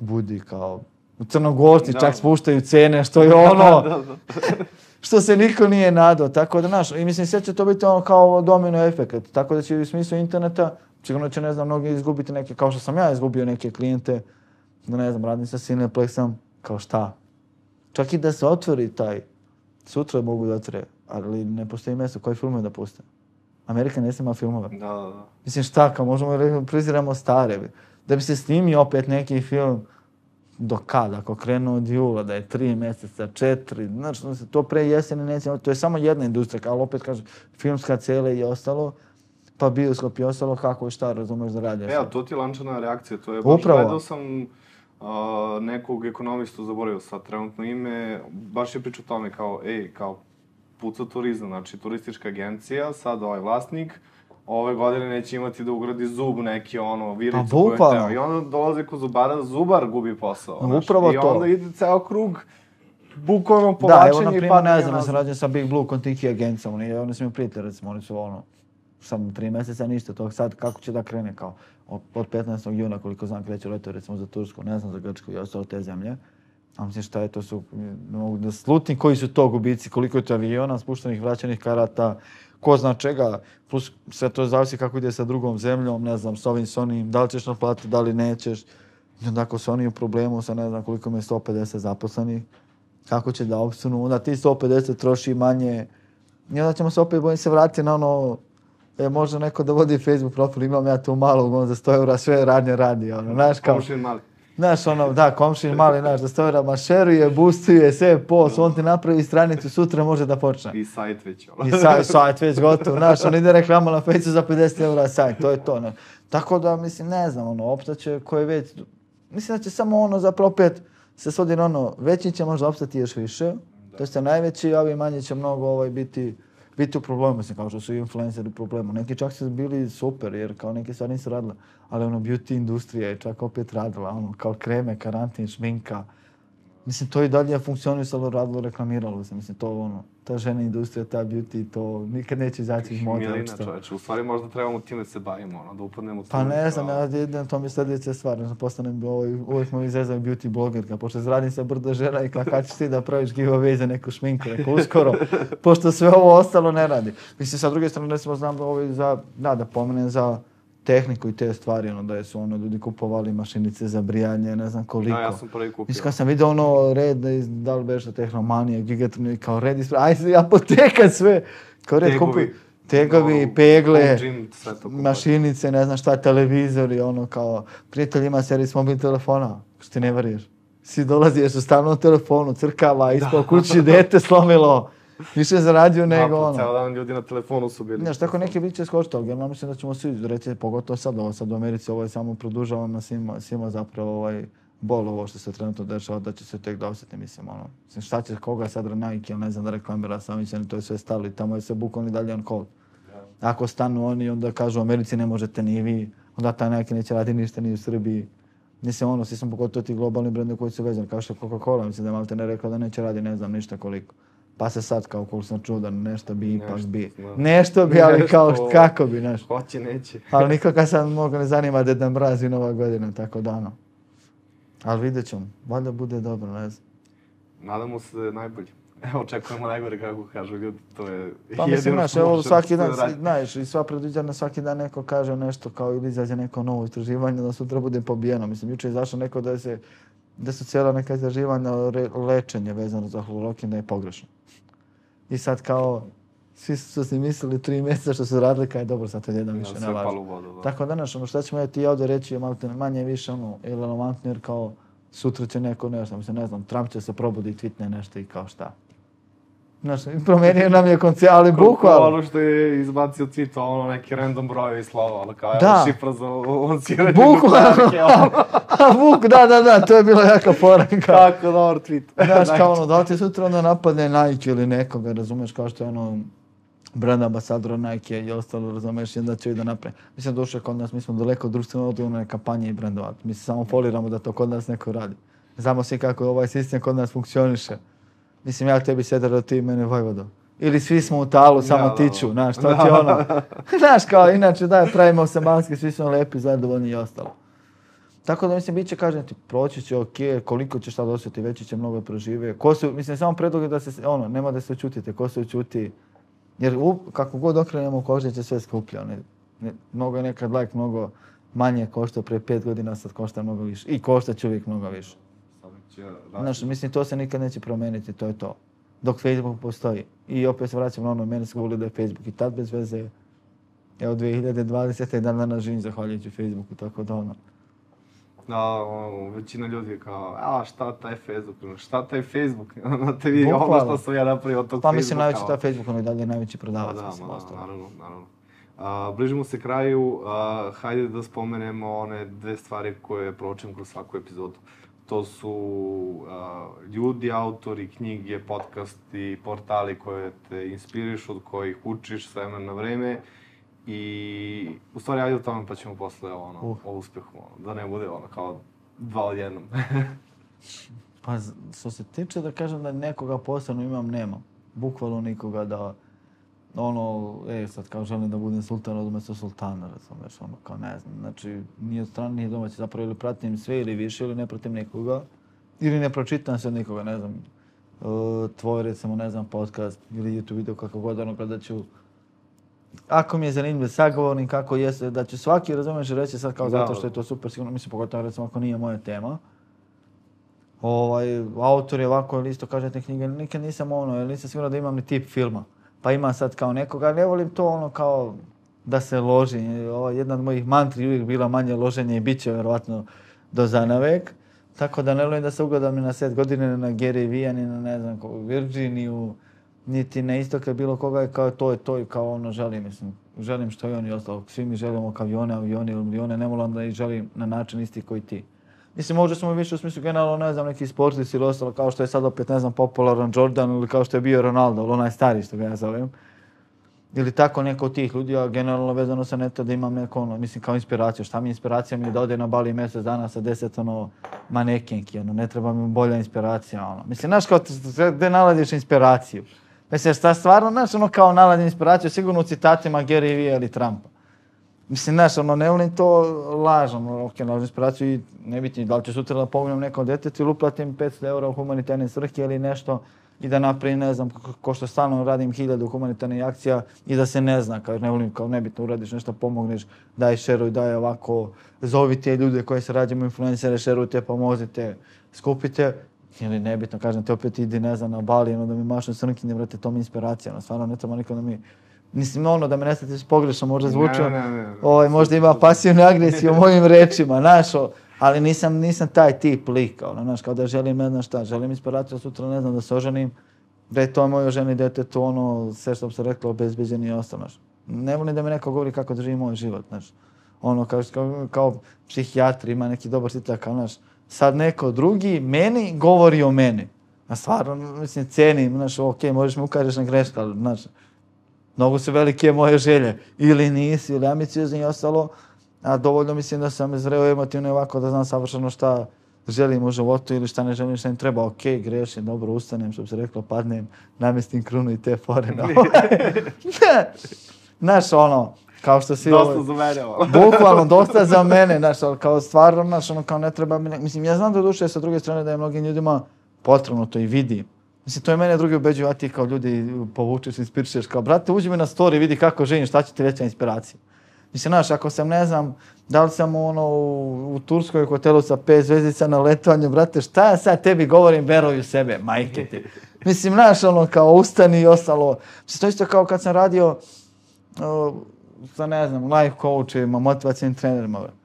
A: budi kao... U Crnogorci
C: Da.
A: čak spuštaju cene, što je ono, *laughs* *laughs* što se niko nije nadao. Tako da, znaš, i mislim, sve će to biti ono kao domino efekt. Tako da će u smislu interneta, sigurno će, ne znam, mnogi izgubiti neke, kao što sam ja izgubio neke klijente, da ne znam, radim sa Cineplexom, kao šta? Čak i da se otvori taj, sutra mogu da otvore, ali ne postoji mjesto koji filmove da puste. Amerika ne snima filmove.
C: Da, da, da.
A: Mislim šta, kao možemo reći, priziramo stare. bi. Da bi se snimio opet neki film do kada, ako krenu od jula, da je tri mjeseca, četiri, znači to pre jeseni neće, to je samo jedna industrija, ali opet kažem, filmska cele i ostalo, pa bioskop i ostalo, kako i šta razumeš da radi.
C: E, a to ti je lančana reakcija, to je baš
A: Upravo.
C: gledao sam a, nekog ekonomistu, zaboravio sad trenutno ime, baš je pričao tome kao, ej, kao puca turizam, znači turistička agencija, sad ovaj vlasnik, ove godine neće imati da ugradi zub neki ono viricu
A: Pa,
C: koju je teo. I onda dolazi kod zubara, zubar gubi posao. znaš.
A: Upravo
C: I
A: to.
C: onda ide ceo krug, bukvalno
A: Da,
C: povlačenje
A: evo, na
C: i
A: primjer, ne znam, ja sam rađen sa Big Blue Kontiki agencijom, oni, oni su mi prijatelji, recimo, oni su ono, samo tri mjeseca ništa, to sad kako će da krene, kao od, od 15. juna, koliko znam, kreće leto, recimo za Tursku, ne znam za Grčku i ostalo te zemlje. A mislim šta je to su, ne mogu da slutim koji su to gubici, koliko je to aviona, spuštenih, vraćanih karata, ko zna čega, plus sve to zavisi kako ide sa drugom zemljom, ne znam, s ovim, s onim, da li ćeš naplatiti, da li nećeš. I onda ako su oni u problemu sa ne znam koliko im je 150 zaposlenih, kako će da opstanu, onda ti 150 troši manje. I onda ćemo se opet bojim se vratiti na ono, e, može neko da vodi Facebook profil, imam ja tu malog, on za 100 eura sve radnje radi, ono, znaš kao...
C: Komšin mali.
A: Znaš, ono, da, komšin mali, znaš, da 100 eura mašeruje, boostuje, sve post, on ti napravi stranicu, sutra može da počne.
C: I sajt već. ono.
A: I sajt, sajt već gotov, znaš, on ide reklama na Facebooku za 50 eura sajt, to je to, ne. Tako da, mislim, ne znam, ono, opstaće koje već, mislim da će samo ono zapravo opet se svodi na ono, veći će možda opstati još više, to jeste najveći, a ovi manji će mnogo ovaj, biti, biti u problemu, mislim, kao što su influenceri u problemu. Neki čak su bili super, jer kao neke stvari nisu radile, ali ono, beauty industrija je čak opet radila, ono, kao kreme, karantin, šminka, Mislim, to i dalje je funkcionisalo, radilo, reklamiralo se. Mislim, to ono, ta žena industrija, ta beauty, to nikad neće izaći iz mode.
C: Milina čoveče, u stvari možda trebamo time se bavimo, ono, da upadnemo u
A: Pa ne znam, ja jedem, to mi je sljedeća stvar, znači postanem ovaj, uvijek smo izrezali beauty blogerka, pošto zradim se brdo žena i kako ćeš ti da praviš giveaway za neku šminku, neko uskoro, pošto sve ovo ostalo ne radi. Mislim, sa druge strane, recimo, znam da ovaj za, da, da pomenem za tehniku i te stvari, ono, da su ono, ljudi kupovali mašinice za brijanje, ne znam koliko.
C: Da, ja sam prvi kupio.
A: Mislim, kad sam vidio ono red, da, iz, da li beše Tehnomanije, Gigatron, kao red ispred, aj se apoteka sve, kao red
C: Tegovi.
A: kupi, tegovi,
C: Ono,
A: pegle,
C: gym,
A: mašinice, ne znam šta, televizori, ono kao, prijatelj ima servis mobilnih telefona, što ti ne variješ. Svi dolazi, jer su stalno na telefonu, crkava, ispod kući, dete slomilo, više
C: Da,
A: nego ono.
C: ceo dan ljudi na telefonu su bili.
A: Znaš, tako neki biće skočiti, ali ja mislim da ćemo svi, reći, pogotovo sad, ovo sad u Americi, ovo je samo produžava na svima, svima zapravo ovaj bol ovo što se trenutno dešava, da će se tek da osjeti, mislim, ono. Mislim, šta će, koga sad Nike, ne znam da reklamira sami će, to je sve stalo i tamo je sve bukvalno dalje on cold. Ako stanu oni, onda kažu u Americi ne možete ni vi, onda taj Nike neće raditi ništa ni u Srbiji. Mislim, ono, svi smo pogotovo ti globalni brende koji su vezani, kao što je Coca-Cola, mislim da je Malte ne rekla da neće raditi, ne znam, ništa koliko. Pa se sad, kao koliko sam čuo da nešto bi, ipak
C: Nešto,
A: bi.
C: da.
A: Nešto bi, ali kao,
C: Nešto.
A: št- kako bi, znaš.
C: Hoće, neće.
A: Ali nikoga sad mogu ne zanima Deda Mraz i Nova godina, tako da ono. Ali vidjet ćemo, valjda bude dobro, ne znam.
C: Nadamo se najbolje. Evo, očekujemo najgore, kako kažu ljudi, to je
A: Pa mislim,
C: jedino
A: znaš,
C: što
A: evo svaki dan,
C: da
A: znaš, i sva predviđana svaki dan neko kaže nešto kao ili izađe neko novo istraživanje da sutra bude pobijeno. Mislim, juče je izašlo neko da se da su cijela neka istraživanja re, lečenje vezano za hlorokin da je pogrešno. I sad kao, svi su si mislili tri mjeseca što su radili, kaj dobro, sad to jedan više ne važno.
C: da.
A: Tako da, znaš, ono šta ćemo ja ti ovdje reći je malo te manje više ono, irelevantno jer kao sutra će neko nešto, mislim, ne znam, Trump će se probudi i tweetne nešto i kao šta. Znaš, i promijenio nam je koncept, ali bukvalno.
C: ono što je izbacio tweet, ono neki random brojevi i slova, ono kao
A: Da.
C: šifra za lanciranje
A: Bukvalno.
C: ono. *laughs*
A: A Vuk, da, da, da, to je bilo jaka poranka.
C: Kako dobar tweet. *laughs*
A: Znaš, *laughs* kao ono, da li ti sutra onda napadne Nike ili nekoga, razumeš, kao što je ono, brand ambasadora Nike i ostalo, razumeš, i onda će i da napravi. Mislim, duše kod nas, mi smo daleko društveno odgovorne kampanje i brendova. Mi se samo foliramo da to kod nas neko radi. Znamo svi kako ovaj sistem kod nas funkcioniše. Mislim, ja tebi sedar da ti mene Vojvodo. Ili svi smo u talu, samo
C: da,
A: tiču, znaš, to ti ono. *laughs* Znaš, kao, inače, daj, pravimo se maske, svi smo lepi, zadovoljni i ostalo. Tako da mislim, bit će, kažem ti, proći će ok, koliko će šta dosjeti, veći će mnogo prožive. Ko su, mislim, samo predlog je da se, ono, nema da se učutite, ko se učuti. Jer u, kako god okrenemo kožnje će sve skuplje. Ne, ne, mnogo je nekad like, mnogo manje košta pre pet godina, sad košta mnogo više. I košta će uvijek mnogo više. Znaš, mislim, to se nikad neće promijeniti, to je to. Dok Facebook postoji. I opet se vraćam na ono, meni se govorili da je Facebook i tad bez veze. Evo, 2020. je dan danas živim zahvaljujući Facebooku, tako da ono.
C: Da, ono, većina ljudi je kao, a šta taj Facebook, ono, šta taj Facebook, *laughs* znate vi, ono
A: Bukvalno.
C: što sam ja napravio od tog
A: Pa mislim, najveći
C: Facebooka.
A: taj Facebook, ono i dalje najveći
C: Da,
A: prodavac.
C: da,
A: mislim,
C: ma,
A: ostalo.
C: naravno, naravno. A, bližimo se kraju, a, hajde da spomenemo one dve stvari koje pročem kroz svaku epizodu. To su a, ljudi, autori, knjige, podcasti, portali koje te inspirišu, od kojih učiš s vremena na vreme. I u stvari ajde o tome pa ćemo posle ono,
A: Uh.
C: o uspehu, ono, da ne bude ono kao dva odjednom. *laughs*
A: Pa z- što se tiče da kažem da nekoga posebno imam, nemam. Bukvalno nikoga da ono, e, sad kao želim da budem sultan od umjesto sultana, razumeš, ono, kao ne znam, znači, ni od strane, ni domaće, zapravo ili pratim sve ili više, ili ne pratim nikoga, ili ne pročitam se od nikoga, ne znam, e, tvoj, recimo, ne znam, podcast ili YouTube video, kako god, ono, gledat ću, ako mi je zanimljiv sagovornik, kako jeste, da će svaki, razumeš, reći sad kao
C: Da.
A: zato što je to super, sigurno, mislim, pogotovo, recimo, ako nije moja tema, ovaj, autor je ovako ili isto kaže te knjige, nikad nisam ono, nisam siguran da imam ni tip filma. Pa ima sad kao nekoga, ne volim to ono kao da se loži. Ova, jedna od mojih mantri uvijek bila manje loženje i bit će vjerovatno do zanavek. Tako da ne volim da se ugledam ni na set godine, na Gary Vee, ni na ne znam, kog, Virginiju, niti na istoke bilo koga, kao to je to i kao ono želim, mislim, želim što i oni ostalo. Svi mi želimo kao avione, avione ili milione, ne volim da ih želim na način isti koji ti. Mislim, možda smo više u smislu generalno, ne znam, neki sportisti ili ostalo, kao što je sad opet, ne znam, popularan Jordan ili kao što je bio Ronaldo, ili onaj stari što ga ja zovem. Ili tako neko od tih ljudi, a generalno vezano sa neta da imam neko, ono, mislim, kao inspiraciju. Šta mi je inspiracija mi je da ode na Bali mjesec dana sa deset, ono, manekenki, ono, ne treba mi bolja inspiracija, ono. Mislim, znaš, kao, gde nalaziš inspiraciju? Mislim, šta stvarno, znaš, ono, kao nalazim inspiraciju, sigurno u citatima Gary Vee ili Trumpa. Mislim, znaš, ono, ne volim to lažno, ono, ok, nalazim inspiraciju i ne biti, da li ću sutra da pomognem nekom detetu ili uplatim 500 eura u humanitarne svrhe ili nešto i da napravim, ne znam, ko, što stalno radim hiljadu humanitarnih akcija i da se ne zna, kao ne volim, kao nebitno uradiš nešto, pomogneš, daj šeruj, daj ovako, zovi te ljude koje se rađemo influencere, šerujte, pomozite, skupite, ili nebitno, kažem te opet idi, ne znam, na Bali, ono da mi mašnu srnkinje, vrate, to mi inspiracija, ono, stvarno ne treba nikom da mi Mislim, ono da me ne stavite pogrešno, možda zvuči,
C: Ne, ne, ne, ne.
A: ovaj, možda ima pasivnu agresiju u mojim rečima, znaš, ali nisam, nisam taj tip lika, ono, znaš, kao da želim, ne znam šta, želim inspiraciju, sutra ne znam da se oženim, da je to moj ženi dete, to ono, sve što bi se reklo, obezbeđeni i ostalo, znaš. Ne volim da mi neko govori kako da živi moj život, znaš. Ono, kao, kao, kao psihijatri ima neki dobar citak, kao, znaš, sad neko drugi meni govori o meni. A stvarno, mislim, cenim, znaš, okej, možeš mi ukažeš na greška, ali, znaš, mnogo su velike moje želje. Ili nisi, ili ambiciozni i ostalo. A dovoljno mislim da sam zreo emotivno i ovako da znam savršeno šta želim u životu ili šta ne želim, šta im treba. Ok, grešim, dobro, ustanem, što bi se reklo, padnem, namestim krunu i te fore. Na *laughs* ne. Znaš, ono, kao što si...
C: Dosta za mene ovo. *laughs* *laughs*
A: Bukvalno, dosta za mene, znaš, ali kao stvarno, znaš, ono, kao ne treba mi, ne... mislim, ja znam da duše sa druge strane da je mnogim ljudima potrebno to i vidi. Mislim, to je mene drugi ubeđuju, a ti kao ljudi povučeš, inspirišeš, kao, brate, uđi mi na story, vidi kako živim, šta će ti veća inspiracija. Mislim, znaš, ako sam, ne znam, da li sam ono u, u Turskoj hotelu sa pet zvezdica na letovanju, brate, šta ja sad tebi govorim, veruj u sebe, majke ti. *laughs* Mislim, znaš, ono, kao ustani i ostalo. Mislim, to isto kao kad sam radio uh, sa, ne znam, life coachima, motivacijnim trenerima. bre.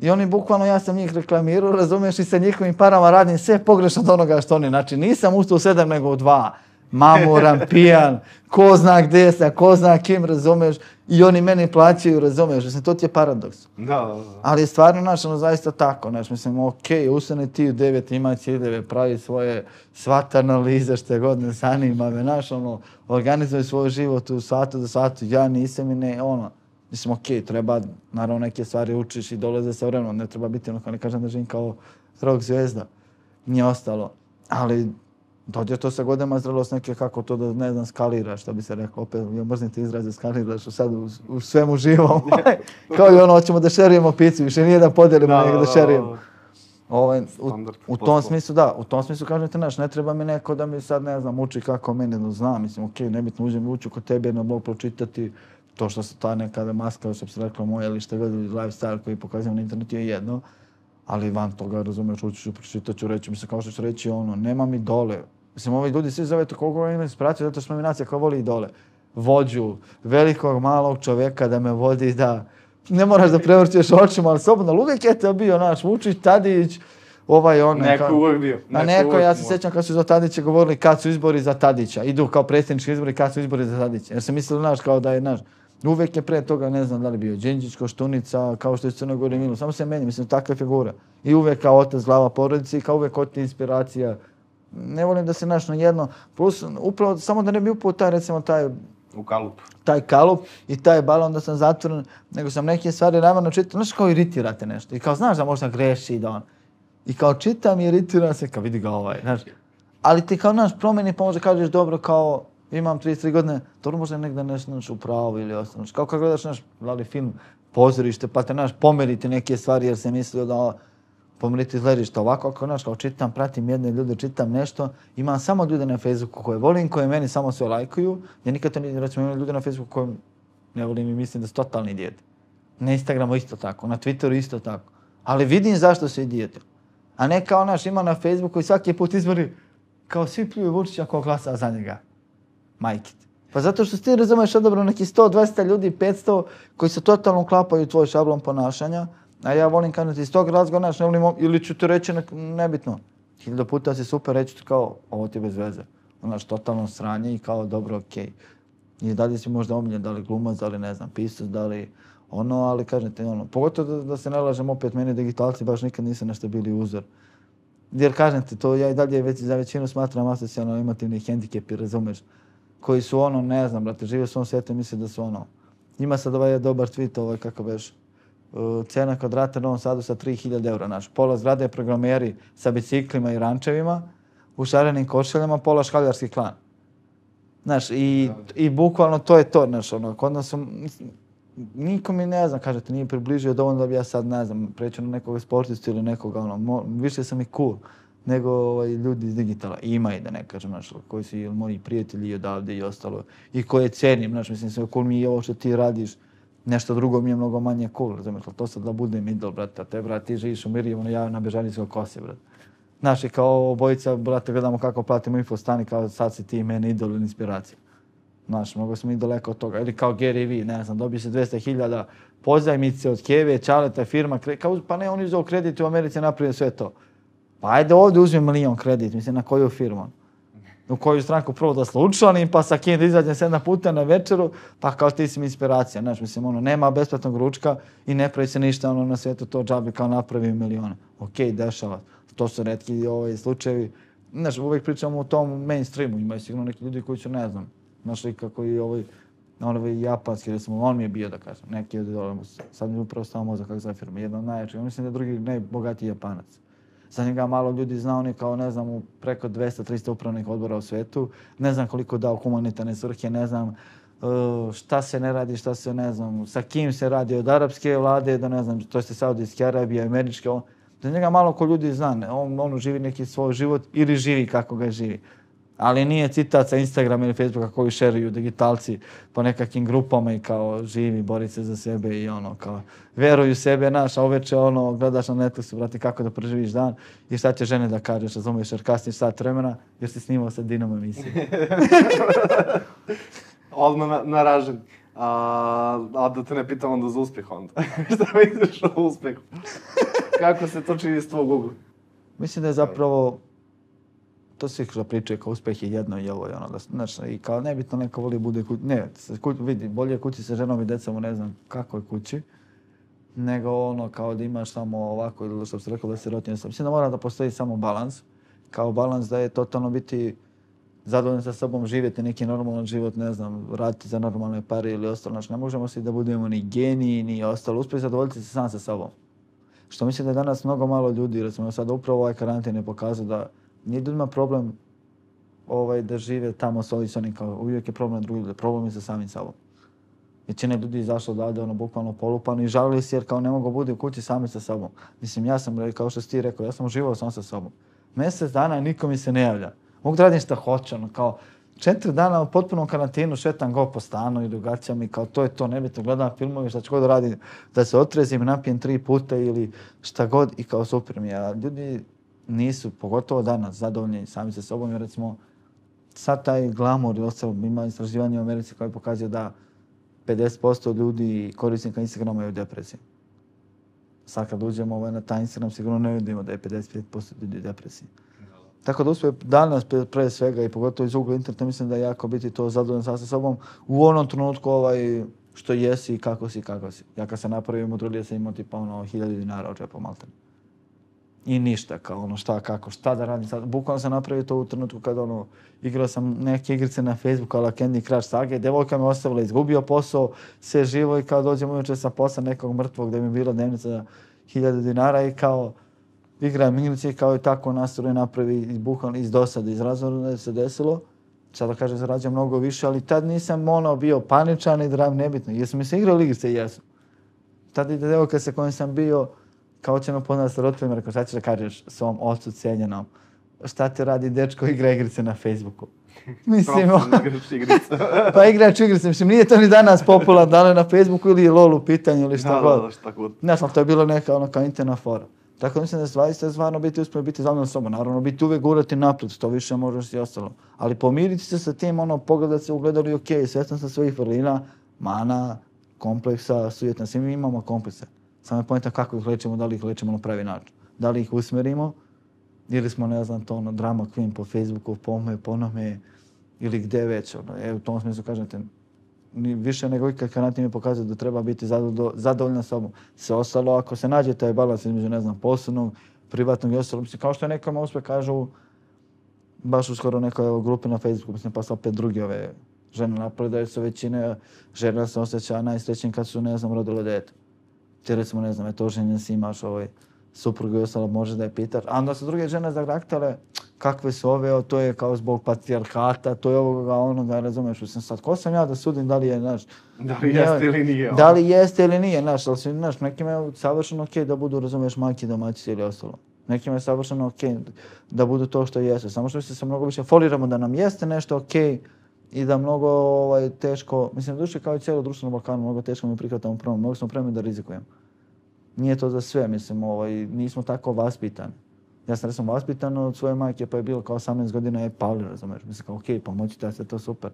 A: I oni bukvalno, ja sam njih reklamirao, razumiješ, i sa njihovim parama radim sve pogrešno od onoga što oni. Znači, nisam ustao u sedam, nego u dva. Mamuran, *laughs* pijan, ko zna gdje sam, ko zna kim, razumiješ, i oni meni plaćaju, razumiješ, mislim, to ti je paradoks.
C: Da, da, da.
A: Ali je stvarno, znaš, ono, zaista tako, znaš, mislim, okej, okay, ustane ti u devet, ima ciljeve, pravi svoje svat analize, što je god ne zanima me, znaš, ono, organizuje svoj život u satu do satu, ja nisam i ne, ono, mislim, okej, okay, treba, naravno, neke stvari učiš i dolaze sa vremenom, ne treba biti, ono, kao ne kažem da živim kao rock zvezda, nije ostalo, ali dođe to sa godinama zrelost neke kako to da ne znam skaliraš, što bi se rekao, opet ja mrzim te izraze skaliraš sad u, u svemu živom. *laughs* Kao i ono, hoćemo da šerujemo picu, više nije da podelimo,
C: Da,
A: nego da šerujemo. Ovaj, u, u tom smislu, da, u tom smislu kažem ti, znaš, ne treba mi neko da mi sad, ne znam, uči kako mene da znam, mislim, okej, okay, nebitno uđem ući kod tebe na blog pročitati to što se ta nekada maska, što bi se rekla moja ili što god lifestyle koji pokazujem na internetu je jedno, ali van toga, razumeš, ući ću, pročitat ću, reći mi se kao što ću reći, ono, nema mi dole. Mislim, ovi ljudi svi zove to koliko ima inspiraciju, zato što smo mi nacija koja voli idole. Vođu, velikog, malog čovjeka da me vodi, da ne moraš da prevrćeš očima, ali slobodno, ali uvijek je to bio naš Vučić, Tadić, ovaj on.
C: Neko uvijek bio.
A: A neko,
C: uvijek
A: ja se sjećam kad su za Tadića govorili kad su izbori za Tadića. Idu kao predsjednički izbori kad su izbori za Tadića. Jer se mislili, znaš, kao da je, naš, uvijek je pre toga, ne znam da li bio Đinđić, Koštunica, kao što je Crnoj Gori Milo. Samo se meni, mislim, takve figure. I uvijek kao otac glava porodice i kao uvijek od inspiracija. Ne volim da se naš na jedno, plus upravo samo da ne bi upao taj, recimo, taj
C: U kalup.
A: taj kalup i taj balon da sam zatvoren, nego sam neke stvari namjerno čitao, znaš kao iritirate nešto. I kao znaš da možda greši i da on. I kao čitam i iritiram se, kao vidi ga ovaj, znaš. Ali ti kao naš promjeni pa možda kažeš dobro kao imam 33 godine, to možda negdje nešto u pravu ili ostalo. Kao kad gledaš naš glavni film, pozorište, pa te naš pomeriti neke stvari jer se mislio da pomeriti gledište ovako, ako naš kao čitam, pratim jedne ljude, čitam nešto, imam samo ljude na Facebooku koje volim, koje meni samo sve lajkuju, ja nikad to ne, recimo imam ljude na Facebooku koje ne volim i mislim da su totalni djede. Na Instagramu isto tako, na Twitteru isto tako. Ali vidim zašto su idijete. A ne kao naš ima na Facebooku i svaki put izbori kao svi pljuju Vučića ko glasa za njega. Majke ti. Pa zato što ti razumeš odobro neki 100, 200 ljudi, 500 koji se totalno uklapaju u tvoj šablon ponašanja. A ja volim kanuti iz tog razgovora, naš ne volim, ili ću ti reći nek, nebitno. Hiljada puta si super, reći ti kao, ovo ti je bez veze. Onaš totalno sranje i kao, dobro, okej. Okay. I dalje si možda omiljen, da li glumac, da li ne znam, pisac, da li ono, ali kažem ti, ono, pogotovo da, da se ne lažem opet, meni digitalci baš nikad nisu nešto bili uzor. Jer kažem ti, to ja i dalje već za većinu smatram asocijalno imativni i razumeš? Koji su ono, ne znam, brate, žive u svom svijetu i misle da su ono. Ima sad ovaj dobar tweet, ovaj kako beš, uh, cena kvadrata u Novom Sadu sa 3000 eura, naš. Pola zgrade programeri sa biciklima i rančevima, u šarenim košeljama, pola škaljarski klan. Znaš, i, i bukvalno to je to, znaš, ono, kod nas su, niko mi ne znam, kažete, nije približio dovoljno da bi ja sad, ne znam, preću na nekog sportistu ili nekog, ono, mo, više sam i cool nego ovaj, ljudi iz digitala. Ima i da ne kažem, znaš, koji su ili moji prijatelji i odavde i ostalo. I koje cenim, znaš, mislim, sve cool mi je ovo što ti radiš, nešto drugo mi je mnogo manje cool, razumiješ, to sad da budem idol, brate, a te, brate, ti živiš u Mirjevu, ono, ja na Bežanijskoj kose, brate. Znaš, i kao obojica, brate, gledamo kako platimo infostani, kao sad si ti meni idol ili inspiracija. Znaš, mnogo smo i daleko od toga. Ili kao Gary Vee, ne znam, dobije se 200.000 pozajmice od Keve, Čaleta, firma, kao, pa ne, oni uzeo kredit u Americi, napravio sve to. Pa ajde ovdje uzmi milion kredit, mislim, na koju firmu? Ono. U koju stranku prvo da slučanim, pa sa kim da izađem sedna puta na večeru, pa kao ti si mi inspiracija, znaš, mislim, ono, nema besplatnog ručka i ne pravi se ništa, ono, na svijetu to džabi kao napravi milione. Okej, okay, dešava. To su redki ovaj, slučajevi. Znaš, uvijek pričamo o tom mainstreamu, imaju sigurno neki ljudi koji su, ne znam, znaš li kako i ovaj, ovaj japanski, recimo, on mi je bio, da kažem, neki od ono, sad mi je upravo stao mozak kako za firma, jedan od najjačih, mislim da je drugi najbogatiji japanac. Za njega malo ljudi zna, on je kao, ne znam, preko 200-300 upravnih odbora u svetu, ne znam koliko dao humanitarne svrhe, ne znam uh, šta se ne radi, šta se, ne znam, sa kim se radi od arapske vlade, da ne znam, to je Saudijske Arabije, američke, on, za njega malo ko ljudi zna, on, on živi neki svoj život ili živi kako ga živi ali nije citat sa Instagrama ili Facebooka koji šeruju digitalci po nekakvim grupama i kao živi, bori se za sebe i ono kao veruju sebe, naš, a uveče ono gledaš na Netflixu, brati, kako da preživiš dan i šta će žene da kažeš, razumiješ, jer kasnije sat vremena, jer si snimao sa Dinom emisiju. *laughs*
C: Odmah na, naražen. A, a da te ne pitam onda za uspjeh onda. *laughs* šta misliš o uspjehu? kako se to čini s tvojeg ugla?
A: Mislim da je zapravo to se što pričaju kao uspeh je jedno i ovo ono da znači i kao nebitno neka voli bude kući, ne, kući, vidi, bolje kući sa ženom i decom, ne znam kako je kući, nego ono kao da imaš samo ovako ili što se rekao da se rotinje sam. Mislim da mora da postoji samo balans, kao balans da je totalno biti zadovoljan sa sobom, živjeti neki normalan život, ne znam, raditi za normalne pare ili ostalo. Znači, ne možemo se da budemo ni geniji, ni ostalo. Uspjeti zadovoljiti se sam sa sobom. Što mislim da je danas mnogo malo ljudi, recimo sad upravo ovaj karantin je pokazao da nije ljudima problem ovaj, da žive tamo s ovim kao uvijek je problem drugi ljudi, problem je sa samim sobom. Većina ljudi izašla odavde ono bukvalno polupano i žalili se jer kao ne mogu bude u kući sami sa sobom. Mislim, ja sam, kao što si ti rekao, ja sam uživao sam sa sobom. Mjesec dana niko mi se ne javlja. Mogu da radim šta hoće, ono, kao četiri dana u potpunom karantinu šetam go po stanu i drugacijama i kao to je to, nebitno, gledam filmove, šta ću god da radim, da se otrezim, napijem tri puta ili šta god i kao super mi je. A ljudi nisu, pogotovo danas, zadovoljni sami sa sobom, jer recimo sad taj glamor i ostalo, ima istraživanje u Americi koje pokazuje da 50% ljudi korisnika Instagrama je u depresiji. Sad kad uđemo ovaj na taj Instagram, sigurno ne vidimo da je 55% ljudi u depresiji. Tako da uspije danas pre svega i pogotovo iz ugla interneta, mislim da je jako biti to zadovoljno sa sobom u onom trenutku ovaj, što jesi i kako si kako si. Ja kad se napravim, mudrolije sam imao tipa ono, hiljadu dinara od džepa maltene i ništa, kao ono šta, kako, šta da radim sad. Bukvalno sam napravio to u trenutku kad ono, igrao sam neke igrice na Facebooku, ala Candy Crush Saga, devojka me ostavila, izgubio posao, sve živo i kao dođem uveče sa posla nekog mrtvog da mi je bila dnevnica za hiljade dinara i kao igram igrice i kao i tako nastroj napravi iz bukvalno iz dosade, iz razvoda da se desilo. Sada kaže, zarađam mnogo više, ali tad nisam ono bio paničan i drav nebitno. Jesam mi se igrao igrice? Jesam. Tad i devojka sa kojom sam bio, kao će me poznati sa roditeljima, rekao, šta ćeš da kažeš svom ocu cijenjenom? Šta ti radi dečko igra igrice na Facebooku? *laughs*
C: Mislim, igrice. *laughs*
A: pa igrač igrice, mislim, nije to ni danas popularno, da li na Facebooku ili LOL u pitanju ili šta
C: da,
A: god.
C: Da, da, šta god.
A: Ne znam, to je bilo neka ono kao interna fora. Tako da mislim da zaista stvarno biti uspio biti zadovoljan sobom. Naravno, biti uvijek gurati naprijed, to više možeš i ostalo. Ali pomiriti se sa tim, ono, pogledat se, ugledali, ok, svjestan sam svojih vrlina, mana, kompleksa, sujetna, svi mi imamo komplekse. Samo je pojenta kako ih lečimo, da li ih lečimo na pravi način. Da li ih usmerimo, ili smo, ne znam, to ono, drama queen po Facebooku, po ome, po nome, ili gde već, ono, e, u tom smislu kažete, ni više nego ikad kanati mi pokazuje da treba biti zadovoljna sobom. Sve ostalo, ako se nađe taj balans između, ne znam, poslovnog, privatnog i ostalog, mislim, kao što je nekome uspe kažu, baš uskoro nekoj evo, grupi na Facebooku, mislim, pa opet drugi ove žene napredaju se većine, žena se osjeća najsrećen kad su, ne znam, rodile dete. Ti recimo, ne znam, eto, ženjen si imaš ovaj, suprugu i ostalo, može da je pitaš. A onda su druge žene zagraktale, kakve su ove, to je kao zbog patrijarhata, to je ovoga, onoga, razumeš, mislim sad, ko sam ja da sudim da li je, znaš,
C: da li jeste ili nije,
A: da li jeste ili nije, znaš, ali su, znaš, nekima je savršeno okej okay da budu, razumeš, majke, domaći ili ostalo. Nekima je savršeno okej okay da budu to što jesu, samo što se mnogo više foliramo da nam jeste nešto okej, okay, i da mnogo ovaj, teško, mislim, duše kao i cijelo na Balkanu, mnogo teško mi prihvatamo prvom, mnogo smo premeni da rizikujemo. Nije to za sve, mislim, ovaj, nismo tako vaspitani. Ja sam recimo vaspitan od svoje majke, pa je bilo kao 18 godina, je pali, razumeš. Mislim, kao, okej, okay, pomoći te, to super.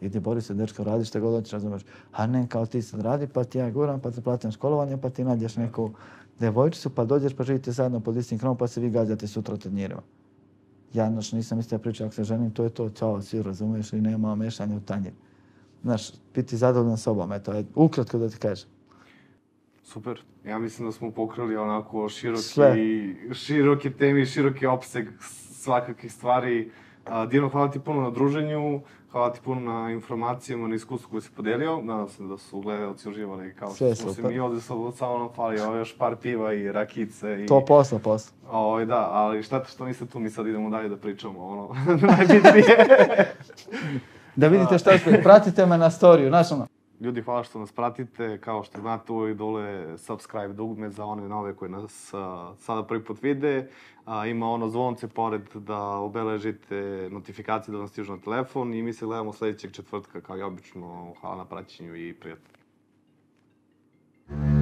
A: Idi, bori se, dečko, radi što god hoćeš, razumeš. A ne, kao ti sad radi, pa ti ja guram, pa ti platim školovanje, pa ti nađeš neku devojčicu, pa dođeš, pa živite zajedno pod istim krom, pa se vi gađate sutra u. Ja, znaš, nisam istija priča, ako se ženim, to je to, čao, svi razumeš, i nema mešanja u tanjir. Znaš, biti zadovoljan sobom, eto, je ukratko da ti kažem.
C: Super. Ja mislim da smo pokrali onako široki, Sve. široki temi, široki opseg svakakih stvari. Dino, hvala ti puno na druženju, hvala ti puno na informacijama, na iskustvu koje si podelio. Nadam se da su gledalci uživali kao što smo se mi ovdje samo nam fali ovo još par piva i rakice. I...
A: To posla, posla.
C: O, da, ali šta što niste tu, mi sad idemo dalje da pričamo, ono, *laughs* najbitnije.
A: da vidite šta ste, pratite me na storiju, znaš ono.
C: Ljudi, hvala što nas pratite. Kao što znate, uvijek dole subscribe dugme za one nove koje nas a, sada prvi put vide. A, ima ono zvonce pored da obeležite notifikacije da vam stižu na telefon i mi se gledamo sljedećeg četvrtka kao i obično. Hvala na praćenju i prijatelj. thank you